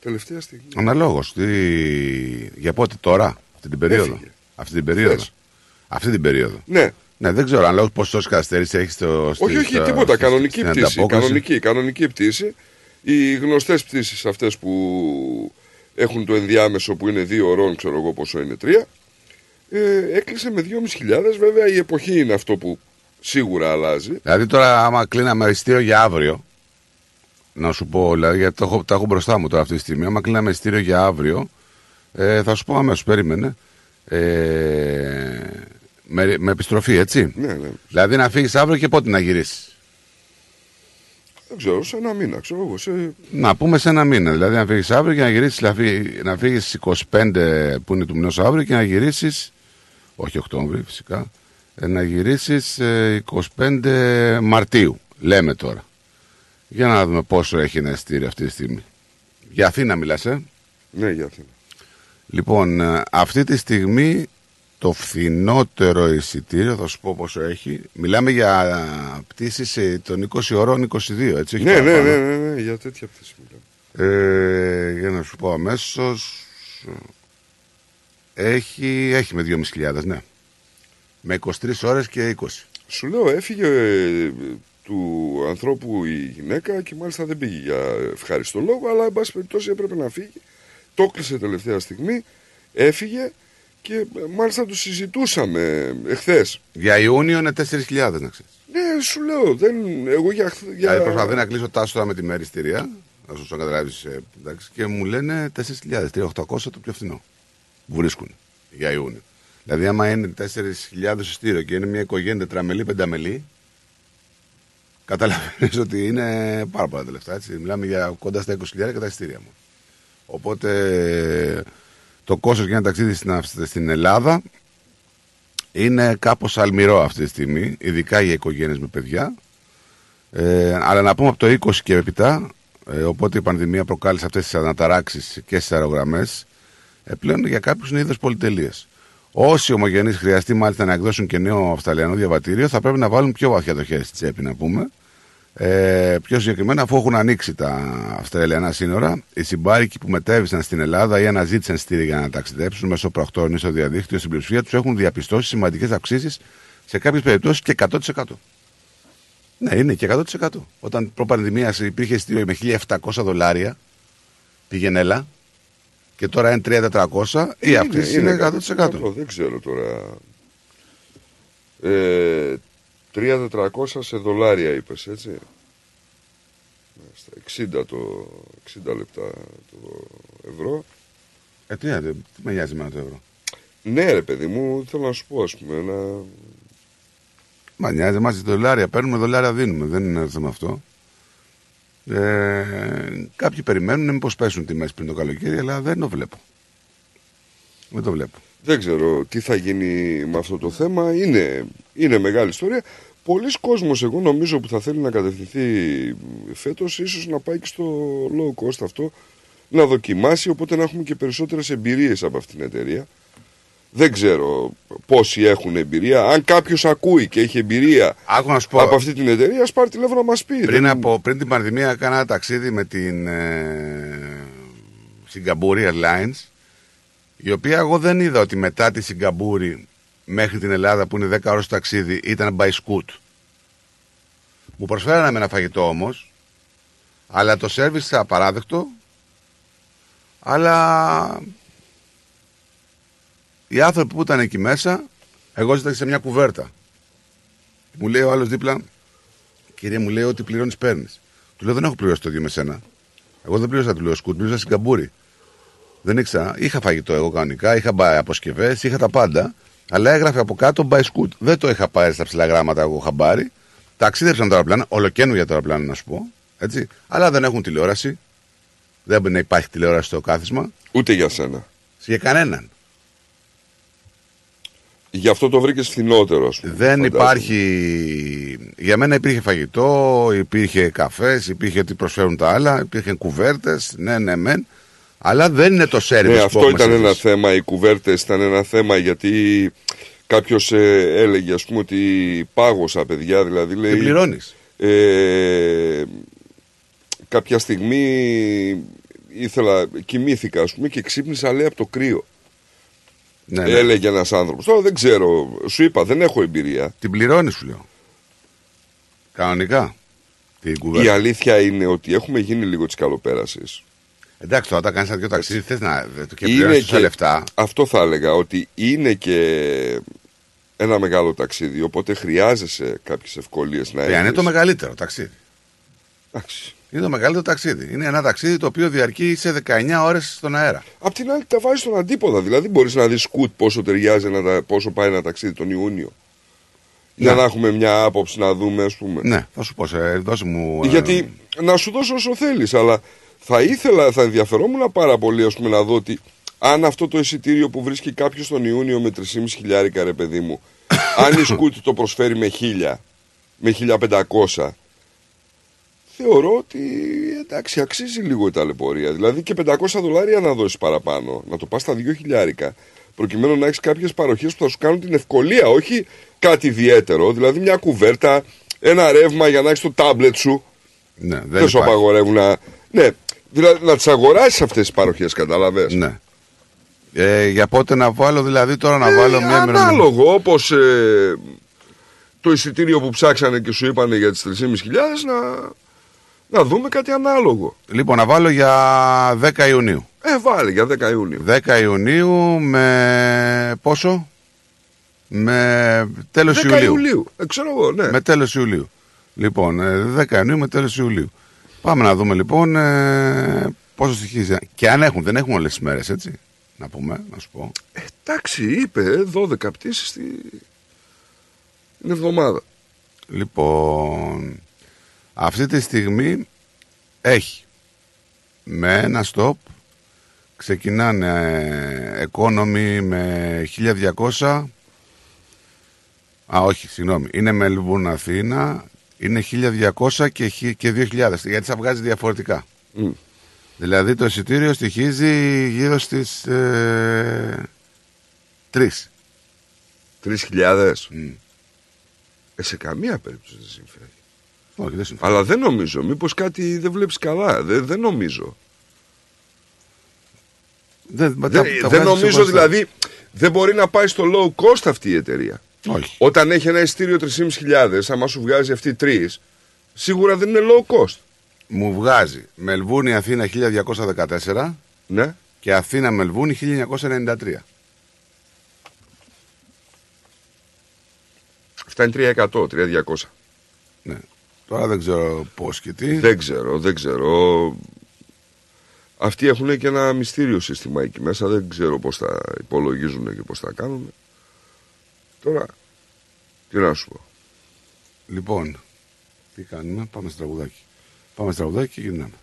Τελευταία στιγμή. Αναλόγως. Για πότε τώρα, αυτή την περίοδο; Έφυγε. Αυτή την περίοδο. Χθες. Αυτή την περίοδο. Ναι. Ναι, δεν ξέρω. Αναλόγως πόσο καθυστέρηση έχεις στο. στη- όχι, όχι, στο- τίποτα. στη- κανονική στην πτήση. ανταπόκριση. Κανονική, κανονική πτήση. Οι γνωστές πτήσεις αυτές που έχουν το ενδιάμεσο που είναι δύο ωρών, ξέρω εγώ πόσο είναι τρία, ε, έκλεισε με 2.500. Βέβαια η εποχή είναι αυτό που σίγουρα αλλάζει. Δηλαδή τώρα, άμα κλείναμε ειστήριο για αύριο, να σου πω, δηλαδή, γιατί το έχω, τα έχω μπροστά μου τώρα αυτή τη στιγμή. Άμα κλείναμε ειστήριο για αύριο, ε, θα σου πω αμέσως, περίμενε. Ε, με, με επιστροφή, έτσι. Ναι, ναι. Δηλαδή να φύγεις αύριο και πότε να γυρίσεις; Δεν ξέρω, σε ένα μήνα, ξέρω εγώ. Σε... Να πούμε σε ένα μήνα. Δηλαδή να φύγεις αύριο και να γυρίσεις. Να φύγεις, να φύγεις 25 που είναι του μηνός αύριο και να γυρίσεις. Όχι Οκτώβρη φυσικά. ε, Να γυρίσεις 25 Μαρτίου. Λέμε τώρα. Για να δούμε πόσο έχει ένα ειστήριο αυτή τη στιγμή. Για Αθήνα μιλάς, ε; Ναι, για Αθήνα. Λοιπόν, ε, αυτή τη στιγμή το φθηνότερο εισιτήριο, θα σου πω πόσο έχει. Μιλάμε για πτήσεις ε, των 20 ώρων 22, έτσι. όχι Ναι, ναι, παραπάνω. ναι, ναι, ναι, για τέτοια πτήση μιλάμε. Ε, για να σου πω αμέσως. Έχει, έχει με 2.500, ναι. Με 23 ώρες και 20. Σου λέω, έφυγε ε, του ανθρώπου η γυναίκα και μάλιστα δεν πήγε για ευχάριστο λόγο, αλλά εν πάση περιπτώσει έπρεπε να φύγει. Το έκλεισε τελευταία στιγμή, έφυγε και ε, μάλιστα το συζητούσαμε εχθές. Για Ιούνιο είναι 4.000 να ξέρεις. Ναι, σου λέω, δεν, εγώ για. χθ- για... Δηλαδή προσπαθεί να κλείσω τάσο τώρα με τη μέρη στηρία. Να σου το καταλάβει. Και μου λένε 4.000, 3.800 το πιο φθηνό. Που βρίσκουν για Ιούνιο. Δηλαδή, άμα είναι 4.000 εισιτήριο και είναι μια οικογένεια τετραμελή, πενταμελή, καταλαβαίνεις ότι είναι πάρα πολλά τα λεφτά. Έτσι. Μιλάμε για κοντά στα 20.000 και τα εισιτήρια μου. Οπότε το κόστος για ένα ταξίδι στην, Αυστ- στην Ελλάδα είναι κάπως αλμυρό αυτή τη στιγμή, ειδικά για οικογένειες με παιδιά. Ε, αλλά να πούμε από το 20 και έπειτα, ε, οπότε η πανδημία προκάλεσε αυτές τις αναταράξεις και στις αερογραμμές, ε, πλέον για κάποιους είναι είδος πολυτελείας. Όσοι ομογενείς χρειαστεί μάλιστα να εκδώσουν και νέο Αυστραλιανό διαβατήριο, θα πρέπει να βάλουν πιο βαθιά το χέρι στη τσέπη, να πούμε. Ε, πιο συγκεκριμένα, αφού έχουν ανοίξει τα Αυστραλιανά σύνορα, οι συμπάρικοι που μετέβησαν στην Ελλάδα ή αναζήτησαν στήρι για να ταξιδέψουν μέσω πρακτόρων ή στο διαδίκτυο, στην πλειοψηφία τους έχουν διαπιστώσει σημαντικές αυξήσεις σε κάποιες περιπτώσεις και 100%. Ναι, είναι και 100%. Όταν προπανδημία υπήρχε εισιτήριο με 1.700 δολάρια, πηγενέλα, και τώρα είναι 3.400, η αύξηση είναι 100%. Δεν ξέρω τώρα. Ε, 3.400 σε δολάρια είπες, έτσι. Μάλιστα, 60 το 60 λεπτά το ευρώ. Ε, τι, είναι, τι με νοιάζει με το ευρώ; Ναι ρε παιδί μου, θέλω να σου πω ας πούμε να... Μα νοιάζει εμάς δολάρια, παίρνουμε δολάρια δίνουμε, δεν είναι θέμα αυτό. Ε, κάποιοι περιμένουν μήπως πέσουν τιμές πριν το καλοκαίρι, αλλά δεν το βλέπω. Δεν το βλέπω. Δεν ξέρω τι θα γίνει με αυτό το θέμα. Είναι, είναι μεγάλη ιστορία. Πολλοί κόσμος εγώ νομίζω που θα θέλει να κατευθυνθεί φέτος ίσως να πάει και στο low cost αυτό να δοκιμάσει οπότε να έχουμε και περισσότερες εμπειρίες από αυτήν την εταιρεία. Δεν ξέρω πόσοι έχουν εμπειρία. Αν κάποιος ακούει και έχει εμπειρία Άκου να σου πω, από αυτή την εταιρεία, ας πάρει τηλέφωνο να μας πει. πριν, Δεν- από, πριν την πανδημία έκανα ένα ταξίδι με την ε, Σιγκαπούρη Airlines η οποία εγώ δεν είδα ότι μετά τη Σιγκαπούρη μέχρι την Ελλάδα που είναι 10 ώρες το ταξίδι ήταν by scoot. Μου προσφέρανε με ένα φαγητό όμως αλλά το σερβις ήταν απαράδεκτο αλλά οι άνθρωποι που ήταν εκεί μέσα εγώ ζήτησα σε μια κουβέρτα μου λέει ο άλλος δίπλα Κύριε μου λέει ότι πληρώνεις, παίρνεις. Του λέω δεν έχω πληρώσει το ίδιο με σένα. Εγώ δεν πλήρωσα, του λέω σκούτ, πλήρωσα στην καμπούρη. Δεν ήξερα. Είχα φαγητό εγώ κανονικά, είχα αποσκευές, είχα τα πάντα. Αλλά έγραφε από κάτω by scoot. Δεν το είχα πάρει στα ψηλά γράμματα εγώ χαμπάρι. Ταξίδεψαν το αεροπλάνο, ολοκαίνου για το αεροπλάνο να σου πω. Έτσι. Αλλά δεν έχουν τηλεόραση. Δεν μπορεί να υπάρχει τηλεόραση στο κάθισμα. Ούτε για σένα. Για κανέναν. Γι' αυτό το βρήκες φθηνότερο, ας πούμε. Δεν φαντάζομαι. υπάρχει. Για μένα υπήρχε φαγητό, υπήρχε καφές, υπήρχε τι προσφέρουν τα άλλα, υπήρχε κουβέρτες. Ναι, ναι, μεν. Αλλά δεν είναι το σερβις Ναι, που αυτό έχουμε ήταν σε ένα εμείς. θέμα. Οι κουβέρτες ήταν ένα θέμα γιατί κάποιος έλεγε, ας πούμε, ότι πάγωσα παιδιά. Δηλαδή λέει. Τι πληρώνεις. Ε, κάποια στιγμή ήθελα, κοιμήθηκα, ας πούμε, και ξύπνησα λέει από το κρύο. Ναι, ναι. Έλεγε ένας άνθρωπος. Τώρα δεν ξέρω. Σου είπα, δεν έχω εμπειρία. Την πληρώνεις, σου λέω. Κανονικά. Την κουβέρτα. Η αλήθεια είναι ότι έχουμε γίνει λίγο της καλοπέρασης. Εντάξει, τώρα όταν κάνεις ένα δυο ταξίδι, θες να. Και πληρώνεις τόσα λεφτά. Αυτό θα έλεγα ότι είναι και ένα μεγάλο ταξίδι. Οπότε χρειάζεσαι κάποιες ευκολίες να Ε, είναι έχεις. το μεγαλύτερο ταξίδι. Εντάξει. Είναι το μεγαλύτερο ταξίδι. Είναι ένα ταξίδι το οποίο διαρκεί σε 19 ώρες στον αέρα. Απ' την άλλη τα βάζεις στον αντίποδα. Δηλαδή μπορείς να δεις σκουτ πόσο ταιριάζει, να τα, πόσο πάει ένα ταξίδι τον Ιούνιο. Για Ναι. να έχουμε μια άποψη να δούμε, ας πούμε. Ναι, θα σου πω, σε, δώσε μου. ε, Γιατί να σου δώσω όσο θέλεις, αλλά θα ήθελα, θα ενδιαφερόμουν πάρα πολύ ας πούμε, να δω ότι αν αυτό το εισιτήριο που βρίσκει κάποιος τον Ιούνιο με 3,5 χιλιάρικα, ρε παιδί μου, αν η σκούτη το προσφέρει με 1000, με 1500, θεωρώ ότι εντάξει, αξίζει λίγο η ταλαιπωρία. Δηλαδή και 500 δολάρια να δώσεις παραπάνω, να το πας στα 2 χιλιάρικα, προκειμένου να έχεις κάποιες παροχές που θα σου κάνουν την ευκολία, όχι κάτι ιδιαίτερο. Δηλαδή μια κουβέρτα, ένα ρεύμα για να έχεις το τάμπλετ σου. Ναι, δεν Δεν σου υπάρχει. απαγορεύουν να. Ναι, δηλαδή να τις αγοράσεις αυτές τις παροχές, καταλαβες. Ναι. Ε, για πότε να βάλω, δηλαδή τώρα να βάλω μια ημερομηνία. Ε, Ανάλογο, όπως το εισιτήριο που ψάξανε και σου είπανε για τις 3.500 να, να δούμε κάτι ανάλογο. Λοιπόν, να βάλω για 10 Ιουνίου. Ε, βάλε για 10 Ιουνίου. 10 Ιουνίου με πόσο; Με τέλος 10 Ιουλίου. Ιουλίου. Ε, ξέρω εγώ, ναι. Με τέλος Ιουλίου. Λοιπόν, ε, 10 Ιουνίου με τέλος Ιουλίου. Πάμε να δούμε λοιπόν ε, πόσο στοιχίζει. Και αν έχουν, δεν έχουν όλες τις μέρες, έτσι. Να πούμε, να σου πω. Εντάξει, είπε 12 πτήσεις τη... την εβδομάδα. Λοιπόν, αυτή τη στιγμή έχει με ένα stop ξεκινάνε ε, economy με 1200 Α, όχι, συγγνώμη. Είναι Μελβούν Αθήνα, είναι 1200 και, χι- και 2000, γιατί θα βγάζει διαφορετικά. Μμ. Δηλαδή το εισιτήριο στοιχίζει γύρω στις ε, 3. 3.000. Ε, σε καμία περίπτωση δεν συμφέρει. Όχι, δεν συμφέρει. Αλλά δεν νομίζω. Μήπως κάτι δεν βλέπεις καλά. Δεν, δεν νομίζω. Δεν, Δεν, τα- τα δεν βγάζεις νομίζω σοβαστά. δηλαδή δεν μπορεί να πάει στο low cost αυτή η εταιρεία. Όχι. Όταν έχει ένα ειστήριο 3.500, άμα σου βγάζει αυτή τρεις, σίγουρα δεν είναι low cost. Μου βγάζει Μελβούνι Αθήνα 1214 Ναι. και Αθήνα Μελβούνι 1993. Αυτά είναι 3%, 3.200. Ναι. Τώρα δεν ξέρω πώς και τι. Δεν ξέρω, δεν ξέρω. Αυτοί έχουν και ένα μυστήριο σύστημα εκεί μέσα. Δεν ξέρω πώς θα υπολογίζουν και πώς θα κάνουν. Τώρα, τι να σου πω. Λοιπόν, τι κάνουμε, πάμε στο τραγουδάκι. Πάμε στο τραγουδάκι και γυρνάμε.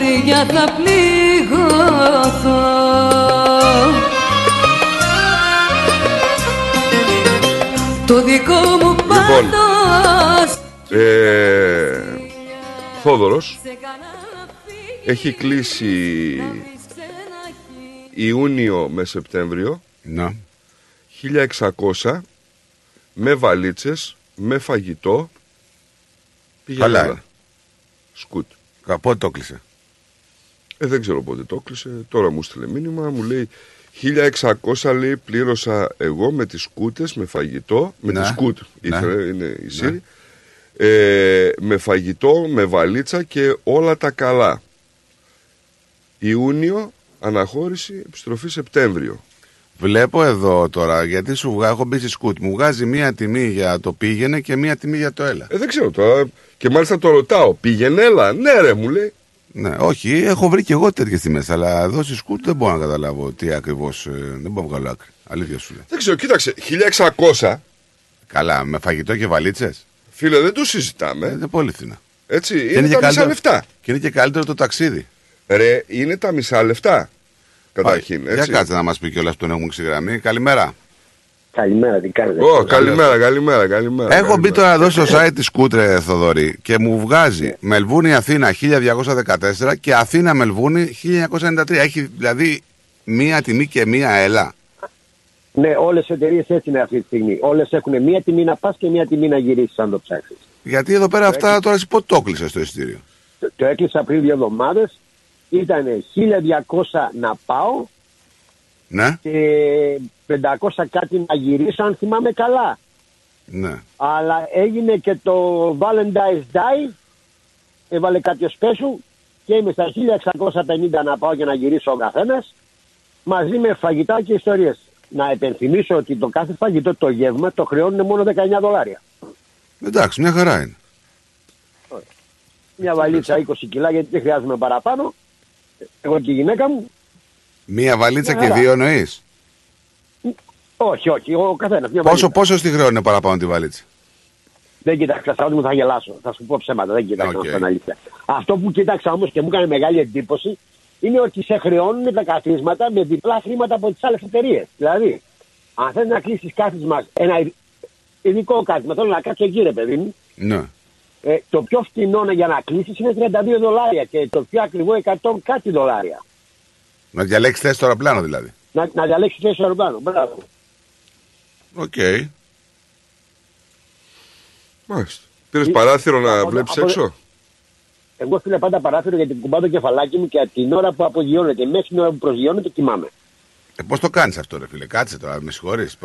Βαριά θα πληγωθώ. Το δικό μου πάθος Ε, Θόδωρος έχει κλείσει Ιούνιο με Σεπτέμβριο Να. 1600 με βαλίτσες, με φαγητό πήγε Καλά καλά. είναι. Σκουτ. Κα- Πότε το κλείσε. Ε, δεν ξέρω πότε το έκλεισε. Τώρα μου στείλε μήνυμα, μου λέει 1600 λέει πλήρωσα εγώ με τις σκούτες, με φαγητό, με Ναι. τη σκούτ, Ναι. ήθελε, είναι η Σύρη, ε, με φαγητό, με βαλίτσα και όλα τα καλά. Ιούνιο, αναχώρηση, επιστροφή Σεπτέμβριο. Βλέπω εδώ τώρα, γιατί σου βγάζω, έχω μπει στη σκούτ, μου βγάζει μία τιμή για το πήγαινε και μία τιμή για το έλα. Ε, δεν ξέρω τώρα. Και μάλιστα το ρωτάω. Πήγαινε, έλα. Ναι, ρε, μου λέει. Ναι, όχι, έχω βρει και εγώ τέτοιες τιμές, αλλά εδώ στη σκούτ δεν μπορώ να καταλάβω τι ακριβώς. δεν μπορώ να βγάλω άκρη. Αλήθεια σου λέω. Δεν ξέρω, κοίταξε. 1600. Καλά, με φαγητό και βαλίτσες. Φίλε, δεν το συζητάμε. Είναι πολύ φθηνά. Έτσι, Και είναι, και τα μισά καλύτερο- λεφτά. Και είναι και καλύτερο το ταξίδι. Ρε, είναι τα μισά λεφτά. Καταρχήν, Για έτσι. κάτσε να μας πει κιόλας που τον έχουμε ξεγραμμή. Καλημέρα. Καλημέρα, τι κάνετε; Ω, καλημέρα, καλημέρα, καλημέρα. Έχω μπει καλημέρα. τώρα εδώ στο site της Κούτρε Θοδωρή και μου βγάζει Μελβούνι Αθήνα 1214 και Αθήνα Μελβούνι 1993. Έχει δηλαδή μία τιμή και μία έλα. Ναι, όλες οι εταιρείες έτσι είναι αυτή τη στιγμή. Όλες έχουν μία τιμή να πας και μία τιμή να γυρίσεις, αν το ψάξεις. Γιατί εδώ πέρα αυτά τώρα εσύ πότε το κλείσες το εισιτήριο; Το, το έκλεισα πριν δύο εβδομάδες ήταν 1200 να πάω Ναι, και 500 κάτι να γυρίσω αν θυμάμαι καλά. ναι. Αλλά έγινε και το Valentine's Day, έβαλε κάποιο σπέσου και είμαι στα 1650 να πάω και να γυρίσω ο καθένας μαζί με φαγητά και ιστορίες. Να επενθυμίσω ότι το κάθε φαγητό το γεύμα το χρεώνουν μόνο 19 δολάρια. Εντάξει, μια χαρά είναι. Μια βαλίτσα 20 κιλά γιατί δεν χρειάζομαι παραπάνω. Εγώ και η γυναίκα μου. Μία βαλίτσα Μια και χαρά. δύο εννοείς; Όχι, όχι, ο καθένας. Μια Πόσο, βαλίτσα. πόσο στη χρεώνει παραπάνω τη βαλίτσα; Δεν κοίταξα, σαν μου θα γελάσω. Θα σου πω ψέματα, δεν κοίταξα Οκ. να σου πω την αλήθεια. Αυτό που κοίταξα όμως και μου έκανε μεγάλη εντύπωση είναι ότι σε χρεώνουν τα καθίσματα με διπλά χρήματα από τις άλλες εταιρείες. Δηλαδή, αν θες να κλείσεις κάθισμα, ένα ειδικό κάθισμα, θέλω να κάτσω εκεί, ρε παιδί μου, Ναι. ε, το πιο φτηνό για να κλείσεις είναι 32 δολάρια και το πιο ακριβό 100 κάτι δολάρια. Να διαλέξει θέση στο αεροπλάνο δηλαδή. Να, να διαλέξει θέση στο αεροπλάνο. Μπράβο. Οκ. Μάλιστα. Πήρες παράθυρο να από- βλέπεις από- έξω; Εγώ φίλε πάντα παράθυρο γιατί ακουμπάω το κεφαλάκι μου και την ώρα που απογειώνεται μέχρι την ώρα που προσγειώνεται κοιμάμαι. Ε, Πώς το κάνεις αυτό, ρε φίλε, κάτσε τώρα, με συγχωρείς.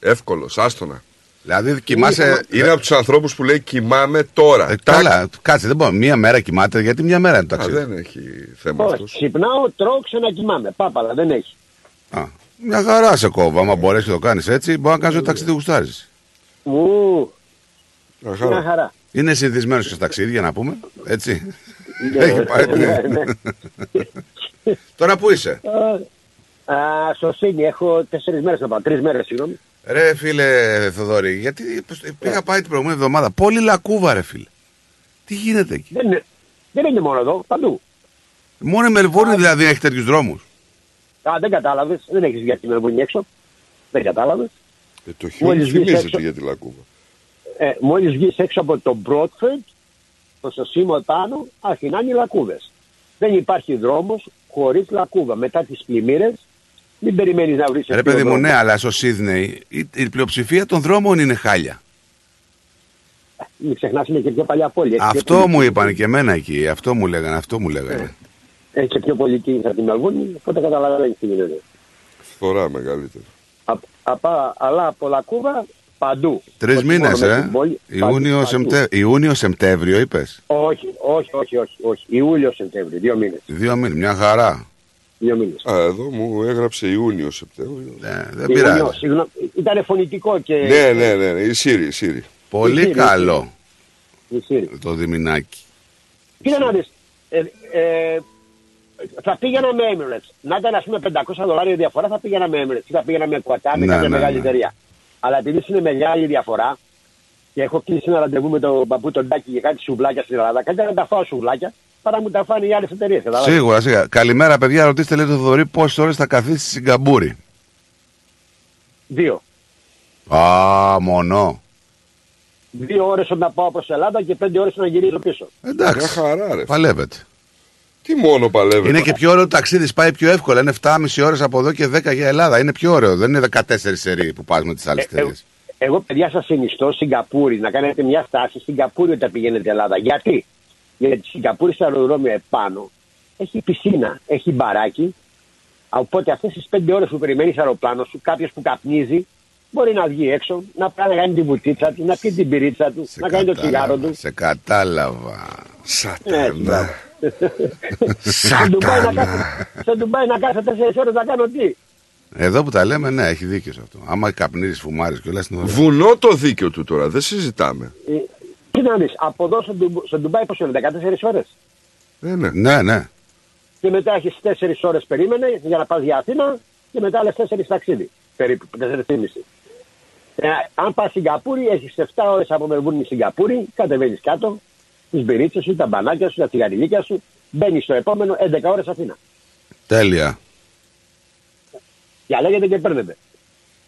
Εύκολος, άστονα. Δηλαδή κοιμάσαι. Είναι από τους ανθρώπους που λέει κοιμάμαι τώρα. Ε, καλά, κάτσε, δεν μπορώ. Μία μέρα κοιμάται, γιατί μία μέρα είναι το Α, ταξίδι. δεν έχει θέμα Όχι, αυτός. ξυπνάω, τρώω, ξανακοιμάμαι. Πάπαλα, δεν έχει. Α, μια χαρά σε κόβω. Άμα μπορέσεις και το κάνεις έτσι, μπορεί να κάνεις το ταξίδι γουστάρεις. Ου, Μια μια χαρά. Είναι συνηθισμένος και στα ταξίδια, να πούμε. Έτσι. Ναι, Έχει πάρει την- ναι, ναι. Τώρα που είσαι; Α, στο Σίνι έχω τέσσερις μέρες να πάω. Τρεις μέρες, συγγνώμη. Ρε φίλε Θοδωρή, γιατί πήγα πάει την προηγούμενη εβδομάδα. Πολύ λακκούβα, ρε φίλε. Τι γίνεται εκεί; Δεν είναι, δεν είναι μόνο εδώ, παντού. Μόνο η Μελβούρνη δηλαδή έχει τέτοιους δρόμους. Α, δεν κατάλαβες. Δεν έχεις βγει από τη Μελβούνι έξω. Δεν κατάλαβες. Ε, το χιόνι Μόλις βγεις θυμίζεται έξω. για τη λακκούβα. Ε, Μόλις βγεις έξω από το Μπρότφερντ, προ το σήμα πάνω, αρχινάνε οι λακκούβες. Δεν υπάρχει δρόμος χωρίς λακκούβα. Μετά τις πλημμύρες, μην περιμένεις να βρεις. Ρε παιδί μου, ναι, αλλά στο Σίδνεϊ η, η πλειοψηφία των δρόμων είναι χάλια. Μην ξεχνάς, είναι και πιο παλιά πόλη. Έχει πιο Αυτό πολύ- μου είπαν και εμένα εκεί. Αυτό μου λέγανε, αυτό μου λέγανε. Έχει και πιο πολύ κίνηση από τη Μελβούνι, οπότε καταλαβαίνεις τι γίνεται. Φορά μεγαλύτερη. Α, απα- αλλά από λακκούβα παντού. Τρεις Όχι μήνες, μόνο με ε. την πόλη, Ιούνιο, παντού. Σεπτέ... Ιούνιο, Σεπτέμβριο, είπες. Όχι, όχι, όχι, όχι, όχι. Ιούλιο, Σεπτέμβριο, δύο μήνες. Δύο μήνες, μια χαρά. Δύο μήνες. Α, εδώ μου έγραψε Ιούνιο Σεπτέμβριο. Ναι, δεν Ιούνιο, πειράζει. συγγνώμη, ήταν φωνητικό και. Ναι, ναι, ναι, ναι, η Σύρη, η Σύρη. Πολύ Ισχύει, καλό Ισχύει. το διμηνάκι. Κοίτα να δεις, ε, ε, θα πήγαινα με Emirates. Να ήταν ας πούμε 500 δολάρια διαφορά θα πήγαινα με Emirates. Ή θα πήγαινα με Qatar, με Ναι, κάποια ναι, μεγάλη ναι. εταιρεία. Αλλά επειδή είναι μεγάλη διαφορά και έχω κλείσει ένα ραντεβού με τον παππού τον Τάκη για κάτι σουβλάκια στην Ελλάδα, καλύτερα να τα φάω σουβλάκια παρά μου τα φάνε οι άλλες εταιρείες. Σίγουρα, σίγουρα. Καλημέρα, παιδιά. Ρωτήστε λέει το Θοδωρή πόσες ώρες θα καθίσει στη Σιγκαπούρη; Δύο. Α, μονό. Δύο ώρες όταν πάω προς Ελλάδα και πέντε ώρες να γυρίζω πίσω. Εντάξει. Μια χαρά, ρε. Παλεύετε. Τι μόνο παλεύετε. Είναι και πιο ωραίο το ταξίδι, πάει πιο εύκολα. Είναι 7,5 ώρες από εδώ και 10 για Ελλάδα. Είναι πιο ωραίο. Δεν είναι 14 σερί που πας με τις άλλες Ε, εταιρείες. Εγώ, παιδιά, σας συνιστώ Σιγκαπούρη να κάνετε μια στάση Σιγκαπούρη όταν πηγαίνετε Ελλάδα. Γιατί; Γιατί η Σιγκαπούρη στο αεροδρόμιο επάνω έχει πισίνα, έχει μπαράκι. Οπότε αυτές τις πέντε ώρες που περιμένεις αεροπλάνο σου, κάποιος που καπνίζει, μπορεί να βγει έξω, να πάει να κάνει την βουτίτσα του, να πει την πυρίτσα του, να κάνει το τσιγάρο του. Σε κατάλαβα. Ναι, μπράβο. Στο Ντουμπάι να κάθω- Στο Ντουμπάι να κάθω τέσσερις ώρες να κάνω τι. Εδώ που τα λέμε, ναι, έχει δίκιο σε αυτό. Άμα καπνίζεις, φουμάρεις και όλα στην ώρα. Βουνό το δίκιο του τώρα, δεν συζητάμε. Ε, Κοίτα να δεις, από εδώ στο, Ντου- στο Ντουμπάι πόσο είναι, 14 ώρες; Ναι, ναι. Ναι, ναι. Και μετά έχεις 4 ώρες περίμενε για να πας για Αθήνα και μετά άλλες 4 ταξίδι. Περίπου 4,5. Ε, αν πας Σιγκαπούρη, έχεις 7 ώρες από Μελβούρνη Σιγκαπούρη, κατεβαίνεις κάτω, τις μπερίτσε σου, τα μπανάκια σου, τα τσιγαριλίκια σου, μπαίνεις στο επόμενο 11 ώρες Αθήνα. Τέλεια. Διαλέγετε και παίρνετε.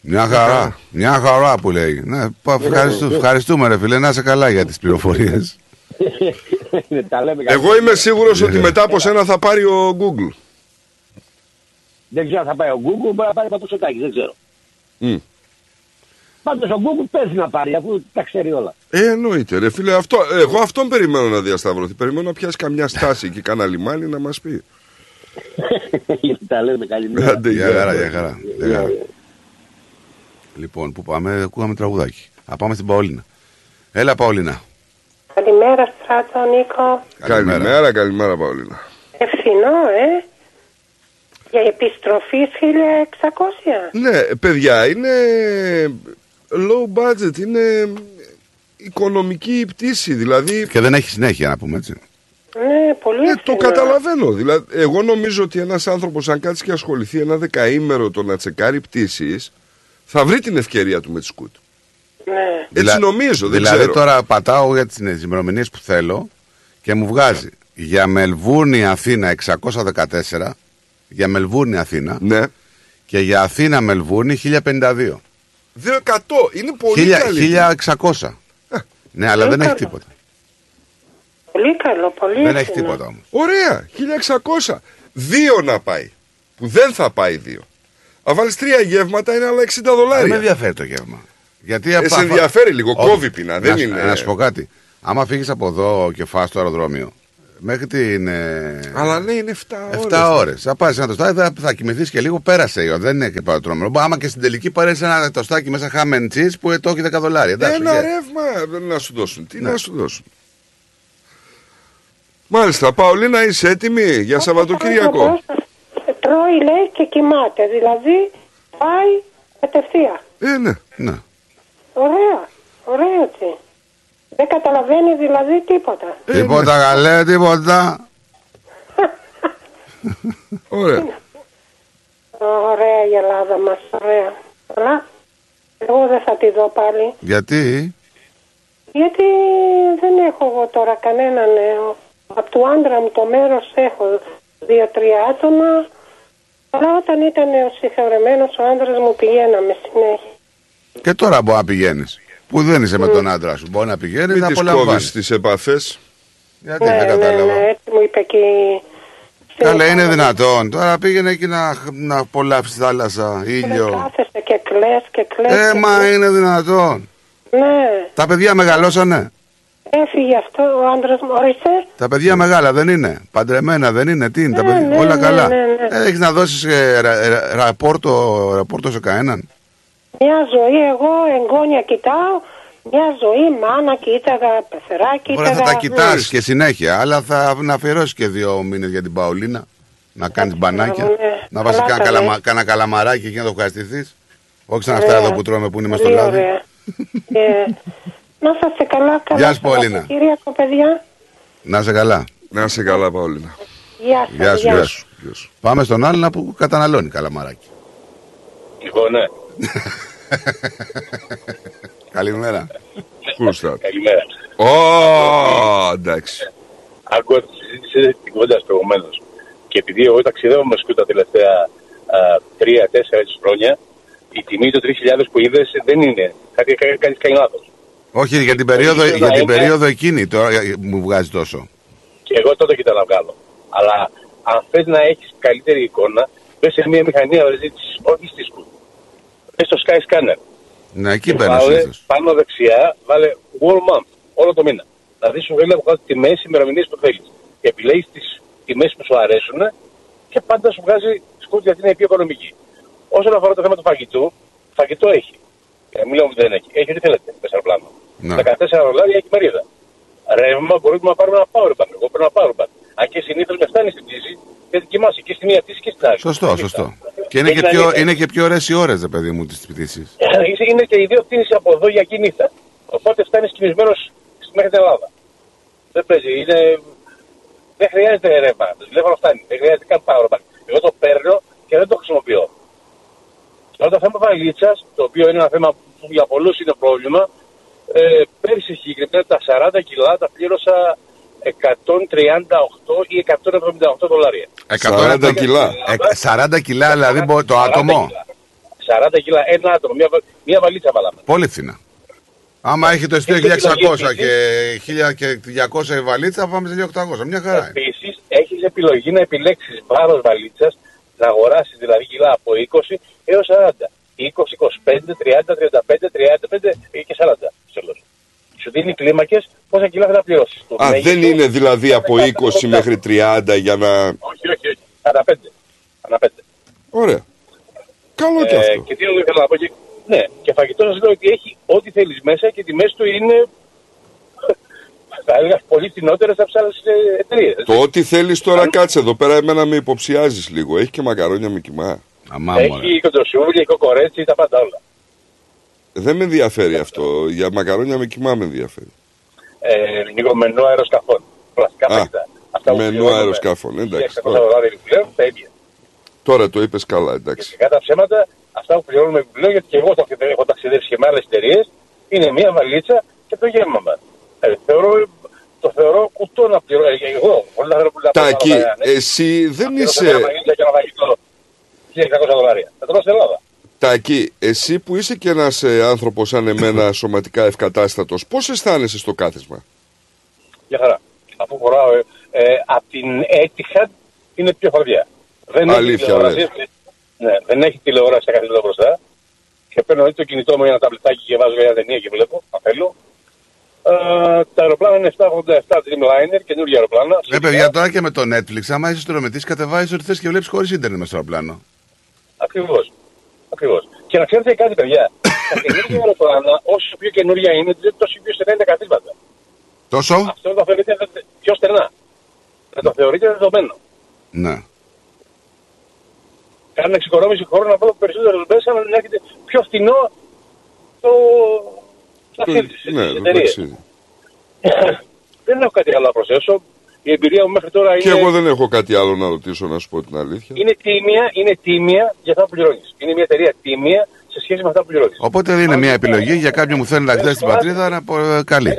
Μια χαρά. Μια χαρά που λέει. Ναι, πα- ευχαριστού- ευχαριστούμε, ρε φίλε. Να είσαι καλά για τις πληροφορίες. Τα λέμε Εγώ είμαι σίγουρος ότι μετά από σένα θα πάρει ο Google. Δεν ξέρω αν θα πάει ο Google, μπορεί να πάρει παπουσοτάκι, δεν ξέρω. Μμ. Πάντως ο Google παίζει να πάρει αφού τα ξέρει όλα. Ε, εννοείται, ρε φίλε. Αυτό, εγώ αυτόν περιμένω να διασταυρωθεί. Περιμένω να πιάσει καμιά στάση και κανένα λιμάνι να μας πει. Γιατί τα λέμε καλημέρα. Άντε, Για γεια. χαρά, για χαρά. Για χαρά. Λοιπόν, πού πάμε, ακούγαμε τραγουδάκι. Α πάμε στην Παολίνα. Έλα, Παολίνα. Καλημέρα, Στράτο, Νίκο. Καλημέρα, καλημέρα, Παολίνα. Ευθυνό, ε. Για επιστροφή 1600. Ναι, παιδιά, είναι low budget, είναι οικονομική πτήση, δηλαδή... Και δεν έχει συνέχεια, να πούμε έτσι. Ναι, πολύ Ε, το ευθυνό. καταλαβαίνω. Δηλαδή, εγώ νομίζω ότι ένας άνθρωπος αν κάτσει και ασχοληθεί ένα δεκαήμερο το να τσεκάρει πτήσεις, θα βρει την ευκαιρία του με τη σκούτ. Ναι. Έτσι νομίζω, δεν δηλαδή ξέρω. τώρα πατάω για τις ημερομηνίες που θέλω και μου βγάζει για Μελβούρνη Αθήνα 614, για Μελβούρνη Αθήνα ναι. και για Αθήνα Μελβούρνη 1052. 200, είναι πολύ Χίλια- καλή. 1600. ναι, αλλά δεν έχει τίποτα. Πολύ καλό, πολύ Δεν έχει ευθυνό. τίποτα όμως. Ωραία, 1600. Δύο να πάει. Που δεν θα πάει δύο. Αν βάλεις τρία γεύματα είναι άλλα 60 Δεν με δολάρια. ενδιαφέρει το γεύμα. Γιατί Ε, απα- σε ενδιαφέρει λίγο, Όχι. κόβει πεινά, δεν να, σου- είναι- Να σου πω κάτι. Άμα φύγεις από εδώ και φας στο αεροδρόμιο, μέχρι την. ε, Αλλά ναι, είναι 7 ώρες. 7 ώρες. Θα πάει ένα τοστάκι, θα, θα κοιμηθείς και λίγο, πέρασε η ώρα. Δεν είναι και παρατρόμενο. Άμα και στην τελική πάρεις ένα τοστάκι μέσα ham and cheese που ε, το έχει 10 δολάρια. Εντάξει, Ένα οκ. ρεύμα να σου δώσουν. Τι Ναι. να σου δώσουν. Μάλιστα, Παολίνα, είσαι έτοιμη για Σαββατοκύριακο; Τρώει, λέει, και κοιμάται. Δηλαδή, πάει κατευθείαν. Ε, ναι. ναι. Ωραία, ωραία έτσι. Δεν καταλαβαίνει δηλαδή τίποτα. Τίποτα καλέ, τίποτα. Ωραία. Ωραία η Ελλάδα μας, ωραία. Αλλά εγώ δεν θα τη δω πάλι. Γιατί; Γιατί δεν έχω εγώ τώρα κανένα νέο. Από του άντρα μου το μέρος έχω δύο-τρία άτομα. Αλλά όταν ήταν ο συγχωρεμένος ο άντρας μου πηγαίναμε συνέχεια. Και τώρα μπορεί να πηγαίνεις. Που δεν είσαι με τον άντρα σου. Μπορεί να πηγαίνεις Μην να τις απολαμβάνεις. κόβεις τις επαφές. Γιατί ναι, δεν ναι, κατάλαβα. ναι, έτσι μου είπε και η- Καλά, είναι δυνατόν. Τώρα πήγαινε εκεί να, να απολαύσεις θάλασσα, ήλιο. Κάθεσαι και κλαις και κλαις. Ε, και μα κλαις. είναι δυνατόν. Ναι, Τα παιδιά μεγαλώσανε. Έφυγε αυτό ο άντρας μου, ορίστε. Τα παιδιά μεγάλα δεν είναι. Παντρεμένα δεν είναι. Τι είναι, τα παιδιά. ναι, Όλα ναι, καλά. ναι, ναι. Ε, Έχεις να δώσεις ραπόρτο, ραπόρτο σε κανέναν; Μια ζωή εγώ εγγόνια κοιτάω, μια ζωή μάνα κοίταγα, πεθεράκι Ωραία, θα κοίταγα. τα κοιτάς και συνέχεια. Αλλά θα να αφιερώσεις και δύο μήνες για την Παολίνα. Να κάνεις μπανάκια. ναι. Να βάσεις Καλά κανένα, τα καλαμα, λες. κανένα καλαμαράκι εκεί να το ευχαριστηθείς. Όχι σαν αυτά Ωραία. εδώ που τρώμε που είναι μέσα στο Πολύ λάδι. ωραία. Και να είστε καλά, καλά. Γεια σου, Πολίνα. Κύριακο, παιδιά. Να είσαι καλά. Να είσαι καλά, Παολίνα. Γεια σας. Γεια σου, γεια σου. Πάμε στον άλλον που καταναλώνει καλαμαράκι. Λοιπόν, ναι. Καλημέρα. Κούστα. Καλημέρα. Ω, εντάξει. Άκουγα τη συζήτηση την κουβέντα προηγουμένως. Και επειδή εγώ ταξιδεύω με σκούτα τα τελευταία τρία-τέσσερα έτσι χρόνια, η τιμή των 3.000 που είδες δεν είναι. Κάτι, κάτι, κάτι κάνει λάθος. Όχι, για την περίοδο, ήθελα για την είναι- περίοδο εκείνη τώρα ε, μου βγάζει τόσο. Και εγώ τότε κοιτάω να βγάλω. Αλλά αν θες να έχεις καλύτερη εικόνα, πες σε μια μηχανή αναζήτηση, όχι στη σκούτα. Πες στο Sky Scanner. Ναι, εκεί Και παίρνω βάλε συνήθως. πάνω δεξιά, βάλε Wall Month, όλο το μήνα. Να δεις σου βγαίνει να βγάλει τιμές, ημερομηνίες που θέλεις. Και επιλέγεις τις τιμές που σου αρέσουν και πάντα σου βγάζει σκούτ γιατί είναι πιο οικονομική. Όσον αφορά το θέμα του φαγητού, φαγητό έχει. Ε, μην λέμε ότι δεν έχει. Έχει ό,τι θέλετε, τέσσερα πλάνο. Ναι. 14 δολάρια έχει μερίδα. Ρεύμα μπορούμε να πάρουμε ένα powerbank. Εγώ παίρνω ένα powerbank. Αν και συνήθως με φτάνει στην πτήση, γιατί κοιμάσαι και στη μία πτήση και στην άλλη. Σωστό, σωστό. Και είναι και, Είναι πιο, αλήθεια. είναι και πιο ωραίες οι ώρες, ρε παιδί μου, της πτήσης. Ε, είναι και οι δύο πτήσει από εδώ για κινήθα. Οπότε φτάνεις κοιμισμένος μέχρι την Ελλάδα. Δεν παίζει. Είναι... Δεν χρειάζεται ρεύμα. Το τηλέφωνο φτάνει. Δεν χρειάζεται καν powerbank. Εγώ το παίρνω και δεν το χρησιμοποιώ. Τώρα το θέμα βαλίτσας, το οποίο είναι ένα θέμα που για πολλούς είναι πρόβλημα, ε, πέρυσι συγκεκριμένα τα 40 κιλά τα πλήρωσα 138 ή 178 δολάρια. 40 κιλά. 40 κιλά, δηλαδή μπο- το 40 άτομο. κιλά. 40 κιλά, ένα άτομο, μια, βα- μια βαλίτσα βάλαμε. Πολύ φθηνά. Άμα έχει το εστίο Έχει 1600 επιλογή, και 1200 η βαλίτσα, πάμε σε 1800. Μια χαρά. είναι. Επίσης, έχεις επιλογή να επιλέξεις βάρος βαλίτσας, να αγοράσει δηλαδή κιλά από 20 έως 40. 20, 25, 30, 35, 35 και 40 στο τέλος. Σου δίνει κλίμακες πόσα κιλά θα τα πληρώσεις. Το Α, μέγιστο- δεν είναι δηλαδή από 20 μέχρι 30 για να... Όχι, όχι, όχι. Ανά πέντε. Ανά πέντε. Ωραία. Καλό και Ε, αυτό. και τι άλλο ήθελα να πω. Και... Ναι, και φαγητό σας λέω ότι έχει ό,τι θέλεις μέσα και οι τιμές του είναι. Θα έλεγα πολύ φθηνότερες από τις άλλες εταιρείες. Το ό,τι θέλεις τώρα κάτσε εδώ πέρα, εμένα με υποψιάζεις λίγο. Έχει και μακαρόνια με κοιμά. Έχει κοντοσούβλια, έχει κοκορέτσι, τα πάντα όλα. Δεν με ενδιαφέρει αυτό. Για μακαρόνια με κοιμά με ενδιαφέρει. Ε, λίγο μενού αεροσκαφών. Πλαστικά Α, φαγητά. Αυτά που μενού πληρώνουμε αεροσκαφών, εντάξει, 1.600 τώρα. δολάρια επιπλέον, τα ίδια. Τώρα το είπες καλά, εντάξει. Κατά ψέματα, αυτά που πληρώνουμε επιπλέον, γιατί και εγώ το έχω ταξιδέψει και με άλλες εταιρείες, είναι μία βαλίτσα και το γέμαμα. Ε, θεωρώ, το θεωρώ κουτό να πληρώνω. Ε, Εγώ, πολλά χρόνια που τα Τάκη, πληρώνω, ναι. εσύ δεν Πληρώνω είσαι. Μια βαλίτσα και ένα φαγητό 1.600 δολάρια. Θα το πάω στην Ελλάδα. Τάκη, εσύ που είσαι και ένας ε, άνθρωπος σαν εμένα σωματικά ευκατάστατος, πώς αισθάνεσαι στο κάθισμα; Μια χαρά. Αφού φοράω, ε, ε, από την Etihad είναι πιο χωριά. Δεν Αλήθεια, έχει τηλεόραση. Ναι, δεν έχει τηλεόραση στα καθόλου μπροστά. Και παίρνω έτσι το κινητό μου για ένα ταμπλετάκι και βάζω για μια ταινία και βλέπω, αν θέλω. Ε, τα αεροπλάνα είναι 787 Dreamliner, καινούργια αεροπλάνα. Ε, παιδιά, τώρα και με το Netflix, άμα είσαι τηλεομετής, κατεβάζεις ό,τι θες και βλέπεις χωρίς ίντερνετ μες στο αεροπλάνο. Ακριβώς. Ακριβώς. Και να ξέρετε κάτι, παιδιά. τα καινούργια αεροπλάνα, όσο πιο καινούργια είναι, τόσο πιο στενά είναι τα καθίσματα. Τόσο; Αυτό το θεωρείτε δε- πιο στενά. Να το θεωρείτε δεδομένο. Ναι. Κάνουν εξοικονόμηση χώρου να βάλω περισσότερο μέσα να έρχεται πιο φθηνό το Δεν έχω κάτι άλλο να προσθέσω. Η εμπειρία μου μέχρι τώρα Και είναι, εγώ δεν έχω κάτι άλλο να ρωτήσω, να σου πω την αλήθεια. είναι, τίμια, είναι τίμια για αυτά που πληρώνεις. Είναι μια εταιρεία τίμια σε σχέση με αυτά που πληρώνεις. Οπότε είναι μια επιλογή για κάποιον που θέλει να κοιτάξει την πατρίδα να πω ε, καλή.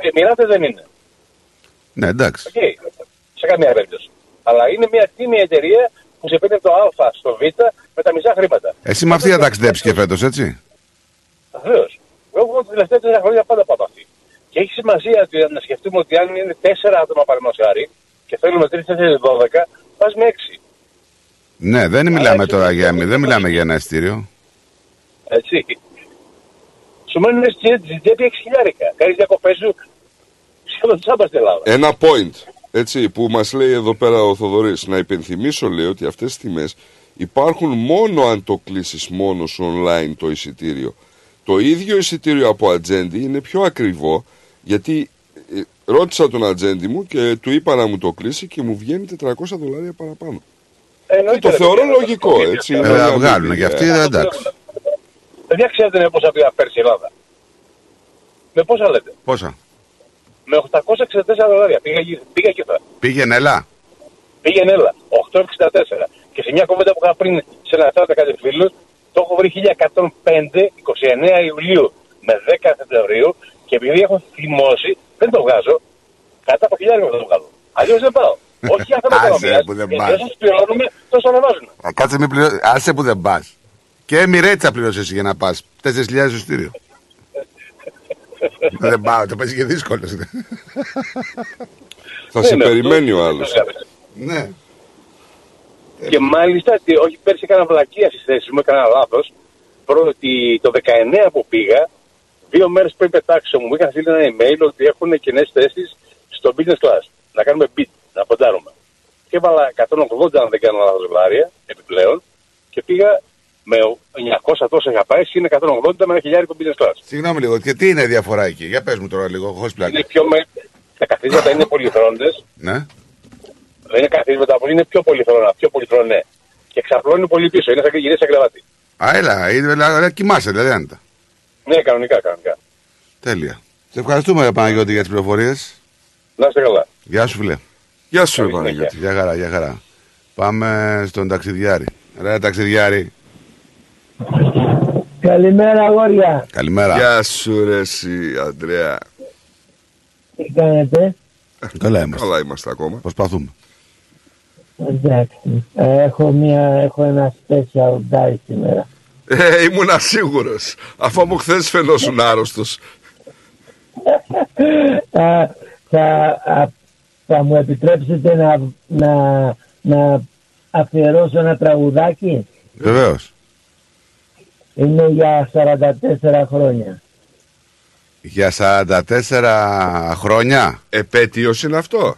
Emirates δεν είναι. Ναι, εντάξει. Οκ, σε καμία περίπτωση. Αλλά είναι μια τίμια εταιρεία που σε παίρνει από το Α στο Β με τα μισά χρήματα. Εσύ με αυτή θα ταξιδέψεις και φέτος, έτσι; Βεβαίως. Εγώ τα τελευταία τέσσερα χρόνια πάντα πάω από αυτή. Και έχει σημασία ότι να σκεφτούμε ότι αν είναι τέσσερα άτομα παραδείγματος χάρη και θέλουμε 3, 4, 12, πας με έξι. Ναι, δεν μιλάμε τώρα για, δεν μιλάμε για ένα ειστήριο. Έτσι. Σου μένουν στην τσέπη 6 χιλιάρικα. Κάνεις διακοπές σου σχεδόν τσάμπα στην Ελλάδα. Ένα point, έτσι, που μας λέει εδώ πέρα ο Θοδωρής. Να υπενθυμίσω, λέει, ότι αυτές τις τιμές υπάρχουν μόνο αν το κλείσεις μόνος σου online το εισιτήριο. Το ίδιο εισιτήριο από ατζέντη είναι πιο ακριβό, γιατί ε, ρώτησα τον ατζέντη μου και του είπα να μου το κλείσει και μου βγαίνει 400 δολάρια παραπάνω. Και το θεωρώ λογικό, έτσι. Ε, είναι θα μια βγάλουν μήνυ, και αυτοί, ε. δεν εντάξει. Παιδιά, ξέρετε με πόσα πήγα πέρσι η Ελλάδα. Με πόσα λέτε; Πόσα; Με 864 δολάρια. Πήγα, γη- πήγα και θα. Πήγαινε, έλα. Πήγαινε έλα. 864. Και σε μια κομμένα που είχα πριν σε ένα στάδιο κάτι φίλους, το έχω βρει 1105, 29 Ιουλίου με 10 Σεπτεμβρίου και επειδή έχω θυμώσει, δεν το βγάζω. Κατά από χιλιάρια δεν το βγάλω. Αλλιώς δεν πάω. Όχι για θέμα Άσε οικονομίας. που δεν Γιατί πας. όσο πληρώνουμε, τόσο ανεβάζουν. Α, Κάτσε μην πληρώ... Άσε που δεν πας. Και Emirates πληρώσει εσύ για να πας. 4.000 ειστήριο. δεν πάω, το παίζει και δύσκολος. Θα Ναι, σε ναι, περιμένει αυτό- ο άλλος. ναι. Και μάλιστα, τι- όχι πέρσι έκανα βλακεία στι θέσει μου, έκανα λάθος. Πρώτη το 19 που πήγα, δύο μέρες πριν πετάξω μου, μου είχαν στείλει ένα email ότι έχουν κοινές θέσεις στο business class. Να κάνουμε bid, να ποντάρουμε. Και έβαλα 180, αν δεν κάνω λάθος, δολάρια επιπλέον και πήγα με 900 τόσα είχα πάει, είναι 180 με ένα χιλιάρικο business class. Συγγνώμη λίγο, και τι είναι η διαφορά εκεί; Για πες μου τώρα λίγο, χωρίς πλάκα. Είναι πιο με... Τα καθίσματα είναι πολυθρόντε, Ναι. Δεν είναι καθίσματα που είναι πιο πολυθρόνα, πιο πολυθρονέ. Και ξαπλώνει πολύ πίσω, είναι σαν και γυρίσει σαν κρεβάτι. Α, έλα, είναι, δηλαδή, κοιμάσαι δηλαδή άνετα. Ναι, κανονικά, κανονικά. Τέλεια. Σε ευχαριστούμε, Παναγιώτη, για τις πληροφορίες. Να είστε καλά. Γεια σου, φιλέ. Γεια σου, Καλή Παναγιώτη. συνέχεια. Για χαρά, για χαρά. Πάμε στον ταξιδιάρη. Ρε, ταξιδιάρη. Καλημέρα, αγόρια. Καλημέρα. Γεια σου, ρε, εσύ, Αντρέα. Τι κάνετε; Καλά είμαστε. Καλά είμαστε ακόμα. Προσπαθούμε. Εντάξει. Ε, Έχω, μια, έχω ένα special die σήμερα. Ε, ήμουνα σίγουρος. Αφού μου χθες φαινόσουν άρρωστος. θα, θα, α, θα μου επιτρέψετε να, να, να αφιερώσω ένα τραγουδάκι; Βεβαίως. Είναι για 44 χρόνια. Για 44 χρόνια; Επέτειος είναι αυτό.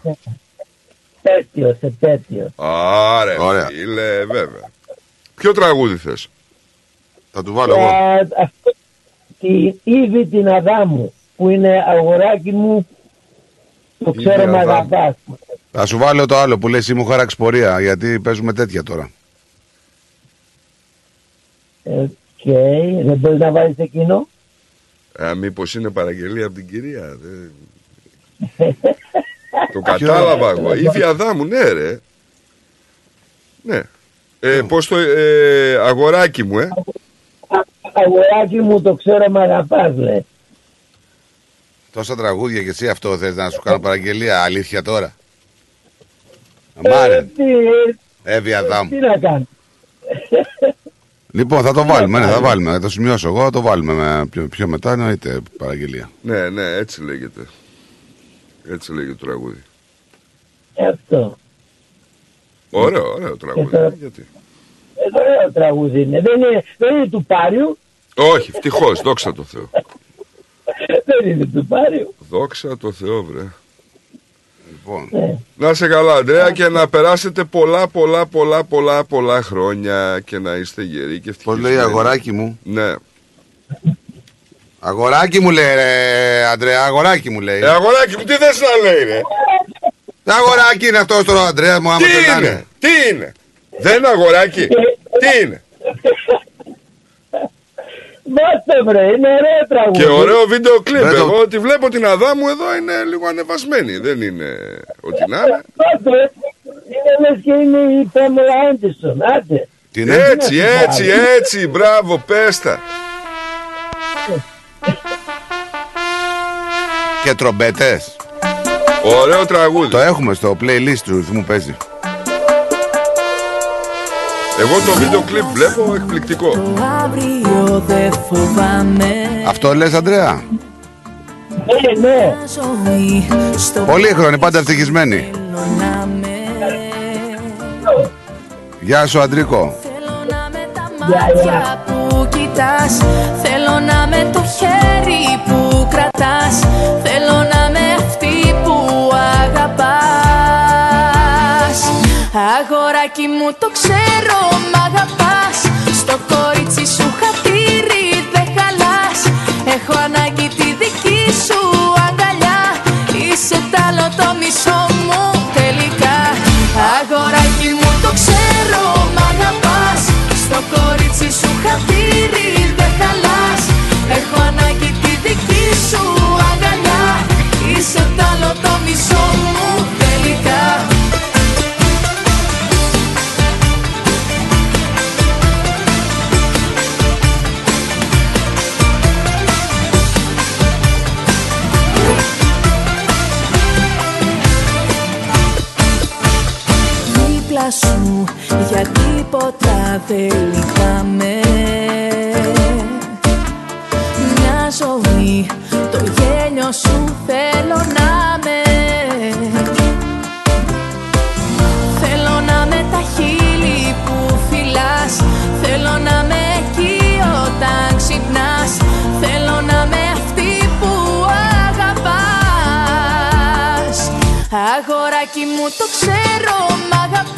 Επέτειος, επέτειος. Άρε, Ωραία. φίλε, βέβαια. Ποιο τραγούδι θες; Θα του βάλω εγώ. Ε, αυτό- Τη Ήβη την Αδάμου που είναι αγοράκι μου το Ήβη ξέρω με Αδάμου. αγαπάς. Θα σου βάλω το άλλο που λέει Ή μου χαράξει πορεία. Γιατί παίζουμε τέτοια τώρα. Οκ, δεν μπορείς να βάλεις εκείνο; Α, μήπως είναι παραγγελία από την κυρία. δεν- το κατάλαβα εγώ. Η Βιαδάμου, ναι ρε. Ναι. Ε, πώς το... Ε, αγοράκι μου, ε. Αγοράκι μου το ξέρω με αγαπάς λέει. Τόσα τραγούδια και εσύ αυτό θες να σου κάνω παραγγελία. Αλήθεια τώρα. Αμάρε. Ε, τι, Εύη Αδάμ. τι να κάνω. Λοιπόν, θα το βάλουμε, ναι, θα βάλουμε. Θα το σημειώσω εγώ, θα το βάλουμε με, πιο, πιο μετά, εννοείται παραγγελία. Ναι, ναι, έτσι λέγεται. Έτσι λέγεται το τραγούδι. Αυτό. Ωραίο, ωραίο τραγούδι. τώρα- Γιατί; Ε, ωραίο τραγούδι είναι. Δεν είναι, δεν είναι του Πάριου. Όχι, ευτυχώς, δόξα τω Θεώ. δεν είναι του Πάριου. Δόξα τω Θεώ, βρε. Λοιπόν. Να σε καλά, Αντρέα, και να περάσετε πολλά, πολλά, πολλά, πολλά, πολλά χρόνια και να είστε γεροί και ευτυχισμένοι. Πώς λέει αγοράκι μου. Ναι. Αγοράκι μου λέει, ρε, Αντρέα, αγοράκι μου λέει. Ε, αγοράκι μου, τι θες να λέει, ρε; Αγοράκι είναι αυτός τώρα, Αντρέα μου, άμα Τι πετάνε. είναι, τι είναι; Δεν είναι αγοράκι. τι είναι; Μάστε βρε, είναι ωραίο τραγούδι. Και ωραίο βίντεο κλιπ. Δεν το- Εγώ τη βλέπω την Αδάμου εδώ είναι λίγο ανεβασμένη. Δεν είναι ό,τι να είναι. Μάστε, είναι λες και είναι η Πέμελα Άντισον. Άντε. Τι είναι; Έτσι, έτσι, έτσι. Μπράβο, πέστα. Και τρομπέτες. Ωραίο τραγούδι. Το έχουμε στο playlist του ρυθμού παίζει. Εγώ το βίντεο κλιπ βλέπω εκπληκτικό. Αύριο δεν φοβάμαι Αυτό λες, Αντρέα. Ναι, ναι. ζωή στο Πολύχρονη, πάντα ευτυχισμένη. να με Γεια σου, Αντρίκο. Μάτια που κοιτάς Θέλω να με το χέρι που κρατάς. Θέλω να με αυτή που αγαπάς. Αγοράκι μου το ξέρω μ' αγαπάς. Στο κορίτσι σου χατήρι δεν χαλάς. Έχω ανάγκη τη δική σου αγκαλιά. Είσαι τ' άλλο το μισό τίποτα δεν λυπάμαι Μια ζωή το γέλιο σου θέλω να με. Θέλω να με τα χείλη που φυλάς. Θέλω να με εκεί όταν ξυπνάς. Θέλω να με αυτή που αγαπάς. Αγοράκι μου το ξέρω μ' αγαπάς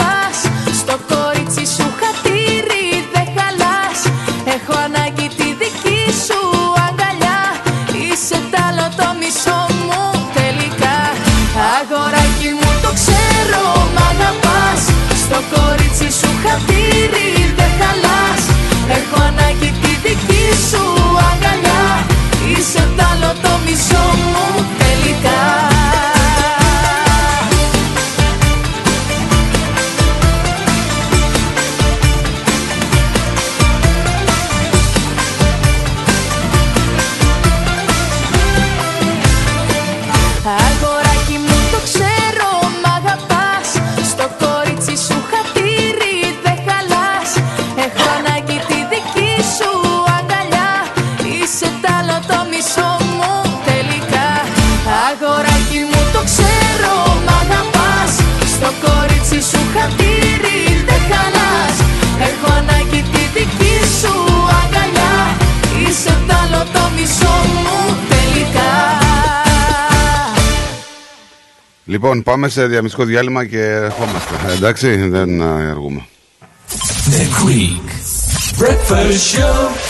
Λοιπόν, πάμε σε διαμιστικό διάλειμμα και ερχόμαστε. Εντάξει, δεν α, αργούμε. The Greek Breakfast Show.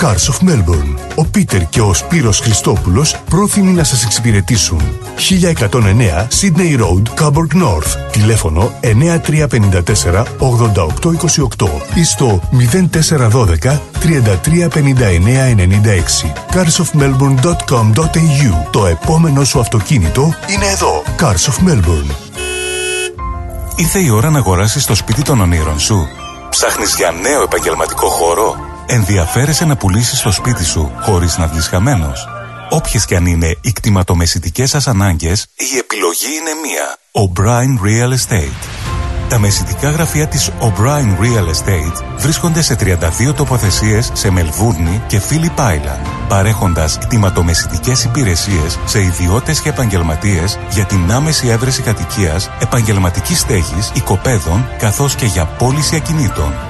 Cars of Melbourne. Ο Πίτερ και ο Σπύρος Χριστόπουλος πρόθυμοι να σας εξυπηρετήσουν. 1109 Sydney Road, Coburg North. Τηλέφωνο 9354 8828 ή στο 0412 335996. carsofmelbourne.com.au Το επόμενο σου αυτοκίνητο είναι εδώ. Cars of Melbourne. Ήρθε η ώρα να αγοράσεις το σπίτι των ονείρων σου. Ψάχνεις για νέο επαγγελματικό χώρο; Ενδιαφέρεσαι να πουλήσεις το σπίτι σου χωρίς να βγεις χαμένος. Όποιες και αν είναι οι κτηματομεσητικές σας ανάγκες, η επιλογή είναι μία. O'Brien Real Estate. Τα μεσητικά γραφεία της O'Brien Real Estate βρίσκονται σε 32 τοποθεσίες σε Μελβούρνη και Phillip Island, παρέχοντας κτηματομεσητικές υπηρεσίες σε ιδιώτες και επαγγελματίες για την άμεση έβρεση κατοικίας, επαγγελματικής στέγης, οικοπαίδων, καθώς και για πώληση ακινήτων.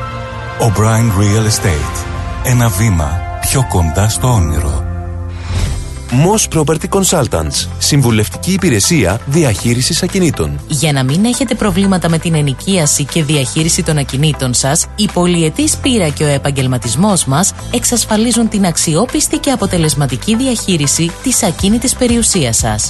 O'Brien Real Estate. Ένα βήμα πιο κοντά στο όνειρο. Moss Property Consultants. Συμβουλευτική υπηρεσία διαχείρισης ακινήτων. Για να μην έχετε προβλήματα με την ενοικίαση και διαχείριση των ακινήτων σας, η πολυετής πείρα και ο επαγγελματισμός μας εξασφαλίζουν την αξιόπιστη και αποτελεσματική διαχείριση της ακίνητης περιουσίας σας.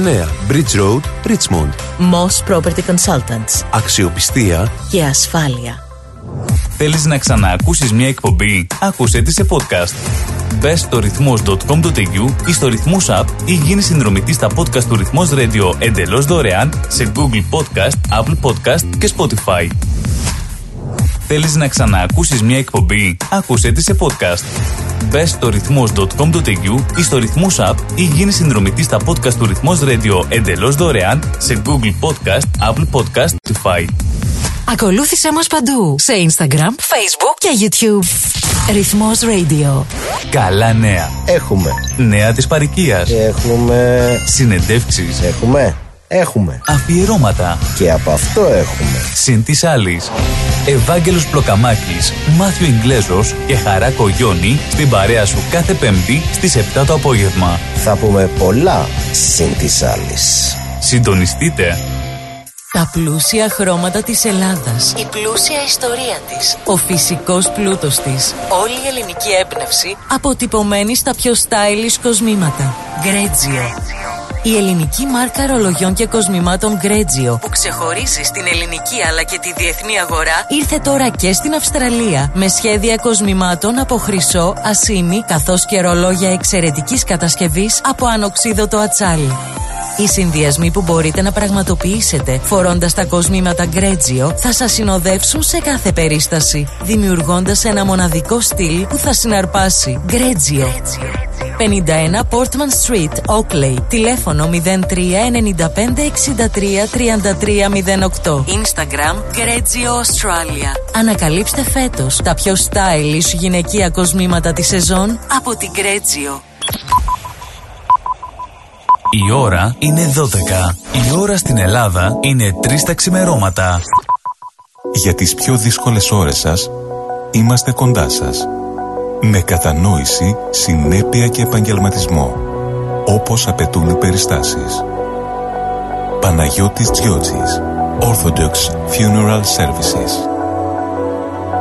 Bridge Road, Richmond. Moss Property Consultants. Αξιοπιστία Και ασφάλεια. Θέλεις να ξαναακούσεις μια εκπομπή; Άκουσέ τη σε podcast. Μπες στο ρυθμός.com.au ή στο ρυθμός app ή γίνεις συνδρομητής στα podcast του ρυθμός radio εντελώς δωρεάν σε Google Podcast, Apple Podcast και Spotify. Θέλεις να ξαναακούσεις μια εκπομπή; Άκουσέ τη σε podcast. Μπε στο ρυθμός.com.au ή στο ρυθμός app ή γίνεις συνδρομητής στα podcast του ρυθμός radio εντελώς δωρεάν σε Google Podcast, Apple Podcast, Spotify. Ακολούθησέ μας παντού. Σε Instagram, Facebook και YouTube. Ρυθμός Radio. Καλά νέα. Έχουμε. Νέα της παροικίας. Έχουμε. Συνεντεύξεις. Έχουμε. Έχουμε. Αφιερώματα. Και από αυτό έχουμε. Συν της άλλης. Ευάγγελος Πλοκαμάκης, Μάθιο Ιγκλέζος και Χαρά Κογιόνι στην παρέα σου κάθε Πέμπτη στις 7 το απόγευμα. Θα πούμε πολλά συν της άλλης. Συντονιστείτε. Τα πλούσια χρώματα της Ελλάδας. Η πλούσια ιστορία της. Ο φυσικός πλούτος της. Όλη η ελληνική έμπνευση αποτυπωμένη στα πιο stylish κοσμήματα. Γκρέτζιο. Η ελληνική μάρκα ρολογιών και κοσμημάτων Γκρέτζιο που ξεχωρίζει στην ελληνική αλλά και τη διεθνή αγορά ήρθε τώρα και στην Αυστραλία με σχέδια κοσμημάτων από χρυσό, ασίμι καθώς και ρολόγια εξαιρετικής κατασκευής από ανοξίδωτο ατσάλι. Οι συνδυασμοί που μπορείτε να πραγματοποιήσετε φορώντας τα κοσμήματα Γκρέτζιο θα σας συνοδεύσουν σε κάθε περίσταση, δημιουργώντας ένα μοναδικό στυλ που θα συναρπάσει. Γκρέτζιο. 51 Portman Street, Oakley. Τηλέφωνο 03 95 63 33 08. Instagram Greggio Australia. Ανακαλύψτε φέτος τα πιο stylish γυναικεία κοσμήματα της σεζόν από την Greggio. Η ώρα είναι 12. Η ώρα στην Ελλάδα είναι 3 τα ξημερώματα. Για τις πιο δύσκολες ώρες σας, είμαστε κοντά σας. Με κατανόηση, συνέπεια και επαγγελματισμό. Όπως απαιτούν οι περιστάσεις. Παναγιώτης Τζιότσης. Orthodox Funeral Services.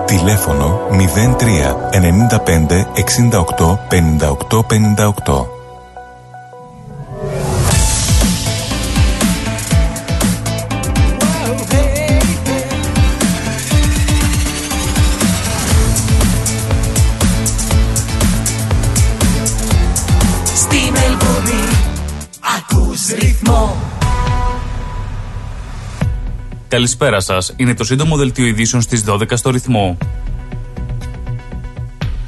Τηλέφωνο 03 95 68 58 58. Καλησπέρα σας. Είναι το σύντομο δελτίο ειδήσεων στις 12 στο ρυθμό.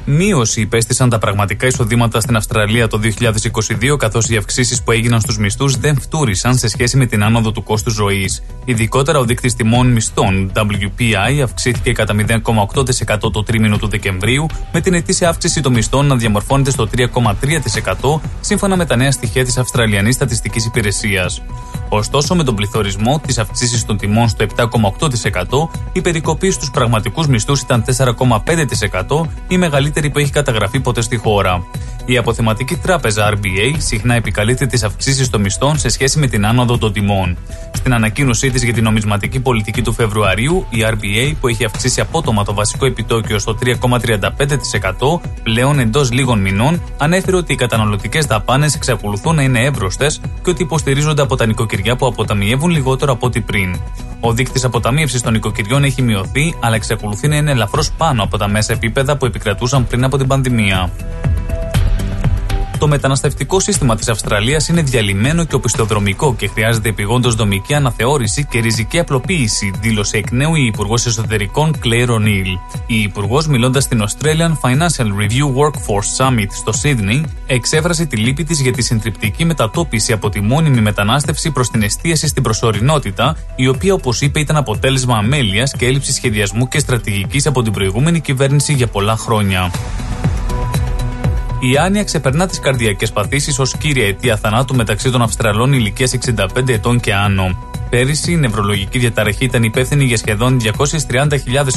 Μείωση υπέστησαν τα πραγματικά εισοδήματα στην Αυστραλία το 2022, καθώς οι αυξήσεις που έγιναν στους μισθούς δεν φτούρισαν σε σχέση με την άνοδο του κόστου ζωής. Ειδικότερα, ο δείκτης τιμών μισθών WPI αυξήθηκε κατά 0,8% το τρίμηνο του Δεκεμβρίου, με την ετήσια αύξηση των μισθών να διαμορφώνεται στο 3,3% σύμφωνα με τα νέα στοιχεία της Αυστραλιανής Στατιστικής Υπηρεσίας. Ωστόσο, με τον πληθωρισμό, τι αυξήσει των τιμών στο 7,8%, η περικοπή στους πραγματικούς μισθούς ήταν 4,5%, η μεγαλύτερη που έχει καταγραφεί ποτέ στη χώρα. Η αποθεματική τράπεζα RBA συχνά επικαλείται τις αυξήσεις των μισθών σε σχέση με την άνοδο των τιμών. Στην ανακοίνωσή της για την νομισματική πολιτική του Φεβρουαρίου, η RBA, που έχει αυξήσει απότομα το βασικό επιτόκιο στο 3,35%, πλέον εντός λίγων μηνών, ανέφερε ότι οι καταναλωτικές δαπάνες εξακολουθούν να είναι εύρωστες και ότι υποστηρίζονται από τα νοικοκυριά που αποταμιεύουν λιγότερο από ό,τι πριν. Ο δείκτης αποταμίευσης των νοικοκυριών έχει μειωθεί, αλλά εξακολουθεί να είναι ελαφρώς πάνω από τα μέσα επίπεδα που επικρατούσαν πριν από την πανδημία. Το μεταναστευτικό σύστημα της Αυστραλίας είναι διαλυμένο και οπισθοδρομικό και χρειάζεται επιγόντως δομική αναθεώρηση και ριζική απλοποίηση, δήλωσε εκ νέου η Υπουργός Εσωτερικών Claire O'Neill. Η Υπουργός, μιλώντας στην Australian Financial Review Workforce Summit στο Sydney, εξέφρασε τη λύπη της για τη συντριπτική μετατόπιση από τη μόνιμη μετανάστευση προς την εστίαση στην προσωρινότητα, η οποία, όπως είπε, ήταν αποτέλεσμα αμέλειας και έλλειψης σχεδιασμού και στρατηγικής από την προηγούμενη κυβέρνηση για πολλά χρόνια. Η άνοια ξεπερνά τις καρδιακές παθήσεις ως κύρια αιτία θανάτου μεταξύ των Αυστραλών ηλικίας 65 ετών και άνω. Πέρυσι, η νευρολογική διαταραχή ήταν υπεύθυνη για σχεδόν 230.000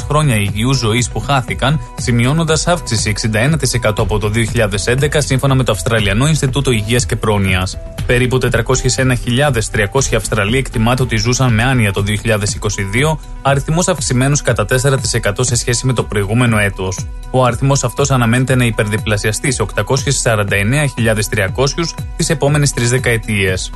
χρόνια υγιούς ζωής που χάθηκαν, σημειώνοντας αύξηση 61% από το 2011 σύμφωνα με το Αυστραλιανό Ινστιτούτο Υγείας και Πρόνοιας. Περίπου 401.300 Αυστραλοί εκτιμάται ότι ζούσαν με άνοια το 2022, αριθμός αυξημένος κατά 4% σε σχέση με το προηγούμενο έτος. Ο αριθμός αυτός αναμένεται να υπερδιπλασιαστεί σε 849.300 τις επόμενες τρεις δεκαετίες.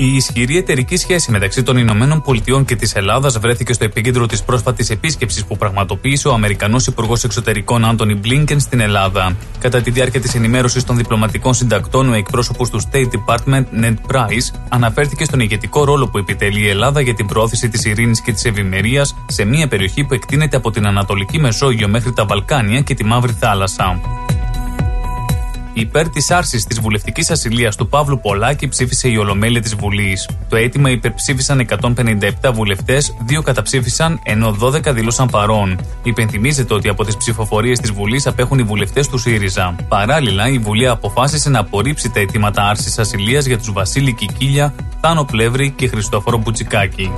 Η ισχυρή εταιρική σχέση μεταξύ των Ηνωμένων Πολιτειών και της Ελλάδας βρέθηκε στο επίκεντρο της πρόσφατης επίσκεψης που πραγματοποίησε ο Αμερικανός Υπουργός Εξωτερικών Άντωνι Μπλίνκεν στην Ελλάδα. Κατά τη διάρκεια της ενημέρωσης των διπλωματικών συντακτών, ο εκπρόσωπος του State Department, Ned Price, αναφέρθηκε στον ηγετικό ρόλο που επιτελεί η Ελλάδα για την προώθηση της ειρήνης και της ευημερίας σε μια περιοχή που εκτείνεται από την Ανατολική Μεσόγειο μέχρι τα Βαλκάνια και τη Μαύρη Θάλασσα. Υπέρ της άρσης της βουλευτικής ασυλίας του Παύλου Πολάκη ψήφισε η Ολομέλεια της Βουλής. Το αίτημα υπερψήφισαν 157 βουλευτές, δύο καταψήφισαν, ενώ 12 δηλώσαν παρόν. Υπενθυμίζεται ότι από τις ψηφοφορίες της Βουλής απέχουν οι βουλευτές του ΣΥΡΙΖΑ. Παράλληλα, η Βουλή αποφάσισε να απορρίψει τα αιτήματα άρσης ασυλίας για τους Βασίλη Κικίλια, Θάνο Πλεύρη και Χριστόφορο Μπουτσικάκη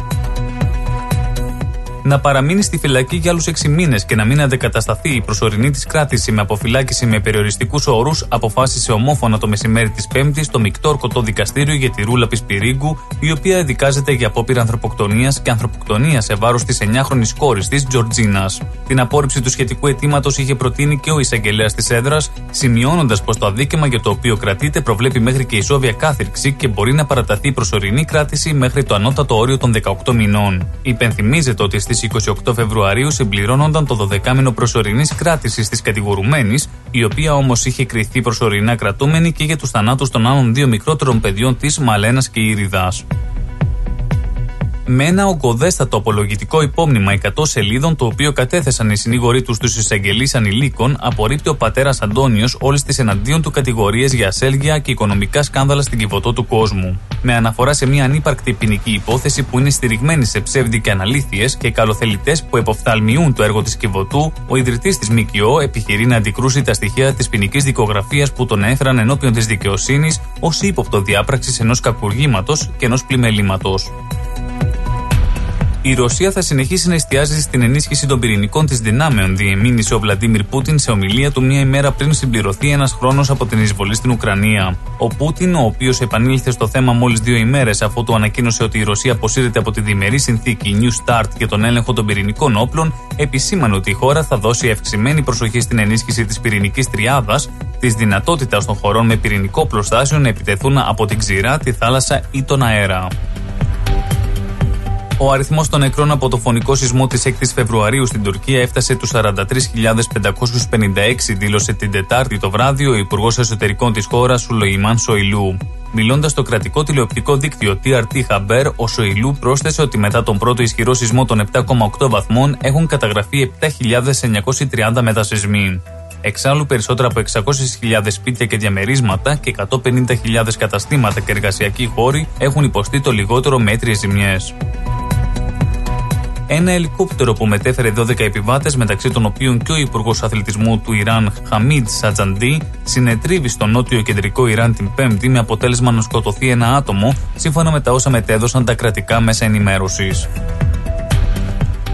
να παραμείνει στη φυλακή για άλλους 6 μήνες και να μην αντεκατασταθεί η προσωρινή της κράτηση με αποφυλάκηση με περιοριστικούς όρου, αποφάσισε ομόφωνα το μεσημέρι της Πέμπτης το μεικτό ορκωτό δικαστήριο για τη Ρούλα Πισπυρίγκου, η οποία δικάζεται για απόπειρα ανθρωποκτονίας και ανθρωποκτονίας σε βάρος της 9χρονη κόρης της, Τζορτζίνας. Την απόρριψη του σχετικού αιτήματος είχε προτείνει και ο εισαγγελέας της έδρας, σημειώνοντας πως το αδίκημα για το οποίο κρατείται προβλέπει μέχρι και ισόβια κάθυρξη και μπορεί να παραταθεί η προσωρινή κράτηση μέχρι το ανώτατο όριο των 18 μηνών. Υπενθυμίζεται ότι στις 28 Φεβρουαρίου συμπληρώνονταν το 12μηνο προσωρινής κράτησης της κατηγορουμένης, η οποία όμως είχε κριθεί προσωρινά κρατούμενη και για τους θανάτους των άλλων δύο μικρότερων παιδιών της Μαλένας και Ήριδας. Με ένα ογκοδέστατο απολογητικό υπόμνημα 100 σελίδων, το οποίο κατέθεσαν οι συνήγοροι τους στους εισαγγελείς ανηλίκων, απορρίπτει ο πατέρας Αντώνιος όλες τις εναντίον του κατηγορίες για ασέλγεια και οικονομικά σκάνδαλα στην κυβωτό του κόσμου. Με αναφορά σε μια ανύπαρκτη ποινική υπόθεση που είναι στηριγμένη σε ψεύδι και αναλήθειες και καλοθελητές που εποφθαλμιούν το έργο της κυβωτού, ο ιδρυτής της ΜΚΟ επιχειρεί να αντικρούσει τα στοιχεία της ποινικής δικογραφίας που τον έφεραν ενώπιον της δικαιοσύνης ως ύποπτο διάπραξης ενός κακουργήματος και ενός πλημελήματος. Η Ρωσία θα συνεχίσει να εστιάζει στην ενίσχυση των πυρηνικών της δυνάμεων, διεμήνυσε ο Βλαντίμιρ Πούτιν σε ομιλία του μία ημέρα πριν συμπληρωθεί ένας χρόνος από την εισβολή στην Ουκρανία. Ο Πούτιν, ο οποίος επανήλθε στο θέμα μόλις δύο ημέρες αφού του ανακοίνωσε ότι η Ρωσία αποσύρεται από τη διμερή συνθήκη New Start για τον έλεγχο των πυρηνικών όπλων, επισήμανε ότι η χώρα θα δώσει αυξημένη προσοχή στην ενίσχυση της πυρηνικής τριάδας, της δυνατότητας των χωρών με πυρηνικό προστάσιο να επιτεθούν από την ξηρά, τη θάλασσα ή τον αέρα. Ο αριθμός των νεκρών από το φωνικό σεισμό της 6η Φεβρουαρίου στην Τουρκία έφτασε τους 43.556, δήλωσε την Τετάρτη το βράδυ ο Υπουργός Εσωτερικών της χώρας, Σουλοϊμάν Σοηλού. Μιλώντας στο κρατικό τηλεοπτικό δίκτυο TRT Haber, ο Σοηλού πρόσθεσε ότι μετά τον πρώτο ισχυρό σεισμό των 7,8 βαθμών έχουν καταγραφεί 7.930 μετασυσμοί. Εξάλλου, περισσότερα από 600.000 σπίτια και διαμερίσματα και 150.000 καταστήματα και εργασιακοί χώροι έχουν υποστεί το λιγότερο μέτριες ζημιές. Ένα ελικόπτερο που μετέφερε 12 επιβάτες, μεταξύ των οποίων και ο Υπουργός Αθλητισμού του Ιράν, Χαμίτ Σατζαντί, συνετρίβει στο νότιο κεντρικό Ιράν την Πέμπτη με αποτέλεσμα να σκοτωθεί ένα άτομο, σύμφωνα με τα όσα μετέδωσαν τα κρατικά μέσα ενημέρωσης.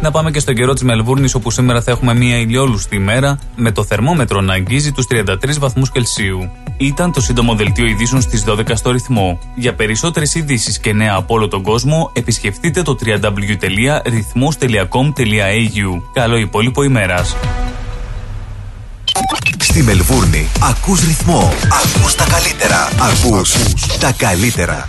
Να πάμε και στον καιρό της Μελβούρνης, όπου σήμερα θα έχουμε μια ηλιόλουστη ημέρα, με το θερμόμετρο να αγγίζει τους 33 βαθμούς Κελσίου. Ήταν το σύντομο δελτίο ειδήσεων στις 12 στο ρυθμό. Για περισσότερες ειδήσεις και νέα από όλο τον κόσμο, επισκεφτείτε το www.rythmos.com.au. Καλό υπόλοιπο ημέρας. Στη Μελβούρνη ακούς ρυθμό. Ακούς τα καλύτερα. Ακούς τα καλύτερα.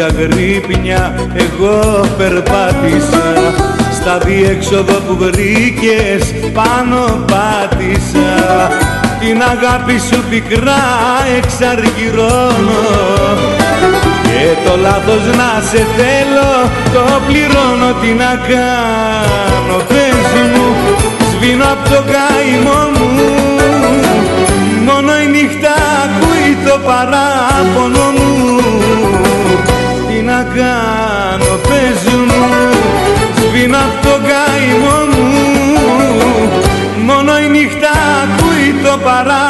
πόνου την ξαγρύπνια εγώ περπάτησα. Στα διέξοδο που βρήκες πάνω πάτησα. Την αγάπη σου πικρά εξαργυρώνω. Και το λάθος να σε θέλω το πληρώνω Τι να κάνω. Πες μου Σβήνω απ' το καημό μου. Μόνο η νύχτα ακούει το παράπονο μου. Τι να κάνω πες μου Σβήνω απ' το καημό μου. Μόνο η νύχτα ακούει το παράπονο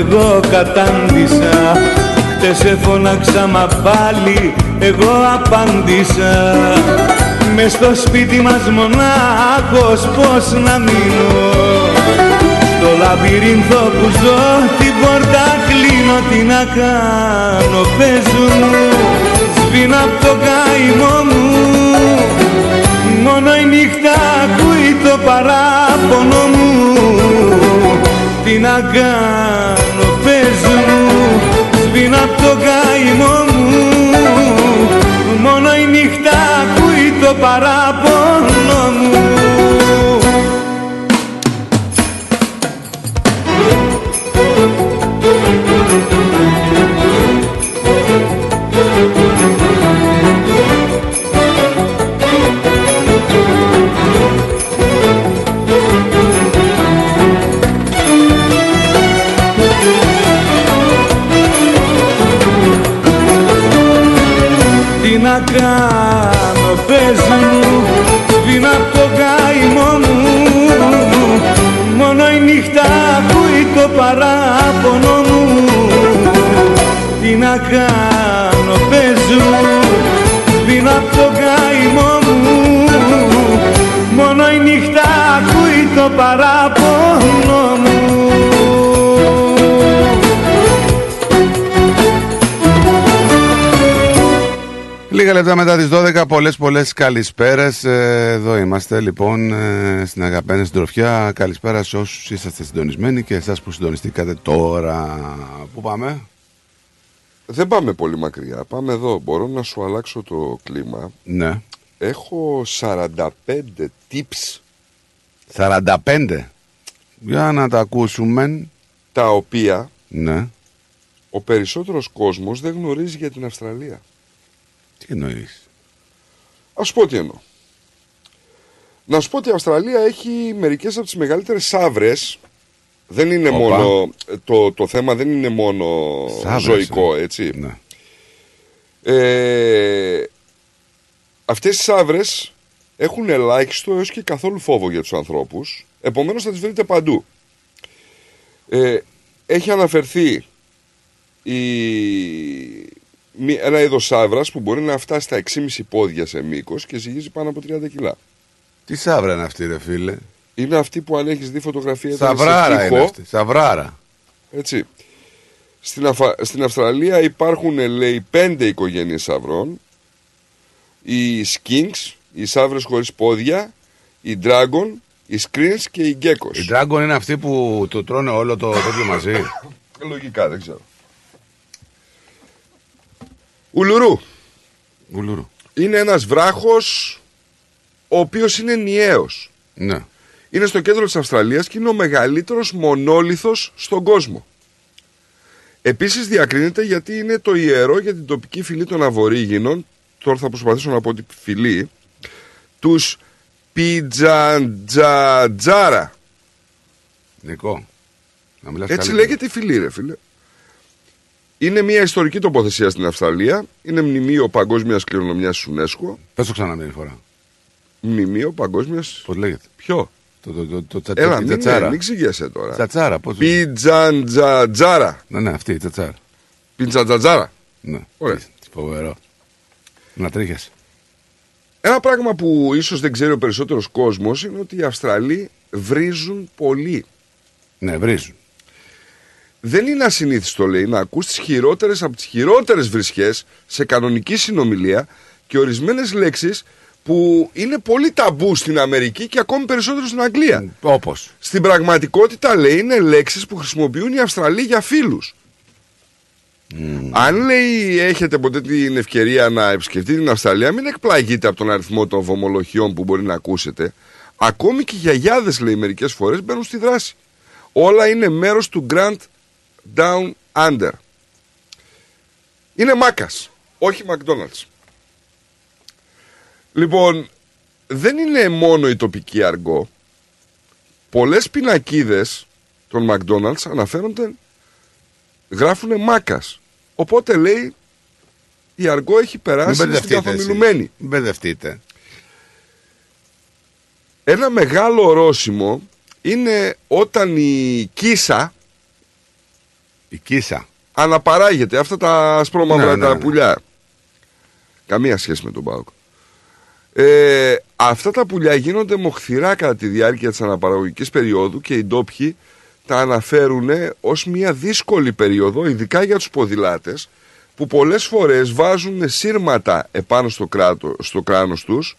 εγώ κατάντησα Χτες σε φώναξα μα πάλι εγώ απάντησα. Μες στο σπίτι μας μονάχος πως να μείνω. Στο λαβυρίνθο που ζω την πόρτα κλείνω Τι να κάνω. Πες μου Σβήνω απ' το καημό μου. Μόνο η νύχτα ακούει το παράπονο μου. Τι να κάνω πες μου Σβήνω απ' το καημό μου. Μόνο η νύχτα ακούει το παράπονο μου να κάνω πες μου Σβήνω απ' το καημό μου. Μόνο η νύχτα ακούει το παράπονο μου. Τι να κάνω πες μου Σβήνω απ' το καημό μου. Μόνο η νύχτα ακούει το παράπονο Λίγα λεπτά μετά τις 12, πολλές πολλές καλησπέρες. Ε, εδώ είμαστε λοιπόν ε, στην αγαπημένη συντροφιά. Καλησπέρα σε όσους είσαστε συντονισμένοι και εσάς που συντονιστήκατε τώρα. Πού πάμε; Δεν πάμε πολύ μακριά. Πάμε εδώ. Μπορώ να σου αλλάξω το κλίμα. Ναι. Έχω 45 tips 45. Για να τα ακούσουμε. τα οποία Ναι. ο περισσότερος κόσμος δεν γνωρίζει για την Αυστραλία. Τι εννοείς; Ας σου πω τι εννοώ. Να σου πω ότι η Αυστραλία έχει μερικές από τις μεγαλύτερες σαύρες. Δεν είναι Οπα. μόνο, το, το θέμα δεν είναι μόνο Σαύρες, ζωικό, ε. έτσι. Ναι. Ε, αυτές οι σαύρες έχουν ελάχιστο έως και καθόλου φόβο για τους ανθρώπους. Επομένως θα τις βρείτε παντού. Ε, έχει αναφερθεί η, μη- ένα είδος σαύρας που μπορεί να φτάσει στα 6,5 πόδια σε μήκος και ζυγίζει πάνω από 30 κιλά. Τι σαύρα είναι αυτή ρε φίλε; Είναι αυτή που αν έχεις δει φωτογραφία ήταν σε Σαβράρα τοίχο. είναι αυτή. Σαβράρα. Έτσι. Στην, Αφα- στην Αυστραλία υπάρχουν, ε, λέει, πέντε οικογένειες σαυρών. Οι skinks, οι σαύρες χωρίς πόδια, οι dragon, οι screens και οι geckos. Η Dragon είναι αυτή που το τρώνε όλο το τέτοιο μαζί; Λογικά, δεν ξέρω. Ουλουρού. Ουλουρού. Είναι ένας βράχος ο οποίος είναι νιαίος. Ναι. Είναι στο κέντρο της Αυστραλίας και είναι ο μεγαλύτερος μονόλιθος στον κόσμο. Επίσης διακρίνεται γιατί είναι το ιερό για την τοπική φυλή των Αβορήγινων, τώρα θα προσπαθήσω να πω τη φυλή, τους Πιτζαντζατζάρα. Νικό. Να μιλάς Έτσι καλύτερα. λέγεται η φυλή, ρε φίλε. Είναι μια ιστορική τοποθεσία στην Αυστραλία. Είναι μνημείο παγκόσμιας κληρονομιάς UNESCO. Πες το ξανά μια φορά. Μνημείο παγκόσμια. Πώς λέγεται; Ποιο; Το, το, το, το τσα- Έλα, η μην, τσατσάρα. μην ξηγέσαι τώρα. Τσατσάρα, πώς το- Πιτζαντζατζάρα. Ναι, ναι, αυτή η τσατσάρα. Πιτζαντζατζάρα. Ναι. Ωραία. Τι Φοβερό. Να τρίχες. Ένα πράγμα που ίσως δεν ξέρει ο περισσότερος κόσμος είναι ότι οι Αυστραλοί βρίζουν πολύ. Ναι, βρίζουν. Δεν είναι ασυνήθιστο, λέει, να ακούς τις χειρότερες από τις χειρότερες βρισχές σε κανονική συνομιλία και ορισμένες λέξεις που είναι πολύ ταμπού στην Αμερική και ακόμη περισσότερο στην Αγγλία. Όπως. Στην πραγματικότητα, λέει, είναι λέξεις που χρησιμοποιούν οι Αυστραλοί για φίλους. Αν λέει έχετε ποτέ την ευκαιρία να επισκεφτείτε την Αυστραλία, μην εκπλαγείτε από τον αριθμό των βομολογιών που μπορεί να ακούσετε. Ακόμη και οι γιαγιάδες, λέει, μερικές φορές μπαίνουν στη δράση. Όλα είναι μέρος του Grand Down Under. Είναι μάκας, όχι McDonald's. Λοιπόν, δεν είναι μόνο η τοπική αργό. Πολλές πινακίδες των McDonald's αναφέρονται, γράφουνε μάκας. Οπότε λέει, η αργό έχει Μην περάσει στην μπερδευτείτε. εσείς. καθομιλουμένη. Μην μπερδευτείτε. Ένα μεγάλο ορόσημο είναι όταν η κίσα Η κίσα. αναπαράγεται. Αυτά τα ασπρόμαυρα Ναι, ναι, τα ναι. πουλιά. Καμία σχέση με τον Πάοκ. Ε, αυτά τα πουλιά γίνονται μοχθηρά κατά τη διάρκεια της αναπαραγωγικής περίοδου και οι ντόπιοι τα αναφέρουν ως μια δύσκολη περίοδο, ειδικά για τους ποδηλάτες, που πολλές φορές βάζουν σύρματα επάνω στο, κράτο, στο κράνος τους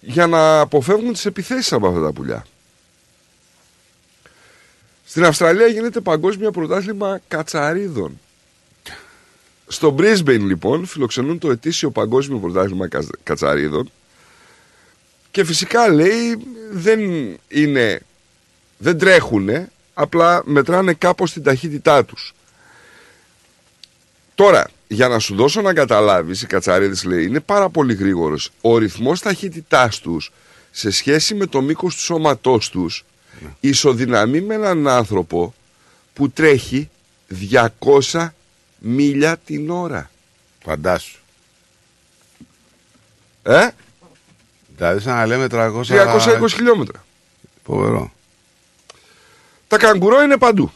για να αποφεύγουν τις επιθέσεις από αυτά τα πουλιά. Στην Αυστραλία γίνεται παγκόσμιο πρωτάθλημα κατσαρίδων. Στο Brisbane λοιπόν φιλοξενούν το ετήσιο παγκόσμιο πρωτάθλημα κα- κατσαρίδων και φυσικά λέει δεν είναι, δεν τρέχουνε, απλά μετράνε κάπως την ταχύτητά τους. Τώρα, για να σου δώσω να καταλάβεις, οι κατσαρίδες λέει είναι πάρα πολύ γρήγορος. Ο ρυθμός ταχύτητάς τους σε σχέση με το μήκος του σώματός τους ισοδυναμεί με έναν άνθρωπο που τρέχει 200 μίλια την ώρα. Φαντάσου. Ε; Δηλαδή, σαν να λέμε 300... 320 χιλιόμετρα. Φοβερό. Τα καγκουρό είναι παντού.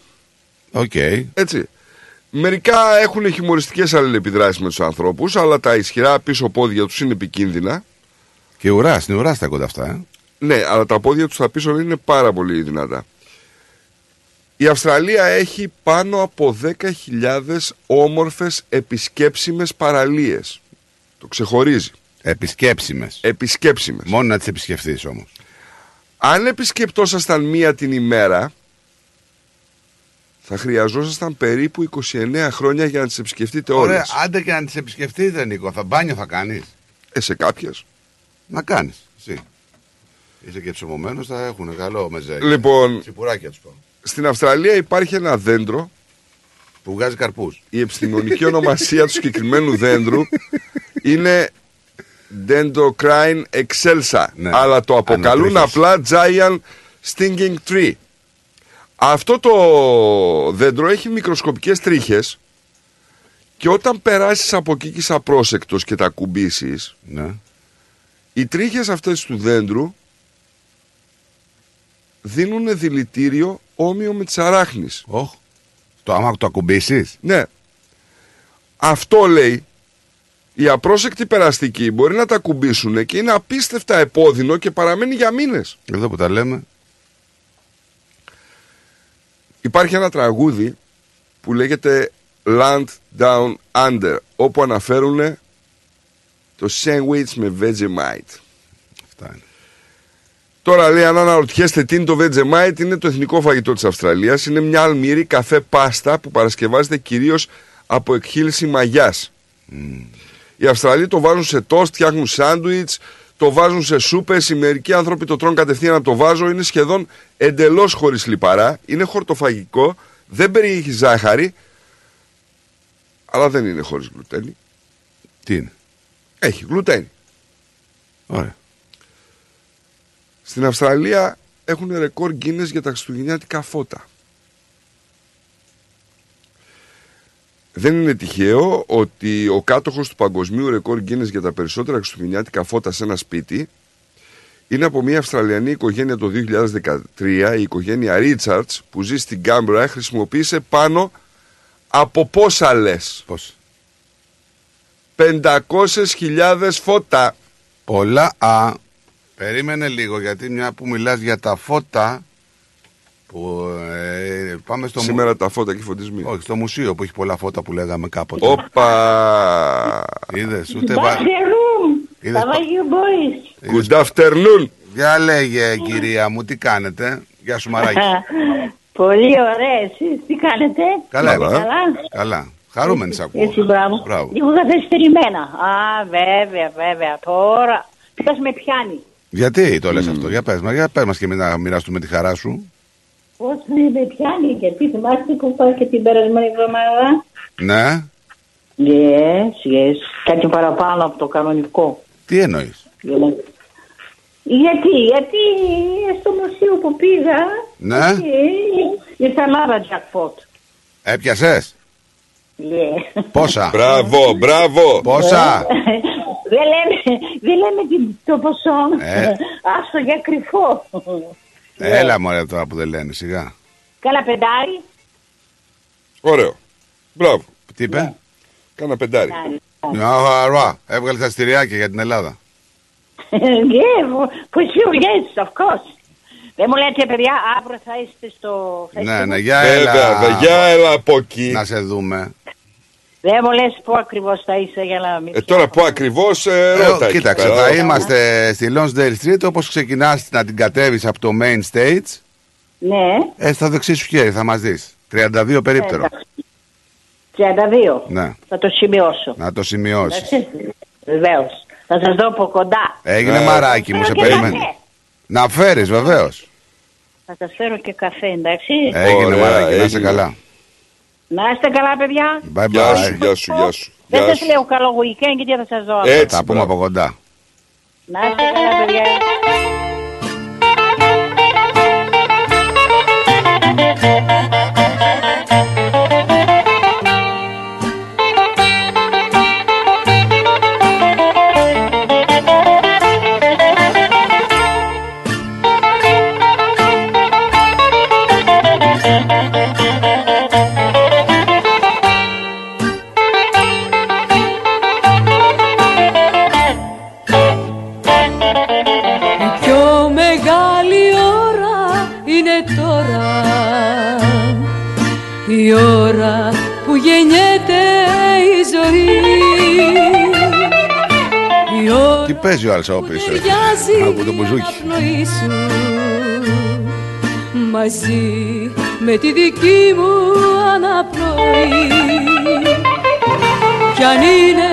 Οκ. Έτσι. Μερικά έχουν χιουμοριστικές αλληλεπιδράσεις με τους ανθρώπους, αλλά τα ισχυρά πίσω πόδια τους είναι επικίνδυνα. Και ουρά, στην ουρά στέκονται αυτά. Ε. Ναι, αλλά τα πόδια τους στα πίσω είναι πάρα πολύ δυνατά. Η Αυστραλία έχει πάνω από 10.000 όμορφες επισκέψιμες παραλίες. Το ξεχωρίζει. Επισκέψιμες. Επισκέψιμες. Μόνο να τις επισκεφθείς όμως. Αν επισκεπτόσασταν μία την ημέρα, θα χρειαζόσασταν περίπου 29 χρόνια για να τις επισκεφτείτε όλες. Ωραία, άντε και να τις επισκεφτείτε, Νίκο. Θα μπάνιο θα κάνεις. Ε, σε κάποιες. Να κάνεις, εσύ. Είσαι και ψωμωμένος, θα έχουν καλό μεζέ. Λοιπόν, Τσιπουράκια τους πω. στην Αυστραλία υπάρχει ένα δέντρο Που βγάζει καρπούς. Η επιστημονική ονομασία του συγκεκριμένου δέντρου είναι Dendrocrine excelsa. Ναι. Αλλά το αποκαλούν Ανατρίχες. απλά Giant Stinging Tree. Αυτό το δέντρο έχει μικροσκοπικές τρίχες και όταν περάσεις από εκεί και είσαι απρόσεκτος και τα ακουμπήσεις Ναι. οι τρίχες αυτές του δέντρου δίνουν δηλητήριο όμοιο με τις αράχνης. Όχ. Το άμα το ακουμπήσεις. Ναι. Αυτό λέει οι απρόσεκτοι περαστικοί μπορεί να τα ακουμπήσουν και είναι απίστευτα επώδυνο και παραμένει για μήνες. Εδώ που τα λέμε. Υπάρχει ένα τραγούδι που λέγεται Land Down Under όπου αναφέρουν το sandwich με Vegemite. Αυτά είναι. Τώρα λέει, αν αναρωτιέστε τι είναι το Vegemite, είναι το εθνικό φαγητό της Αυστραλίας. Είναι μια αλμυρή καφέ πάστα που παρασκευάζεται κυρίως από εκχύληση μαγιάς. Οι Αυστραλοί το βάζουν σε τόστ, φτιάχνουν σάντουιτς, το βάζουν σε σούπες. Οι μερικοί άνθρωποι το τρώνε κατευθείαν από το βάζο. Είναι σχεδόν εντελώς χωρίς λιπαρά. Είναι χορτοφαγικό, δεν περιέχει ζάχαρη, αλλά δεν είναι χωρίς γλουτένη. Τι είναι; Έχει γλουτένη. Ωραία. Στην Αυστραλία έχουν ρεκόρ Guinness για τα χριστουγεννιάτικα φώτα. Δεν είναι τυχαίο ότι ο κάτοχος του παγκοσμίου ρεκόρ Guinness για τα περισσότερα χριστουγεννιάτικα φώτα σε ένα σπίτι είναι από μια Αυστραλιανή οικογένεια το 2013, η οικογένεια Richards που ζει στην Κάμπρα, χρησιμοποίησε πάνω από πόσα λες; Πώς. 500.000 φώτα. Πολλά. Α, περίμενε λίγο γιατί μια που μιλάς για τα φώτα που ε, πάμε στο Σήμερα τα φώτα και οι φωτισμοί. Όχι, στο μουσείο που έχει πολλά φώτα που λέγαμε κάποτε. Όπα! Είδες, ούτε βα... Bathroom. Είδες How are you boys? Good afternoon. Για λέγε κυρία μου, τι κάνετε; Γεια σου Μαράκη. Πολύ ωραία. Εσείς τι κάνετε; Καλά, Είστε καλά. καλά. Καλά. Χαρούμενη σ' ακούω. Έτσι, μπράβο. Μπράβο. Λίγο καθυστερημένα. Α, βέβαια, βέβαια. Τώρα. Ποιος με πιάνει; Γιατί το λες αυτό, για πες μας, για πες μας και εμείς να μοιραστούμε τη χαρά σου. Πώς με πιάνει. Γιατί θυμάστε που πάω και την περασμένη εβδομάδα; Ναι, Yes, yes. Κάτι παραπάνω από το κανονικό. τι εννοείς; Γιατί, γιατί στο μουσείο που πήγα Ναι. εκεί ήρθα λάβα jackpot. Έπιασες; Yeah. Πόσα; Μπράβο, μπράβο. Πόσα; Δεν λέμε, δεν λέμε τι- το ποσό. Ε. Άστο για κρυφό. Έλα μωρέ τώρα που δεν λένε, σιγά. Καλά πεντάρι. Ωραίο. Μπράβο. Τι είπε; Κάνα πεντάρι. Μια χαρά. Έβγαλες τα στηριάκια για την Ελλάδα. yeah, for sure, yes, of course. Δεν μου λέτε, παιδιά, αύριο θα είστε στο Ναι, festival. ναι, για Βέβαια, έλα. βε- για έλα από εκεί. Να σε δούμε. Δεν μου λες πού ακριβώς θα είσαι για να μην... Ε, τώρα που ακριβώς ε, ρώτα εκεί Κοίταξε, πέρα. θα είμαστε στη Lonsdale Street όπως ξεκινάς να την κατέβεις από το main stage. Ναι, Ε, στο δεξί σου χέρι θα μας δεις. 32 περίπτερο. 32. Ναι, Θα το σημειώσω. να το σημειώσεις. Βεβαίως. Θα σας δω από κοντά. Έγινε Ε. μαράκι μου, σε Φέρω και περιμένει. καφέ. Να φέρεις βεβαίως. Θα σας φέρω και καφέ, εντάξει. Έγινε Ωραία, μαράκι, να είσαι έγινε. καλά. Να είστε καλά, παιδιά. Bye Γεια σου, bye. γεια σου, γεια σου. Δεν Γεια σας σου. λέω καλό weekend γιατί θα σας δω. αύριο. Έτσι, Θα πούμε μπράβο. από κοντά. Να είστε καλά, παιδιά. Τι παίζει ο άλλος από πίσω. ταιριάζει Από το μπουζούκι. πνοή σου μαζί με τη δική μου αναπνοή κι αν είναι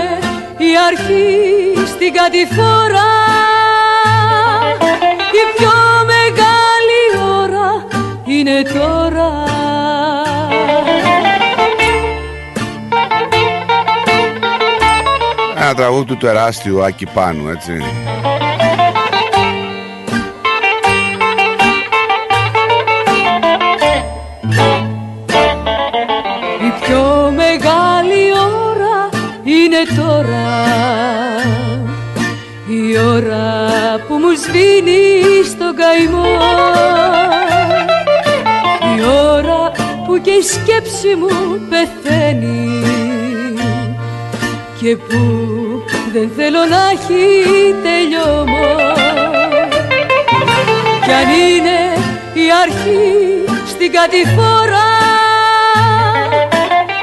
η αρχή στην κατηφόρα η πιο μεγάλη ώρα είναι τώρα Ένα τραγούδι του τεράστιου Άκη Πάνου, έτσι. Η πιο μεγάλη ώρα είναι τώρα. Η ώρα που μου σβήνει στον καημό. Η ώρα που και η σκέψη μου πεθαίνει. Και που δεν θέλω να έχει τελειώμα Κι αν είναι η αρχή στην κατηφόρα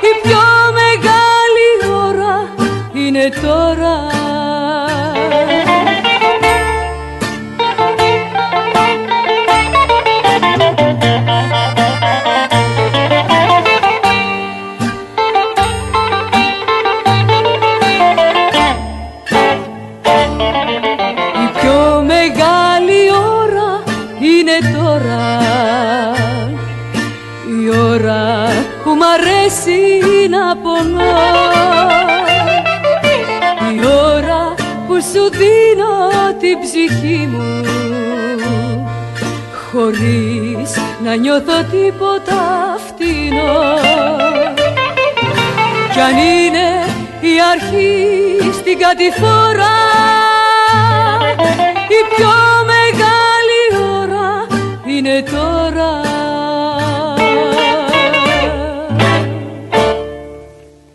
η πιο μεγάλη ώρα είναι τώρα να πονώ Η ώρα που σου δίνω την ψυχή μου Χωρίς να νιώθω τίποτα φτηνό. Κι αν είναι η αρχή στην κατηφόρα Η πιο μεγάλη ώρα είναι τώρα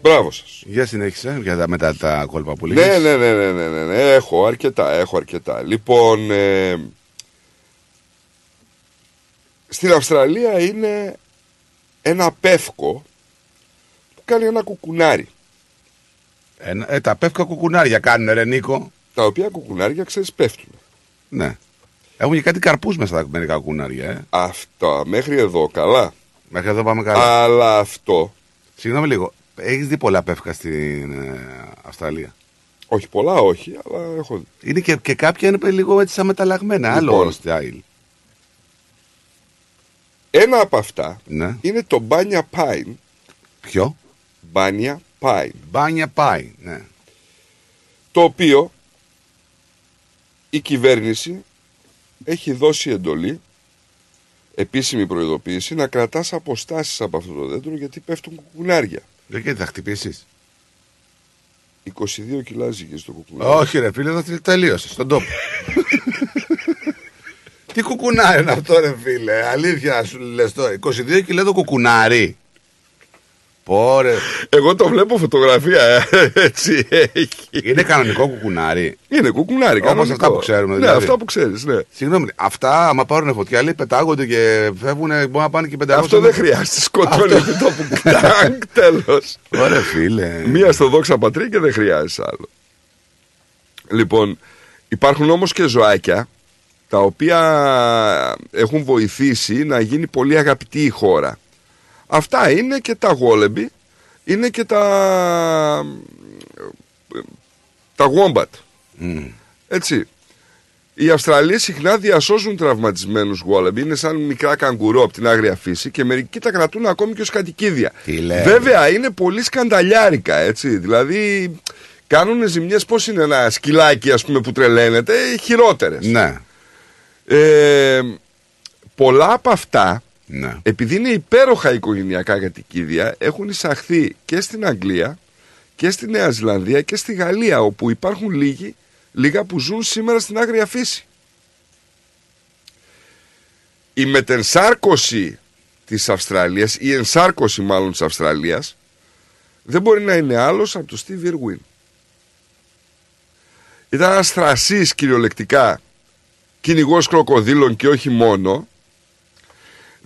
Μπράβο σας. Για συνέχισε, για τα μετά τα κόλπα που λέγεις. Ναι, ναι, ναι, ναι, ναι, ναι, ναι, έχω αρκετά, έχω αρκετά. Λοιπόν, ε, στην Αυστραλία είναι ένα πεύκο που κάνει ένα κουκουνάρι. Ένα- ε, τα πεύκα κουκουνάρια κάνουν, ρε Νίκο. Τα οποία κουκουνάρια, ξέρεις, πέφτουν. Ναι. Έχουν και κάτι καρπούς μέσα τα μερικά κουκουνάρια, ε. Αυτά, μέχρι εδώ καλά. Μέχρι εδώ πάμε καλά. Αλλά αυτό, Συγγνώμη λίγο. Έχεις δει πολλά πεύκα στην ε, Αυστραλία; όχι πολλά όχι, αλλά έχω δει. Είναι και, και κάποια είναι λίγο έτσι σαν μεταλλαγμένα. Άλλο Λοιπόν. style. Ένα από αυτά Ναι. είναι το μπάνια πάιν. Ποιο; Μπάνια πάιν. Μπάνια πάει. Ναι. Το οποίο η κυβέρνηση έχει δώσει εντολή, επίσημη προειδοποίηση, να κρατάς αποστάσεις από αυτό το δέντρο γιατί πέφτουν κουκουνάρια. Δεν γιατί θα χτυπήσεις; 22 κιλά ζυγίζει το κουκουνάρι. Όχι ρε φίλε, θα τελείωσες στον τόπο. Τι κουκουνάρι είναι αυτό ρε φίλε, αλήθεια σου λες τώρα. 22 κιλά το κουκουνάρι. Πόρε. Εγώ το βλέπω φωτογραφία, ε, έτσι έχει. Είναι κανονικό κουκουνάρι. Είναι κουκουνάρι, Όπως κανονικό. αυτά που ξέρουμε Ναι, δηλαδή. αυτά που ξέρεις, ναι. Συγγνώμη, αυτά άμα πάρουν φωτιά λέει πετάγονται και φεύγουν, μπορεί να πάνε και 500 Αυτό δεν χρειάζεται, σκοτώνει Αυτό. και το που κράκ, τέλος. Ωραία φίλε. Μία στο δόξα πατρί και δεν χρειάζεσαι άλλο. Λοιπόν, υπάρχουν όμως και ζωάκια τα οποία έχουν βοηθήσει να γίνει πολύ αγαπητή η χώρα. Αυτά είναι και τα γόλεμπι, είναι και τα τα γόμπατ. Έτσι. Οι Αυστραλοί συχνά διασώζουν τραυματισμένους γόλεμπι, είναι σαν μικρά καγκουρό από την άγρια φύση και μερικοί τα κρατούν ακόμη και ως κατοικίδια. λέει. Βέβαια είναι πολύ σκανταλιάρικα, έτσι. Δηλαδή κάνουν ζημιές, πώς είναι ένα σκυλάκι ας πούμε που τρελαίνεται, χειρότερες. Ναι. Ε, πολλά από αυτά, Ναι. επειδή είναι υπέροχα οικογενειακά κατοικίδια, έχουν εισαχθεί και στην Αγγλία και στη Νέα Ζηλανδία και στη Γαλλία, όπου υπάρχουν λίγοι, λίγα που ζουν σήμερα στην άγρια φύση. Η μετενσάρκωση της Αυστραλίας, η ενσάρκωση μάλλον της Αυστραλίας, δεν μπορεί να είναι άλλος από το Steve Irwin. Ήταν ένας θρασής κυριολεκτικά κυνηγός κροκοδίλων και όχι μόνο,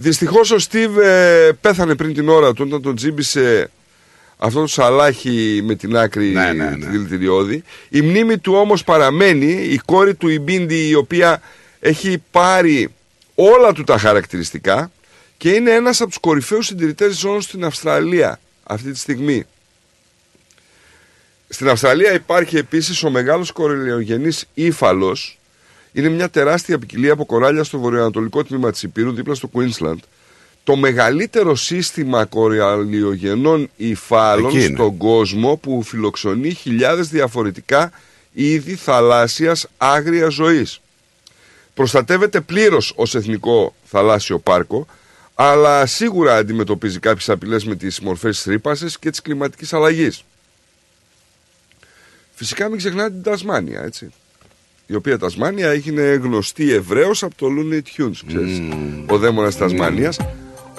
Δυστυχώς ο Στίβ ε, πέθανε πριν την ώρα του όταν τον τζίμπησε αυτό το σαλάχι με την άκρη Ναι, ναι, ναι. τη δηλητηριώδη. Η μνήμη του όμως παραμένει, η κόρη του Ιμπίντι η οποία έχει πάρει όλα του τα χαρακτηριστικά και είναι ένας από τους κορυφαίους συντηρητές ζώων στην Αυστραλία αυτή τη στιγμή. Στην Αυστραλία υπάρχει επίσης ο μεγάλος κορελαιογενής ύφαλος. Είναι μια τεράστια ποικιλία από κοράλια στο βορειοανατολικό τμήμα της Υπήρου, δίπλα στο Queensland. Το μεγαλύτερο σύστημα κοραλιογενών υφάλων Εκεί είναι. στον κόσμο που φιλοξενεί χιλιάδες διαφορετικά είδη θαλάσσιας άγριας ζωής. Προστατεύεται πλήρως ως εθνικό θαλάσσιο πάρκο, αλλά σίγουρα αντιμετωπίζει κάποιες απειλές με τις μορφές της ρήπασης και της κλιματικής αλλαγής. Φυσικά μην ξεχνάτε την Τασμάνια, έτσι. Η οποία Τασμάνια έγινε γνωστή ευρέως από το Looney Tunes, ξέρεις. Ο δαίμονας Τασμάνιας.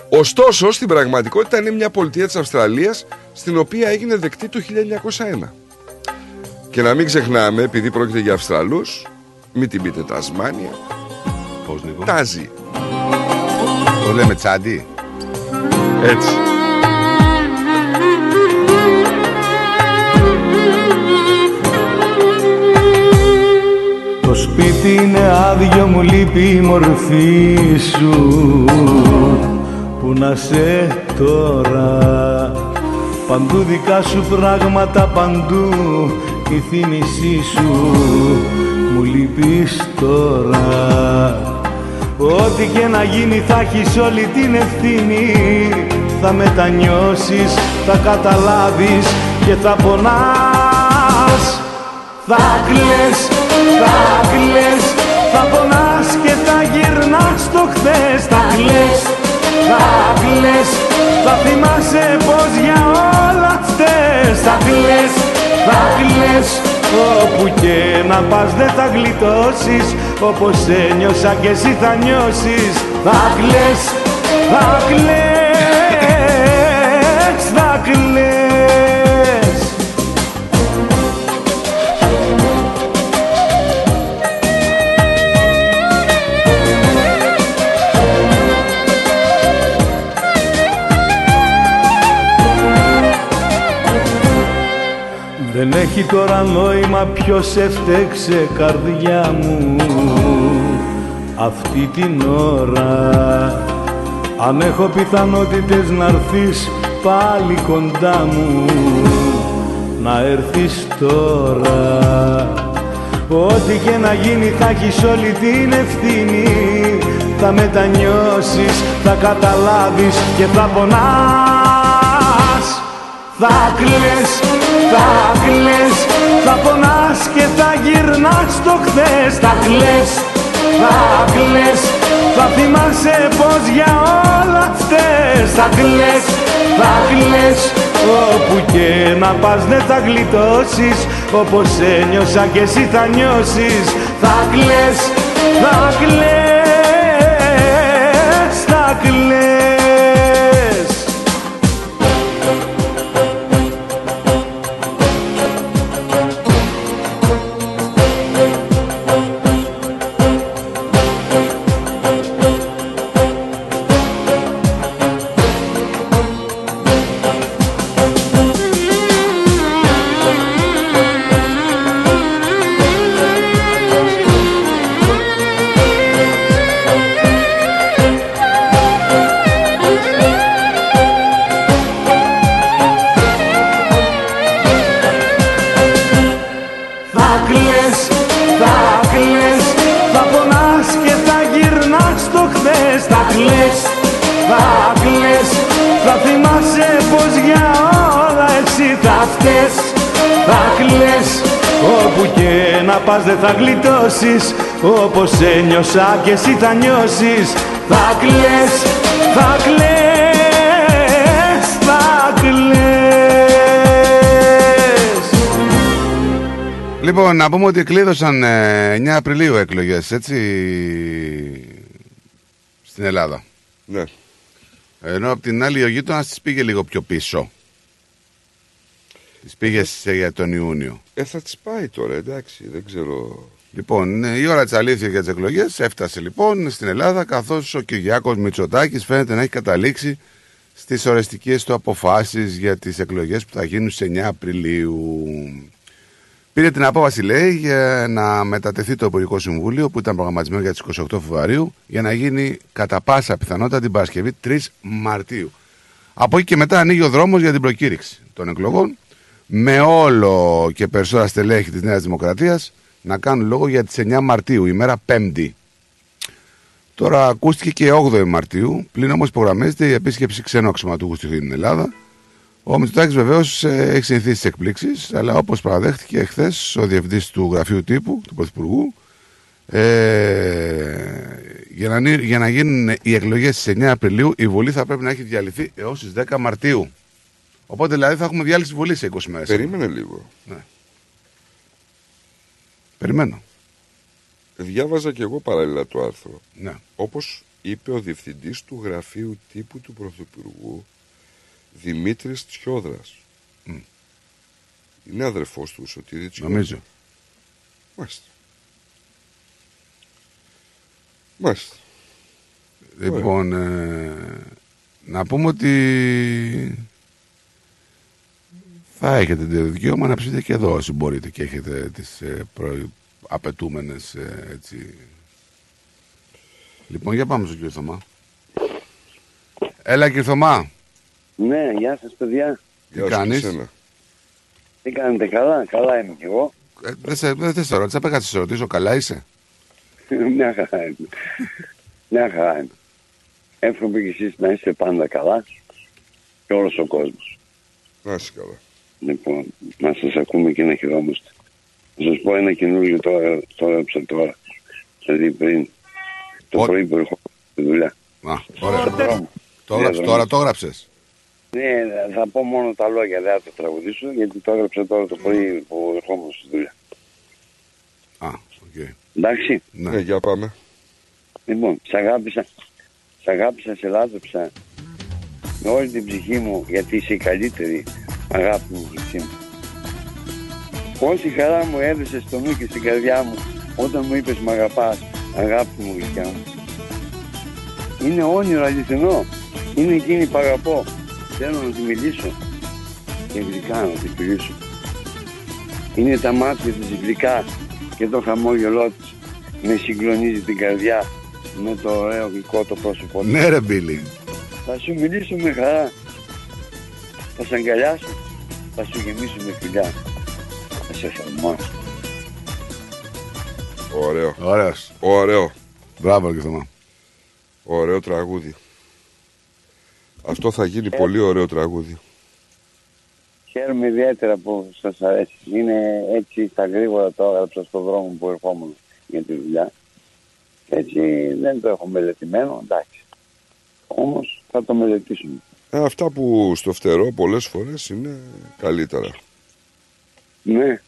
Ωστόσο, στην πραγματικότητα είναι μια πολιτεία της Αυστραλίας στην οποία έγινε δεκτή το 1901. Και να μην ξεχνάμε, επειδή πρόκειται για Αυστραλούς, μην την πείτε Τασμάνια. Πώς Νίκο; Τάζι. Το λέμε τσάντι. Έτσι. Το σπίτι είναι άδειο μου λείπει η μορφή σου. Που να σε τώρα; Παντού δικά σου πράγματα παντού η θύμησή σου. Μου λείπεις τώρα. Ό,τι και να γίνει θα έχεις όλη την ευθύνη. Θα μετανιώσεις, θα καταλάβεις και θα πονάς. Θα κλαις, θα κλαις, θα πονάς και θα γυρνάς στο χθες. Θα κλαις, θα κλαις, θα θυμάσαι πως για όλα φταίς Θα κλαις, θα κλαις, όπου και να πας δεν θα γλιτώσεις. Όπως ένιωσα και εσύ θα νιώσεις. Θα κλαις, θα κλαις, θα κλαις Δεν έχει τώρα νόημα ποιος έφτεξε καρδιά μου αυτή την ώρα. Αν έχω πιθανότητες να έρθεις πάλι κοντά μου να έρθεις τώρα. Ό,τι και να γίνει θα έχεις όλη την ευθύνη. Θα μετανιώσεις, θα καταλάβεις και θα πονάς. Θα κλαις, θα κλαις, θα πονάς και θα γυρνάς στο χθες. Θα κλαις, θα κλαις, θα θυμάσαι πως για όλα φταίς Θα κλαις, θα κλαις, όπου και να πας δεν θα γλιτώσεις. Όπως ένιωσα και εσύ θα νιώσεις. Θα κλαις, θα κλαις, θα κλαις δεν θα γλιτώσεις Όπως ένιωσα και εσύ θα νιώσεις Θα κλαις, θα κλαις, θα κλαις Λοιπόν, να πούμε ότι κλείδωσαν ε, 9 Απριλίου εκλογές, έτσι, στην Ελλάδα. Ναι. Ενώ απ' την άλλη ο γείτονας τις πήγε λίγο πιο πίσω. Τις πήγες σε- για τον Ιούνιο. Ε, θα τις πάει τώρα, εντάξει, δεν ξέρω. Λοιπόν, ε, η ώρα της αλήθειας για τις εκλογές έφτασε λοιπόν στην Ελλάδα, καθώς ο Κυριάκος Μητσοτάκης φαίνεται να έχει καταλήξει στις οριστικές του αποφάσεις για τις εκλογές που θα γίνουν στις 9 Απριλίου. Πήρε την απόφαση, λέει, για να μετατεθεί το Υπουργικό Συμβούλιο που ήταν προγραμματισμένο για τις 28 Φεβρουαρίου για να γίνει κατά πάσα πιθανότητα την Παρασκευή 3 Μαρτίου. Από εκεί και μετά ανοίγει ο δρόμος για την προκήρυξη των εκλογών με όλο και περισσότερα στελέχη της Νέας Δημοκρατίας να κάνουν λόγο για τις 9 Μαρτίου, ημέρα Πέμπτη. Τώρα ακούστηκε και 8 Μαρτίου, πλην όμως υπογραμμίζεται η επίσκεψη ξένου αξιωματούχου στην Ελλάδα. Ο Μητσοτάκης βεβαίως έχει συνηθίσει τις εκπλήξεις, αλλά όπως παραδέχτηκε χθες ο διευθυντής του γραφείου τύπου του Πρωθυπουργού, ε, για, να, για να γίνουν οι εκλογές στις 9 Απριλίου, η Βουλή θα πρέπει να έχει διαλυθεί έως τις 10 Μαρτίου. Οπότε δηλαδή θα έχουμε διάλυση Βουλής σε 20 μέρες. Περίμενε λίγο. Ναι. Περιμένω. Διάβαζα και εγώ παράλληλα το άρθρο. Ναι. Όπως είπε ο διευθυντής του γραφείου τύπου του Πρωθυπουργού Δημήτρης Τσιόδρας. Μμ. Είναι αδερφός του Σωτήρη Τσιόδρα. Νομίζω. Μάλιστα. Μάλιστα. Λοιπόν, ε, να πούμε ότι θα έχετε το δικαίωμα να ψηφίσετε και εδώ όσοι μπορείτε και έχετε τις ε, προ... απαιτούμενες ε, έτσι. Λοιπόν, για πάμε στον κύριο Θωμά. Έλα κύριε Θωμά. Ναι, γεια σας παιδιά. Τι κάνεις; Τι κάνετε καλά, καλά είμαι κι εγώ. Ε, δεν σε, δεν θες τώρα, τσάπε κάτι σε ρωτήσω, καλά είσαι; Μια χαρά είμαι. Μια χαρά είμαι. Εύχομαι και εσείς να είστε πάντα καλά και όλος ο κόσμος. Να είσαι καλά. Λοιπόν, να σας ακούμε και να χαιρόμαστε. Να σας πω ένα καινούργιο τώρα, τώρα έγραψα τώρα. Δηλαδή πριν το πρωί που ερχόμαστε στη δουλειά. Α, ωραία. Το Ναι, έγραψες, ναι. τώρα το έγραψες. Ναι, θα πω μόνο τα λόγια, δεν θα το τραγουδήσω, γιατί το έγραψα τώρα το πρωί που ερχόμαστε στη δουλειά. Α, οκ. Εντάξει. Ναι, για πάμε. Λοιπόν, σ' αγάπησα, σ' αγάπησα, σε λάτρεψα με όλη την ψυχή μου, γιατί είσαι η καλύτερη αγάπη μου, χρυσή μου. Όση χαρά μου έδωσε στο νου και στην καρδιά μου, όταν μου είπες μ' αγαπάς, αγάπη μου, γλυκιά μου. Είναι όνειρο αληθινό, είναι εκείνη που αγαπώ. Θέλω να τη μιλήσω και γλυκά να τη φιλήσω. Είναι τα μάτια της γλυκά και το χαμόγελό της με συγκλονίζει την καρδιά με το ωραίο γλυκό το πρόσωπό της. Ναι ρε Μπίλι. Θα σου μιλήσω με χαρά. Θα σε αγκαλιάσω. Θα σου γεμίσω με φιλιά. Θα σε θερμάσω. Ωραίο. Ωραίος. Ωραίο. Μπράβο κύριε Θωμά. Ωραίο τραγούδι. Αυτό θα γίνει πολύ ωραίο τραγούδι. Χαίρομαι ιδιαίτερα που σας αρέσει. Είναι έτσι στα γρήγορα το έγραψα στον δρόμο που ερχόμουν για τη δουλειά. Έτσι δεν το έχω μελετημένο, εντάξει. Όμως θα το μελετήσουμε. Ε, αυτά που στο φτερό πολλές φορές είναι καλύτερα. Ναι.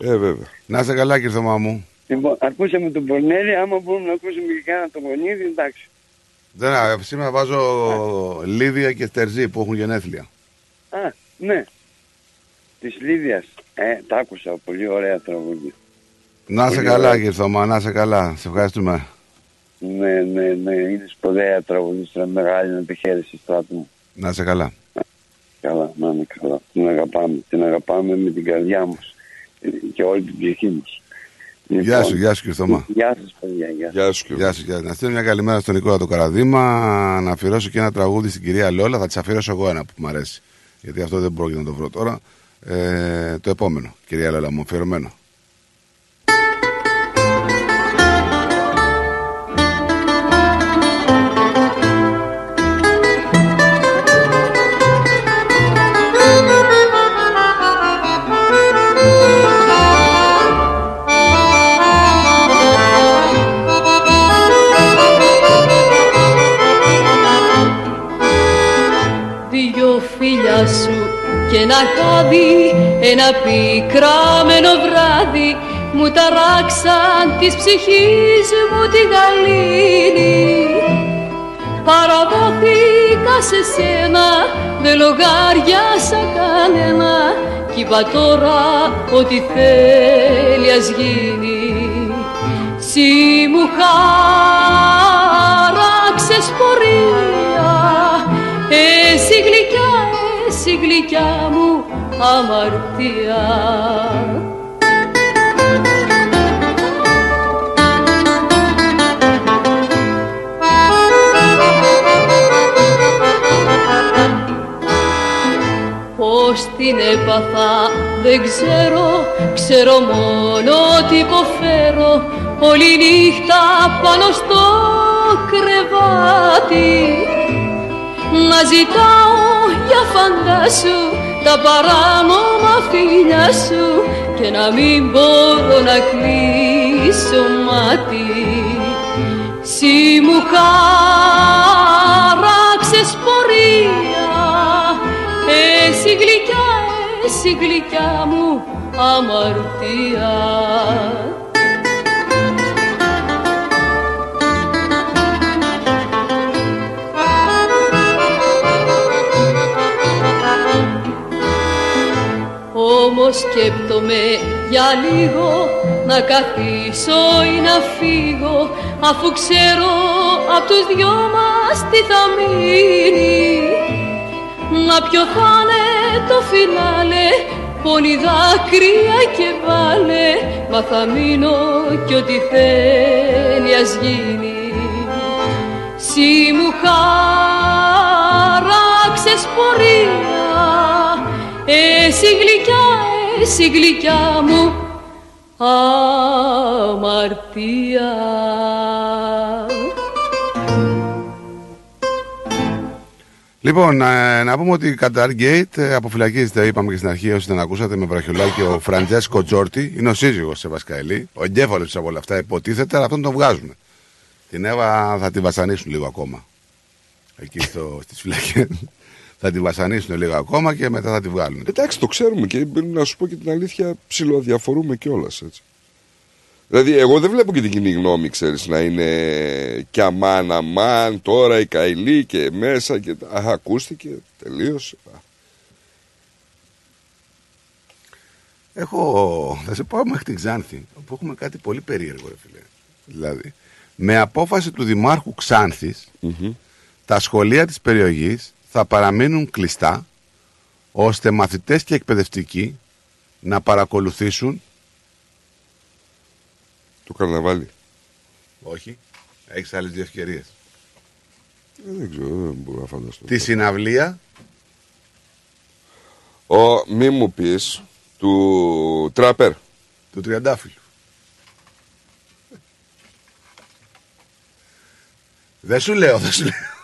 Ε, βέβαια. Να είσαι καλά κύριε Θωμά μου. Λοιπόν, ακούσαμε τον Πορνέλη, άμα μπορούμε να ακούσουμε και κάνα τον Γονίδη, εντάξει. Δεν, α, σήμερα βάζω Λίδια και Στερζή που έχουν γενέθλια. Α, ναι. Της Λίδιας. Ε, τα άκουσα, πολύ ωραία τραγούδια. Να είσαι Πολύ καλά ωραία. κύριε Θωμά, να είσαι καλά. Σε ευχαριστούμε. Ναι, ναι, ναι, είναι σπουδαία τραγουδίστρα, μεγάλη επιχείρηση στράτου μου. Να είσαι καλά. Καλά, να είναι καλά. Την αγαπάμε, την αγαπάμε με την καρδιά μας ε, και όλη την ψυχή μας. Γεια σου, γεια σου κύριε Θωμά. Γεια σας παιδιά, γεια σας. Γεια σου. Γεια σου, γεια σου. Να στείλω μια καλημέρα στον Νικόλα το Καραδίμα, να αφιερώσω και ένα τραγούδι στην κυρία Λόλα. Θα τη αφιερώσω εγώ ένα που μου αρέσει. Γιατί αυτό δεν πρόκειται να το βρω τώρα. Ε, το επόμενο, κυρία Λόλα μου, αφιερωμένο. Ένα πικραμένο βράδυ Μου ταράξαν της ψυχής μου τη γαλήνη. Παραδόθηκα σε σένα Δεν λογάριασα κανένα Κι είπα τώρα ότι θέλει ας γίνει. Συ μου χάραξες πορεία Εσύ γλυκιά, εσύ γλυκιά μου αμαρτία. Πώς την έπαθα δεν ξέρω, ξέρω μόνο ότι υποφέρω. Όλη νύχτα πάνω στο κρεβάτι. Να ζητάω για φαντάσου τα παράνομα φιλιά σου και να μην μπορώ να κλείσω μάτι. Συ μου χάραξες πορεία εσύ γλυκιά, εσύ γλυκιά μου αμαρτία σκέπτομαι για λίγο να καθίσω ή να φύγω αφού ξέρω απ' τους δυο μας τι θα μείνει. Μα ποιο θα είναι το φινάλε Πόνοι δάκρυα και βάλε Μα θα μείνω κι ό,τι θέλει ας γίνει. Συ μου χάραξες πορεία Εσύ γλυκιά, εσύ γλυκιά μου αμαρτία Λοιπόν, ε, να πούμε ότι η Qatar Gate ε, αποφυλακίζεται, είπαμε και στην αρχή, όσοι δεν ακούσατε, με βραχιολάκι ο Φραντζέσκο Τζόρτι. Είναι ο σύζυγος σε Βασκαηλή. Ο εγκέφαλος από όλα αυτά υποτίθεται, αλλά αυτόν τον βγάζουν. Την Εύα θα τη βασανίσουν λίγο ακόμα. Εκεί στο, στις φυλακές. Θα τη βασανίσουν λίγο ακόμα και μετά θα τη βγάλουν. Εντάξει, το ξέρουμε και να σου πω και την αλήθεια, ψηλοδιαφορούμε κιόλας έτσι. Δηλαδή, εγώ δεν βλέπω και την κοινή γνώμη, ξέρεις, να είναι κι αμάν, αμάν, τώρα η Καηλή και μέσα και. Α, ακούστηκε, τελείωσε. Έχω, θα σε πάω μέχρι την Ξάνθη, όπου έχουμε κάτι πολύ περίεργο, ρε φίλε. Δηλαδή, με απόφαση του Δημάρχου Ξάνθης, τα σχολεία της περιοχής θα παραμείνουν κλειστά, ώστε μαθητές και εκπαιδευτικοί να παρακολουθήσουν Το καρναβάλι. Όχι. Έχεις άλλες δύο ευκαιρίες. Ε, δεν ξέρω, δεν μπορώ να φανταστώ. Τη συναυλία Ο, μη μου πεις του τράπερ. του Τριαντάφυλλου. Δεν σου λέω, δεν σου λέω.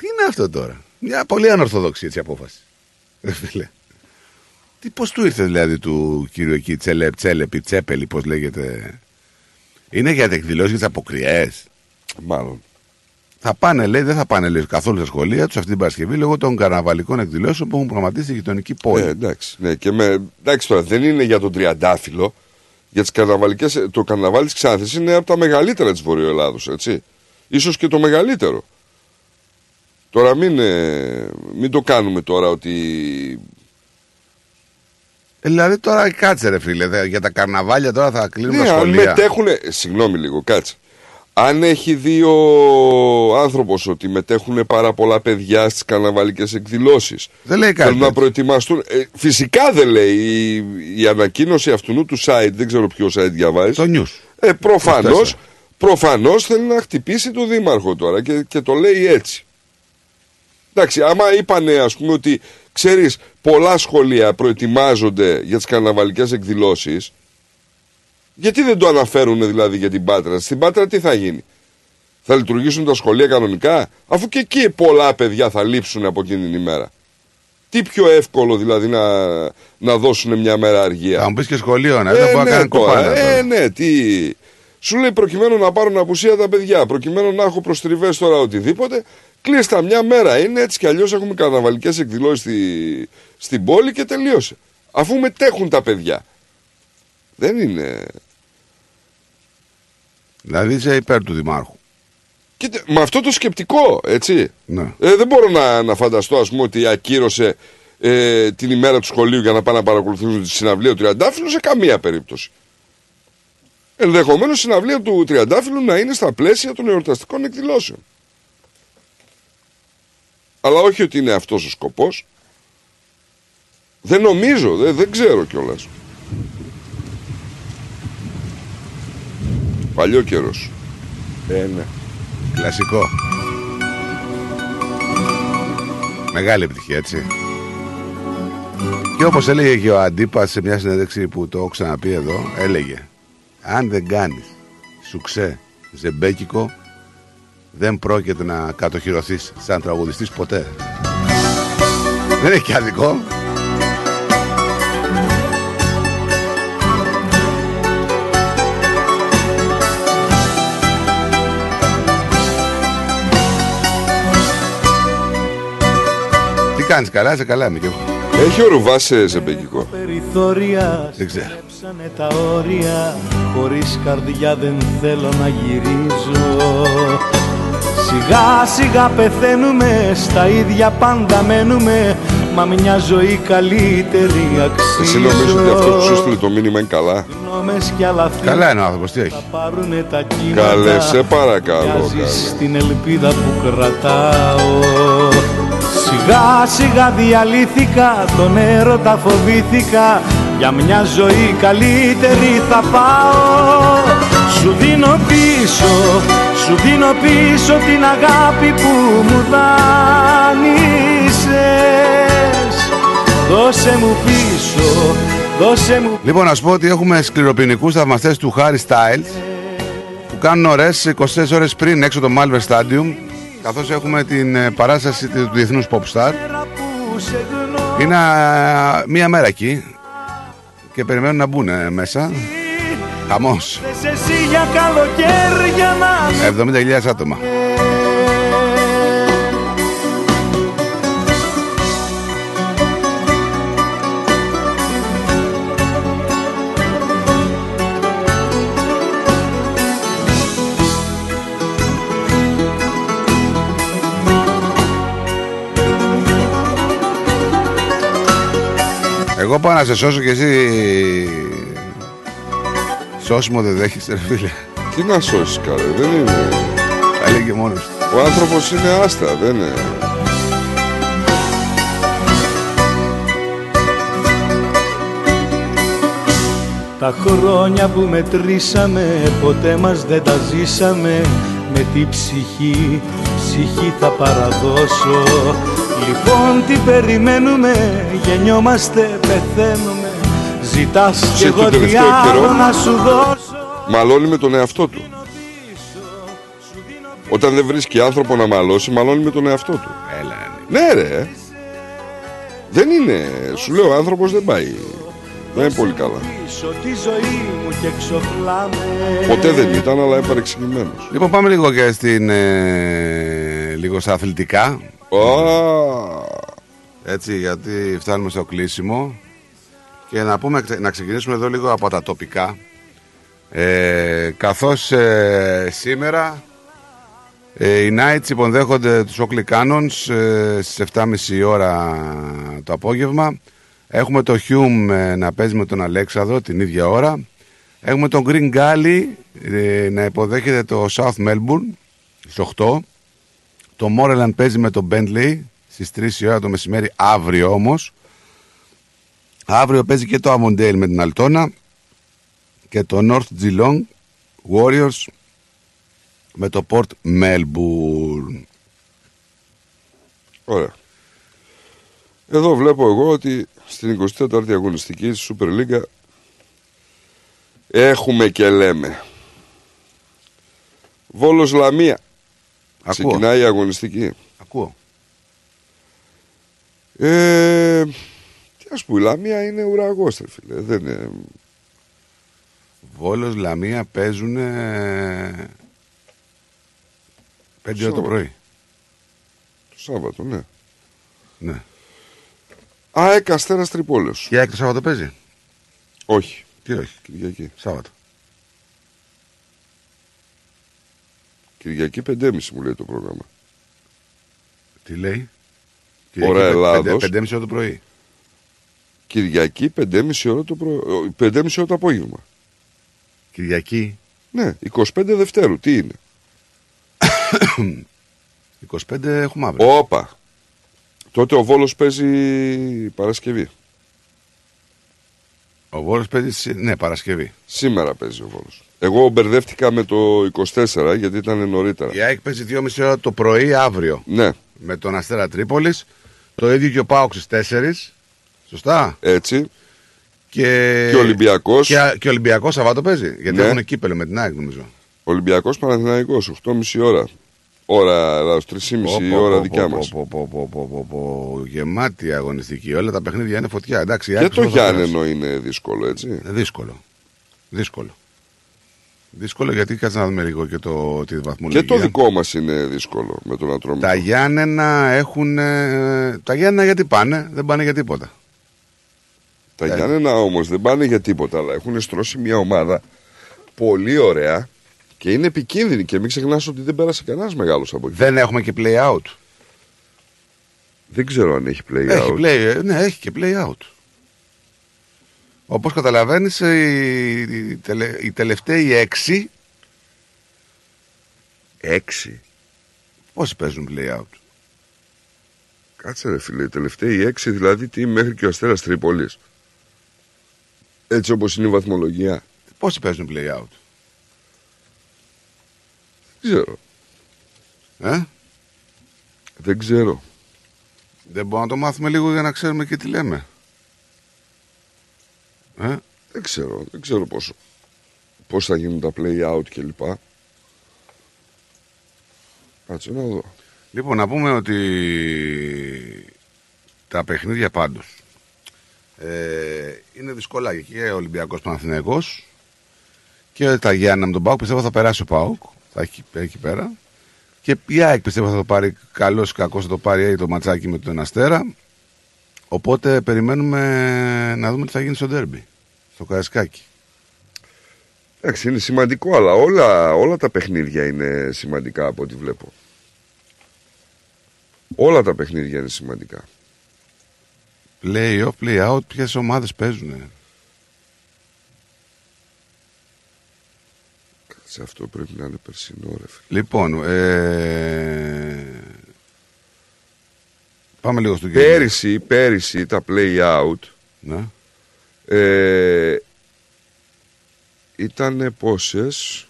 Τι είναι αυτό τώρα; Μια πολύ ανορθόδοξη έτσι απόφαση. Ρε φίλε. Τι πώς του ήρθε δηλαδή του κύριου εκεί Τσέλε, Τσέλεπη, Τσέπελη, πώς λέγεται; Είναι για εκδηλώσεις για τις αποκριές. Μάλλον. Θα πάνε, λέει, δεν θα πάνε λέει, καθόλου στα σχολεία τους αυτή την Παρασκευή λόγω των καρναβαλικών εκδηλώσεων που έχουν προγραμματίσει στη γειτονική πόλη. Ε, εντάξει, ναι, και με, εντάξει τώρα, δεν είναι για τον Τριαντάφυλλο. Για τις καρναβαλικές, το καρναβάλι της Ξάνθης είναι από τα μεγαλύτερα της Βορειοελλάδος, έτσι. Ίσως και το μεγαλύτερο. Τώρα μην, ε, μην το κάνουμε τώρα ότι... Ε, δηλαδή τώρα κάτσε ρε φίλε, δε, για τα καρναβάλια τώρα θα κλείνουν Ναι, τα αν σχολεία. μετέχουν. Συγγνώμη λίγο, κάτσε. Αν έχει δει ο άνθρωπος ότι μετέχουν πάρα πολλά παιδιά στις καρναβαλικές εκδηλώσεις. Δεν λέει κάτι Θέλουν να τέτοιο. προετοιμαστούν. Ε, φυσικά δεν λέει. Η, η ανακοίνωση αυτού του site, δεν ξέρω ποιο site διαβάζει. Το news. Ε, προφανώ Τέσσερα. προφανώς θέλει να χτυπήσει τον Δήμαρχο τώρα και, και το λέει έτσι. Εντάξει, άμα είπανε ας πούμε ότι ξέρεις πολλά σχολεία προετοιμάζονται για τις καρναβαλικές εκδηλώσεις γιατί δεν το αναφέρουν δηλαδή για την Πάτρα; Στην Πάτρα τι θα γίνει; Θα λειτουργήσουν τα σχολεία κανονικά; Αφού και εκεί πολλά παιδιά θα λείψουν από εκείνη την ημέρα. Τι πιο εύκολο δηλαδή να, να δώσουν μια μέρα αργία; Θα μου πεις και σχολείο, να δεν θα μπορούν να κάνουν τώρα, κοπάνα. Ε, τώρα. ναι, τι. Σου λέει προκειμένου να πάρουν απουσία τα παιδιά, προκειμένου να έχω προστριβές τώρα οτιδήποτε, κλείστα μια μέρα. Είναι έτσι κι αλλιώς έχουμε καρναβαλικές εκδηλώσεις στη, στην πόλη και τελείωσε. Αφού μετέχουν τα παιδιά. Δεν είναι. Δηλαδή είσαι υπέρ του Δημάρχου. Κοίτα, με αυτό το σκεπτικό, έτσι. Ναι. Ε, δεν μπορώ να, να φανταστώ, ας πούμε, ότι ακύρωσε ε, την ημέρα του σχολείου για να πάνε να παρακολουθήσουν τη συναυλία του Τριαντάφυλλου σε καμία περίπτωση. Ενδεχομένως η συναυλία του Τριαντάφυλλου να είναι στα πλαίσια των εορταστικών εκδηλώσεων. Αλλά όχι ότι είναι αυτός ο σκοπός. Δεν νομίζω, δεν, δεν ξέρω κιόλας. Παλιό καιρός. Ε, ναι. Κλασικό. Μεγάλη επιτυχία, έτσι. Και όπως έλεγε και ο Αντίπας σε μια συνέντευξη που το έχω ξαναπεί εδώ, έλεγε αν δεν κάνεις σουξέ ζεμπέκικο δεν πρόκειται να κατοχυρωθείς σαν τραγουδιστής ποτέ. Δεν έχει και άδικο. Τι κάνεις καλά, είσαι καλά είμαι και εγώ. Έχει ο Ρουβάς σε ζεμπέκικο. περιθώρια Δεν ξέρω. Στρέψανε τα όρια Χωρίς καρδιά δεν θέλω να γυρίζω Σιγά σιγά πεθαίνουμε Στα ίδια πάντα μένουμε Μα μια ζωή καλύτερη αξίζω Εσύ νομίζεις ότι αυτό που σου στείλει το μήνυμα είναι καλά; Γνώμες κι άλλα Καλά είναι ο άνθρωπος, τι έχει. Πάρουνε τα κύματα Καλέ, σε παρακαλώ. Μοιάζεις καλέ. στην ελπίδα που κρατάω Σιγά σιγά διαλύθηκα, τον έρωτα φοβήθηκα Για μια ζωή καλύτερη θα πάω Σου δίνω πίσω, σου δίνω πίσω την αγάπη που μου δάνεισες Δώσε μου πίσω, δώσε μου Λοιπόν, να σου πω ότι έχουμε σκληροπυρηνικούς θαυμαστές του Harry Styles που κάνουν ώρες 24 ώρες πριν έξω το Malver Stadium καθώς έχουμε την ε, παράσταση του Διεθνούς Pop Star. Είναι α, μία μέρα εκεί και περιμένουν να μπουν ε, μέσα. Χαμός. Θες εσύ για καλοκαίρια να σου 70.000 άτομα. Εγώ πάω να σε σώσω και εσύ Σώσιμο δεν δέχεσαι ρε φίλε Τι να σώσεις καλά, δεν είναι. Θα λέει και μόνος του. Ο άνθρωπος είναι άστα, δεν είναι. Τα χρόνια που μετρήσαμε ποτέ μας δεν τα ζήσαμε Με τη ψυχή, ψυχή θα παραδώσω Λοιπόν τι περιμένουμε, γεννιόμαστε, πεθαίνουμε Ζητάς κι Σε εγώ τον τι τελευταίο άλλο καιρό. να σου δώσω Μαλώνει με τον εαυτό του. Όταν δεν βρίσκει άνθρωπο να μαλώσει, μαλώνει με τον εαυτό του. Έλα, Ναι, ρε. Δεν είναι. Σου λέω, ο άνθρωπος δεν πάει. Δεν είναι πολύ καλά. Πίσω τη ζωή μου και ξοφλάμε Ποτέ δεν ήταν, αλλά επαρεξηγημένος. Λοιπόν, πάμε λίγο και στην. ε, λίγο στα αθλητικά. Έτσι, γιατί φτάνουμε στο κλείσιμο. Και να, πούμε, να ξεκινήσουμε εδώ λίγο από τα τοπικά. Ε, καθώς ε, σήμερα ε, οι Knights υποδέχονται τους Oakley Cannons ε, στις 7.30 ώρα το απόγευμα. Έχουμε το Hume ε, να παίζει με τον Αλέξανδρο την ίδια ώρα. Έχουμε τον Green Gully ε, να υποδέχεται το South Melbourne στις 8. Το Moreland παίζει με τον Bentley στις 3 η ώρα το μεσημέρι αύριο όμως. Αύριο παίζει και το Avondale με την Αλτόνα και το North Geelong Warriors με το Port Melbourne. Ωραία. Εδώ βλέπω εγώ ότι στην 24η αγωνιστική στη Super League έχουμε και λέμε. Βόλος Λαμία. Ξεκινάει η αγωνιστική. Ακούω. Ε, τι ας πούμε, η Λαμία είναι ουραγός, ρε φίλε. Δεν είναι... Βόλος Λαμία παίζουν 5 ώρα το Σάββατο. πρωί. Το Σάββατο, ναι. Ναι. ΑΕΚ Αστέρας Τρυπόλεως. Και ΑΕΚ το Σάββατο παίζει; Όχι. Τι όχι. Κυριακή. Σάββατο. Κυριακή 5.30 μου λέει το πρόγραμμα. Τι λέει; Ώρα Ελλάδος. 5.30 ώρα το πρωί. Κυριακή 5.30 ώρα το, προ... 5.30 ώρα το απόγευμα. Κυριακή. Ναι, 25 Δευτέρου. Τι είναι; 25 έχουμε αύριο. Όπα. Τότε ο Βόλος παίζει Παρασκευή. Ο Βόλος παίζει, σι- ναι, Παρασκευή. Σήμερα παίζει ο Βόλος. Εγώ μπερδεύτηκα με το 24 γιατί ήταν νωρίτερα. Η ΑΕΚ παίζει 2,5 ώρα το πρωί αύριο. Ναι. Με τον Αστέρα Τρίπολης. Το ίδιο και ο Πάοξ στις 4. Σωστά. Έτσι. Και, Και ο Ολυμπιακός. Και, και ο Ολυμπιακός Σαββάτο παίζει. Γιατί Ναι. έχουν κύπελο με την ΑΕΚ νομίζω. Ολυμπιακός Παναθηναϊκός, 8,5 ώρα. Ώρα Ελλάδος, 3,5 Πω, πω, ώρα πω, δικιά πω, μας. πω, πω, πω, πω, πω, πω. Γεμάτη αγωνιστική. Όλα τα παιχνίδια είναι φωτιά. Εντάξει, η Και ΑΕΚ το πώς θα περάσει. Γιάννενο είναι δύσκολο, έτσι. Ε, Δύσκολο. Δύσκολο. Δύσκολο γιατί κάτσε να δούμε λίγο και το, τη Και βαθμολογία. το δικό μας είναι δύσκολο με τον Ατρόμητο. Τα Γιάννενα έχουν. ε, Τα Γιάννενα γιατί πάνε, δεν πάνε για τίποτα. Τα Γιάννενα όμως δεν πάνε για τίποτα, αλλά έχουν στρώσει μια ομάδα πολύ ωραία και είναι επικίνδυνη. Και μην ξεχνάς ότι δεν πέρασε κανένας μεγάλος από εκεί. Δεν έχουμε και play out. Δεν ξέρω αν έχει play Έχει out. play, ε, ναι, έχει και play out. Όπως καταλαβαίνεις, οι, οι, τελε- οι τελευταίοι έξι, Έξι. πόσοι παίζουν play out; Κάτσε ρε φίλε, οι τελευταίοι έξι δηλαδή τι μέχρι και ο Αστέρας Τρίπολης. Έτσι όπως είναι η βαθμολογία. Πόσοι παίζουν play out. Δεν ξέρω. Ε; Δεν ξέρω. Δεν μπορούμε να το μάθουμε λίγο για να ξέρουμε και τι λέμε. Ε; Δεν ξέρω. Δεν ξέρω πόσο. Πώς θα γίνουν τα play out κλπ. Κάτσε να δω. Λοιπόν, να πούμε ότι τα παιχνίδια πάντως ε, είναι δυσκολά και ο Ολυμπιακός Παναθηναϊκός και τα Γιάννα με τον Πάουκ πιστεύω θα περάσει ο Πάουκ θα έχει εκεί πέρα και η ΑΕΚ πιστεύω θα το πάρει καλός ή κακός θα το πάρει το ματσάκι με τον Αστέρα οπότε περιμένουμε να δούμε τι θα γίνει στο ντέρμπι στο Καρασκάκι Εντάξει, είναι σημαντικό, αλλά όλα, όλα τα παιχνίδια είναι σημαντικά από ό,τι βλέπω. Όλα τα παιχνίδια είναι σημαντικά. Play off, play out, ποιες ομάδες παίζουν Σε αυτό πρέπει να είναι περσινό, ρε φίλε. Λοιπόν, ε... πάμε λίγο στον κύριο. Πέρυσι, πέρυσι τα play out Ναι. ε, ήταν πόσες;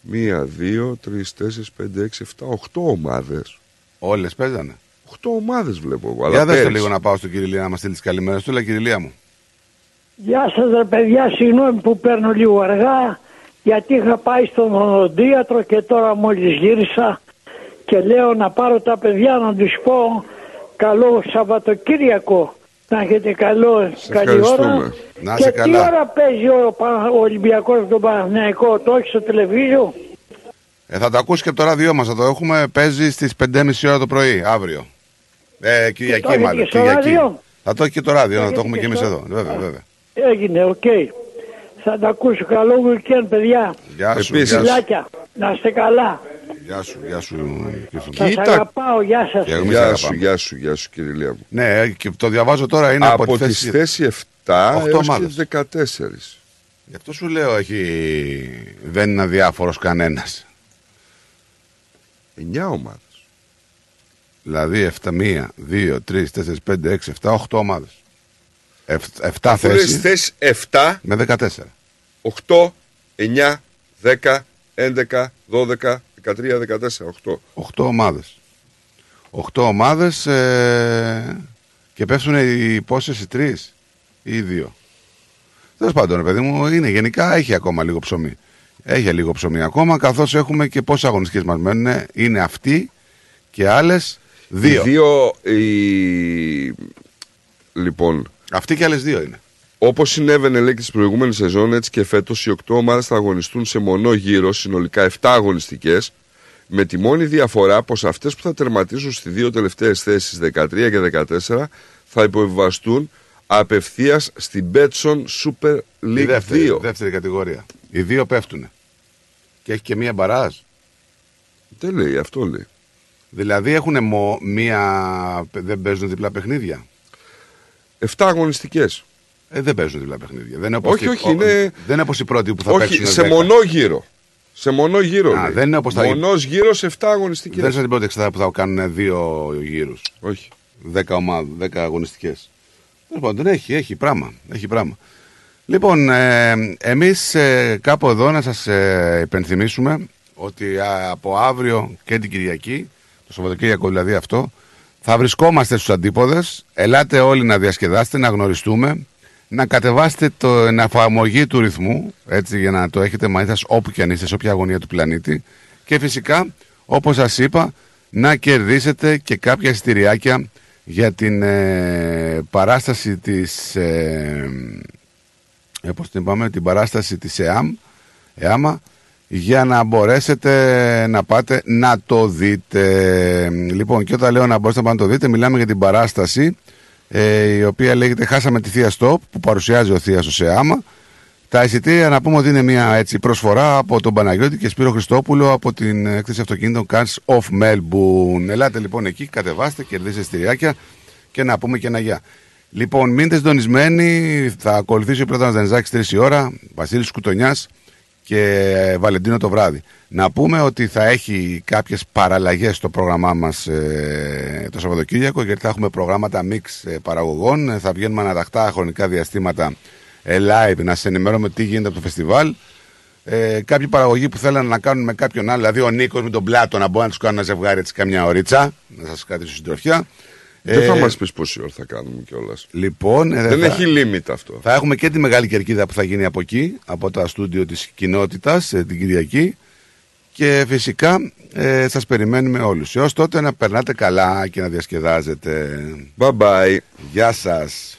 Μία, δύο, τρεις, τέσσερις, πέντε, έξι, εφτά, οχτώ ομάδες Όλες παίζανε. Οχτώ ομάδες βλέπω εγώ. Για Αλλά δέστε πέρυσι. λίγο να πάω στον Κυριλία να μας στείλει τις καλημέρες του. Έλα Κυριλία μου. Γεια σας ρε παιδιά, συγγνώμη που παίρνω λίγο αργά γιατί είχα πάει στον οδοντίατρο και τώρα μόλις γύρισα και λέω να πάρω τα παιδιά να τους πω καλό Σαββατοκύριακο να έχετε καλό καλή ώρα ευχαριστούμε. Να και είσαι τι καλά. ώρα παίζει ο, Πα- ο Ολυμπιακός με τον Παναθηναϊκό το έχεις στο τηλεβίζιο; Ε, θα το ακούσεις και από το ράδιό μας. Θα το έχουμε. Παίζει στις 5.30 ώρα το πρωί, αύριο. Ε, το Κυριακή έχετε μάλλον. και στο Κυριακή. ράδιο; Θα το έχει και το ράδιο, Το να το έχετε έχουμε και και εμείς στο- εδώ. Βέβαια, βέβαια. έγινε οκ θα τα ακούσω καλό weekend παιδιά Γεια σου, Επίσης. γεια σου. Φιλάκια, να είστε καλά Γεια σου, γεια σου. κύριε σας Φωτή. αγαπάω γεια σας Και εμείς Γεια αγαπάμε. σου, γεια σου, γεια σου κύριε Λία μου. Ναι, ε, και το διαβάζω τώρα είναι από, Από τη τις θέση. θέση 7 Οχτώ έως ομάδες. και 14. Γι' αυτό σου λέω έχει... δεν είναι αδιάφορος κανένας. 9 ομάδες. Δηλαδή 7, 1, 2, 3, 4, 5, 6, 7, 8 ομάδες. 7 Αφού λες θέσεις θέσεις 7, με 14. 8, 9, 10, 11, 12, 13, 14, 8. 8 ομάδες. 8 ομάδες ε, και πέφτουν οι πόσες οι τρεις ή οι δύο. Τέλος πάντων, ρε παιδί μου, είναι γενικά έχει ακόμα λίγο ψωμί. Έχει λίγο ψωμί ακόμα, καθώς έχουμε και πόσες αγωνιστικές μας μένουν. Είναι αυτοί και άλλες δύο. Οι δύο, οι... λοιπόν, Αυτοί και άλλες δύο είναι. Όπως συνέβαινε λέει και στις προηγούμενες σεζόν, έτσι και φέτος οι 8 ομάδες θα αγωνιστούν σε μονό γύρο, συνολικά 7 αγωνιστικές, με τη μόνη διαφορά πως αυτές που θα τερματίσουν στις δύο τελευταίες θέσεις 13 και 14 θα υποβιβαστούν απευθείας στην Betson Super Η League δεύτερη, 2. δεύτερη κατηγορία. Οι δύο πέφτουν. Και έχει και μία μπαράζ. Δεν λέει, αυτό λέει. Δηλαδή έχουν μία. Δεν παίζουν διπλά παιχνίδια; 7 αγωνιστικές. Ε, δεν παίζουν διπλά παιχνίδια. Δεν είναι όπως Όχι, τη- όχι, ο- είναι- δεν είναι όπως οι πρώτοι που θα Όχι, παίξουν. σε 10. μονόγυρο. Σε μονόγυρο. Α, λέει. δεν είναι όπως τα- Μονός γύρω σε 7 αγωνιστικές. Δεν είναι σαν την πρώτη εξετάδα που θα κάνουν δύο γύρους. Όχι. 10 ομάδες, 10 αγωνιστικές. Λοιπόν, δεν έχει, έχει πράγμα. Έχει πράγμα. Λοιπόν, ε, εμείς ε, κάπου εδώ να σας ε, υπενθυμίσουμε ότι α, από αύριο και την Κυριακή, το Σαββατοκύριακο δηλαδή αυτό, θα βρισκόμαστε στους αντίποδες. Ελάτε όλοι να διασκεδάσετε, να γνωριστούμε, να κατεβάσετε το, την εφαρμογή του ρυθμού, έτσι για να το έχετε μαζί σας όπου και αν είστε, σε όποια αγωνία του πλανήτη. Και φυσικά, όπως σας είπα, να κερδίσετε και κάποια εισιτηριάκια για την ε, παράσταση της... Ε, ε, πώς την είπαμε, την παράσταση της ΕΑΜ, ΕΑΜΑ, για να μπορέσετε να πάτε να το δείτε. Λοιπόν, και όταν λέω να μπορέσετε να πάτε να το δείτε, μιλάμε για την παράσταση ε, η οποία λέγεται Χάσαμε τη Θεία Στοπ, που παρουσιάζει ο Θείας στο ΕΑΜΑ. Τα εισιτήρια να πούμε ότι είναι μια έτσι, προσφορά από τον Παναγιώτη και Σπύρο Χριστόπουλο από την έκθεση αυτοκίνητων Cars of Melbourne. Ελάτε λοιπόν εκεί, κατεβάστε, κερδίστε εισιτηριάκια και να πούμε και ένα γεια. Λοιπόν, μείνετε συντονισμένοι. Θα ακολουθήσει ο πρώτο Δενζάκη 3 η ώρα, Βασίλης Κουτονιάς και Βαλεντίνο το βράδυ. Να πούμε ότι θα έχει κάποιες παραλλαγές στο πρόγραμμά μας ε, το Σαββατοκύριακο γιατί θα έχουμε προγράμματα μίξ ε, παραγωγών. Ε, θα βγαίνουμε ανατακτά χρονικά διαστήματα ε, live να σας ενημερώνουμε τι γίνεται από το φεστιβάλ. Ε, κάποιοι παραγωγοί που θέλανε να κάνουν με κάποιον άλλο, δηλαδή ο Νίκος με τον Πλάτο, να μπορούν να τους κάνουν ένα ζευγάρι έτσι καμιά ωρίτσα, να σας κρατήσω συντροφιά. Δεν θα Ε, μας πεις πόση ώρα θα κάνουμε κιόλας. Λοιπόν, ε, Δεν θα- έχει limit αυτό. θα έχουμε και τη μεγάλη κερκίδα που θα γίνει από εκεί, από τα στούντιο της κοινότητας ε, την Κυριακή και φυσικά ε, σας περιμένουμε όλους. Έως τότε να περνάτε καλά και να διασκεδάζετε. Bye bye. Γεια σας.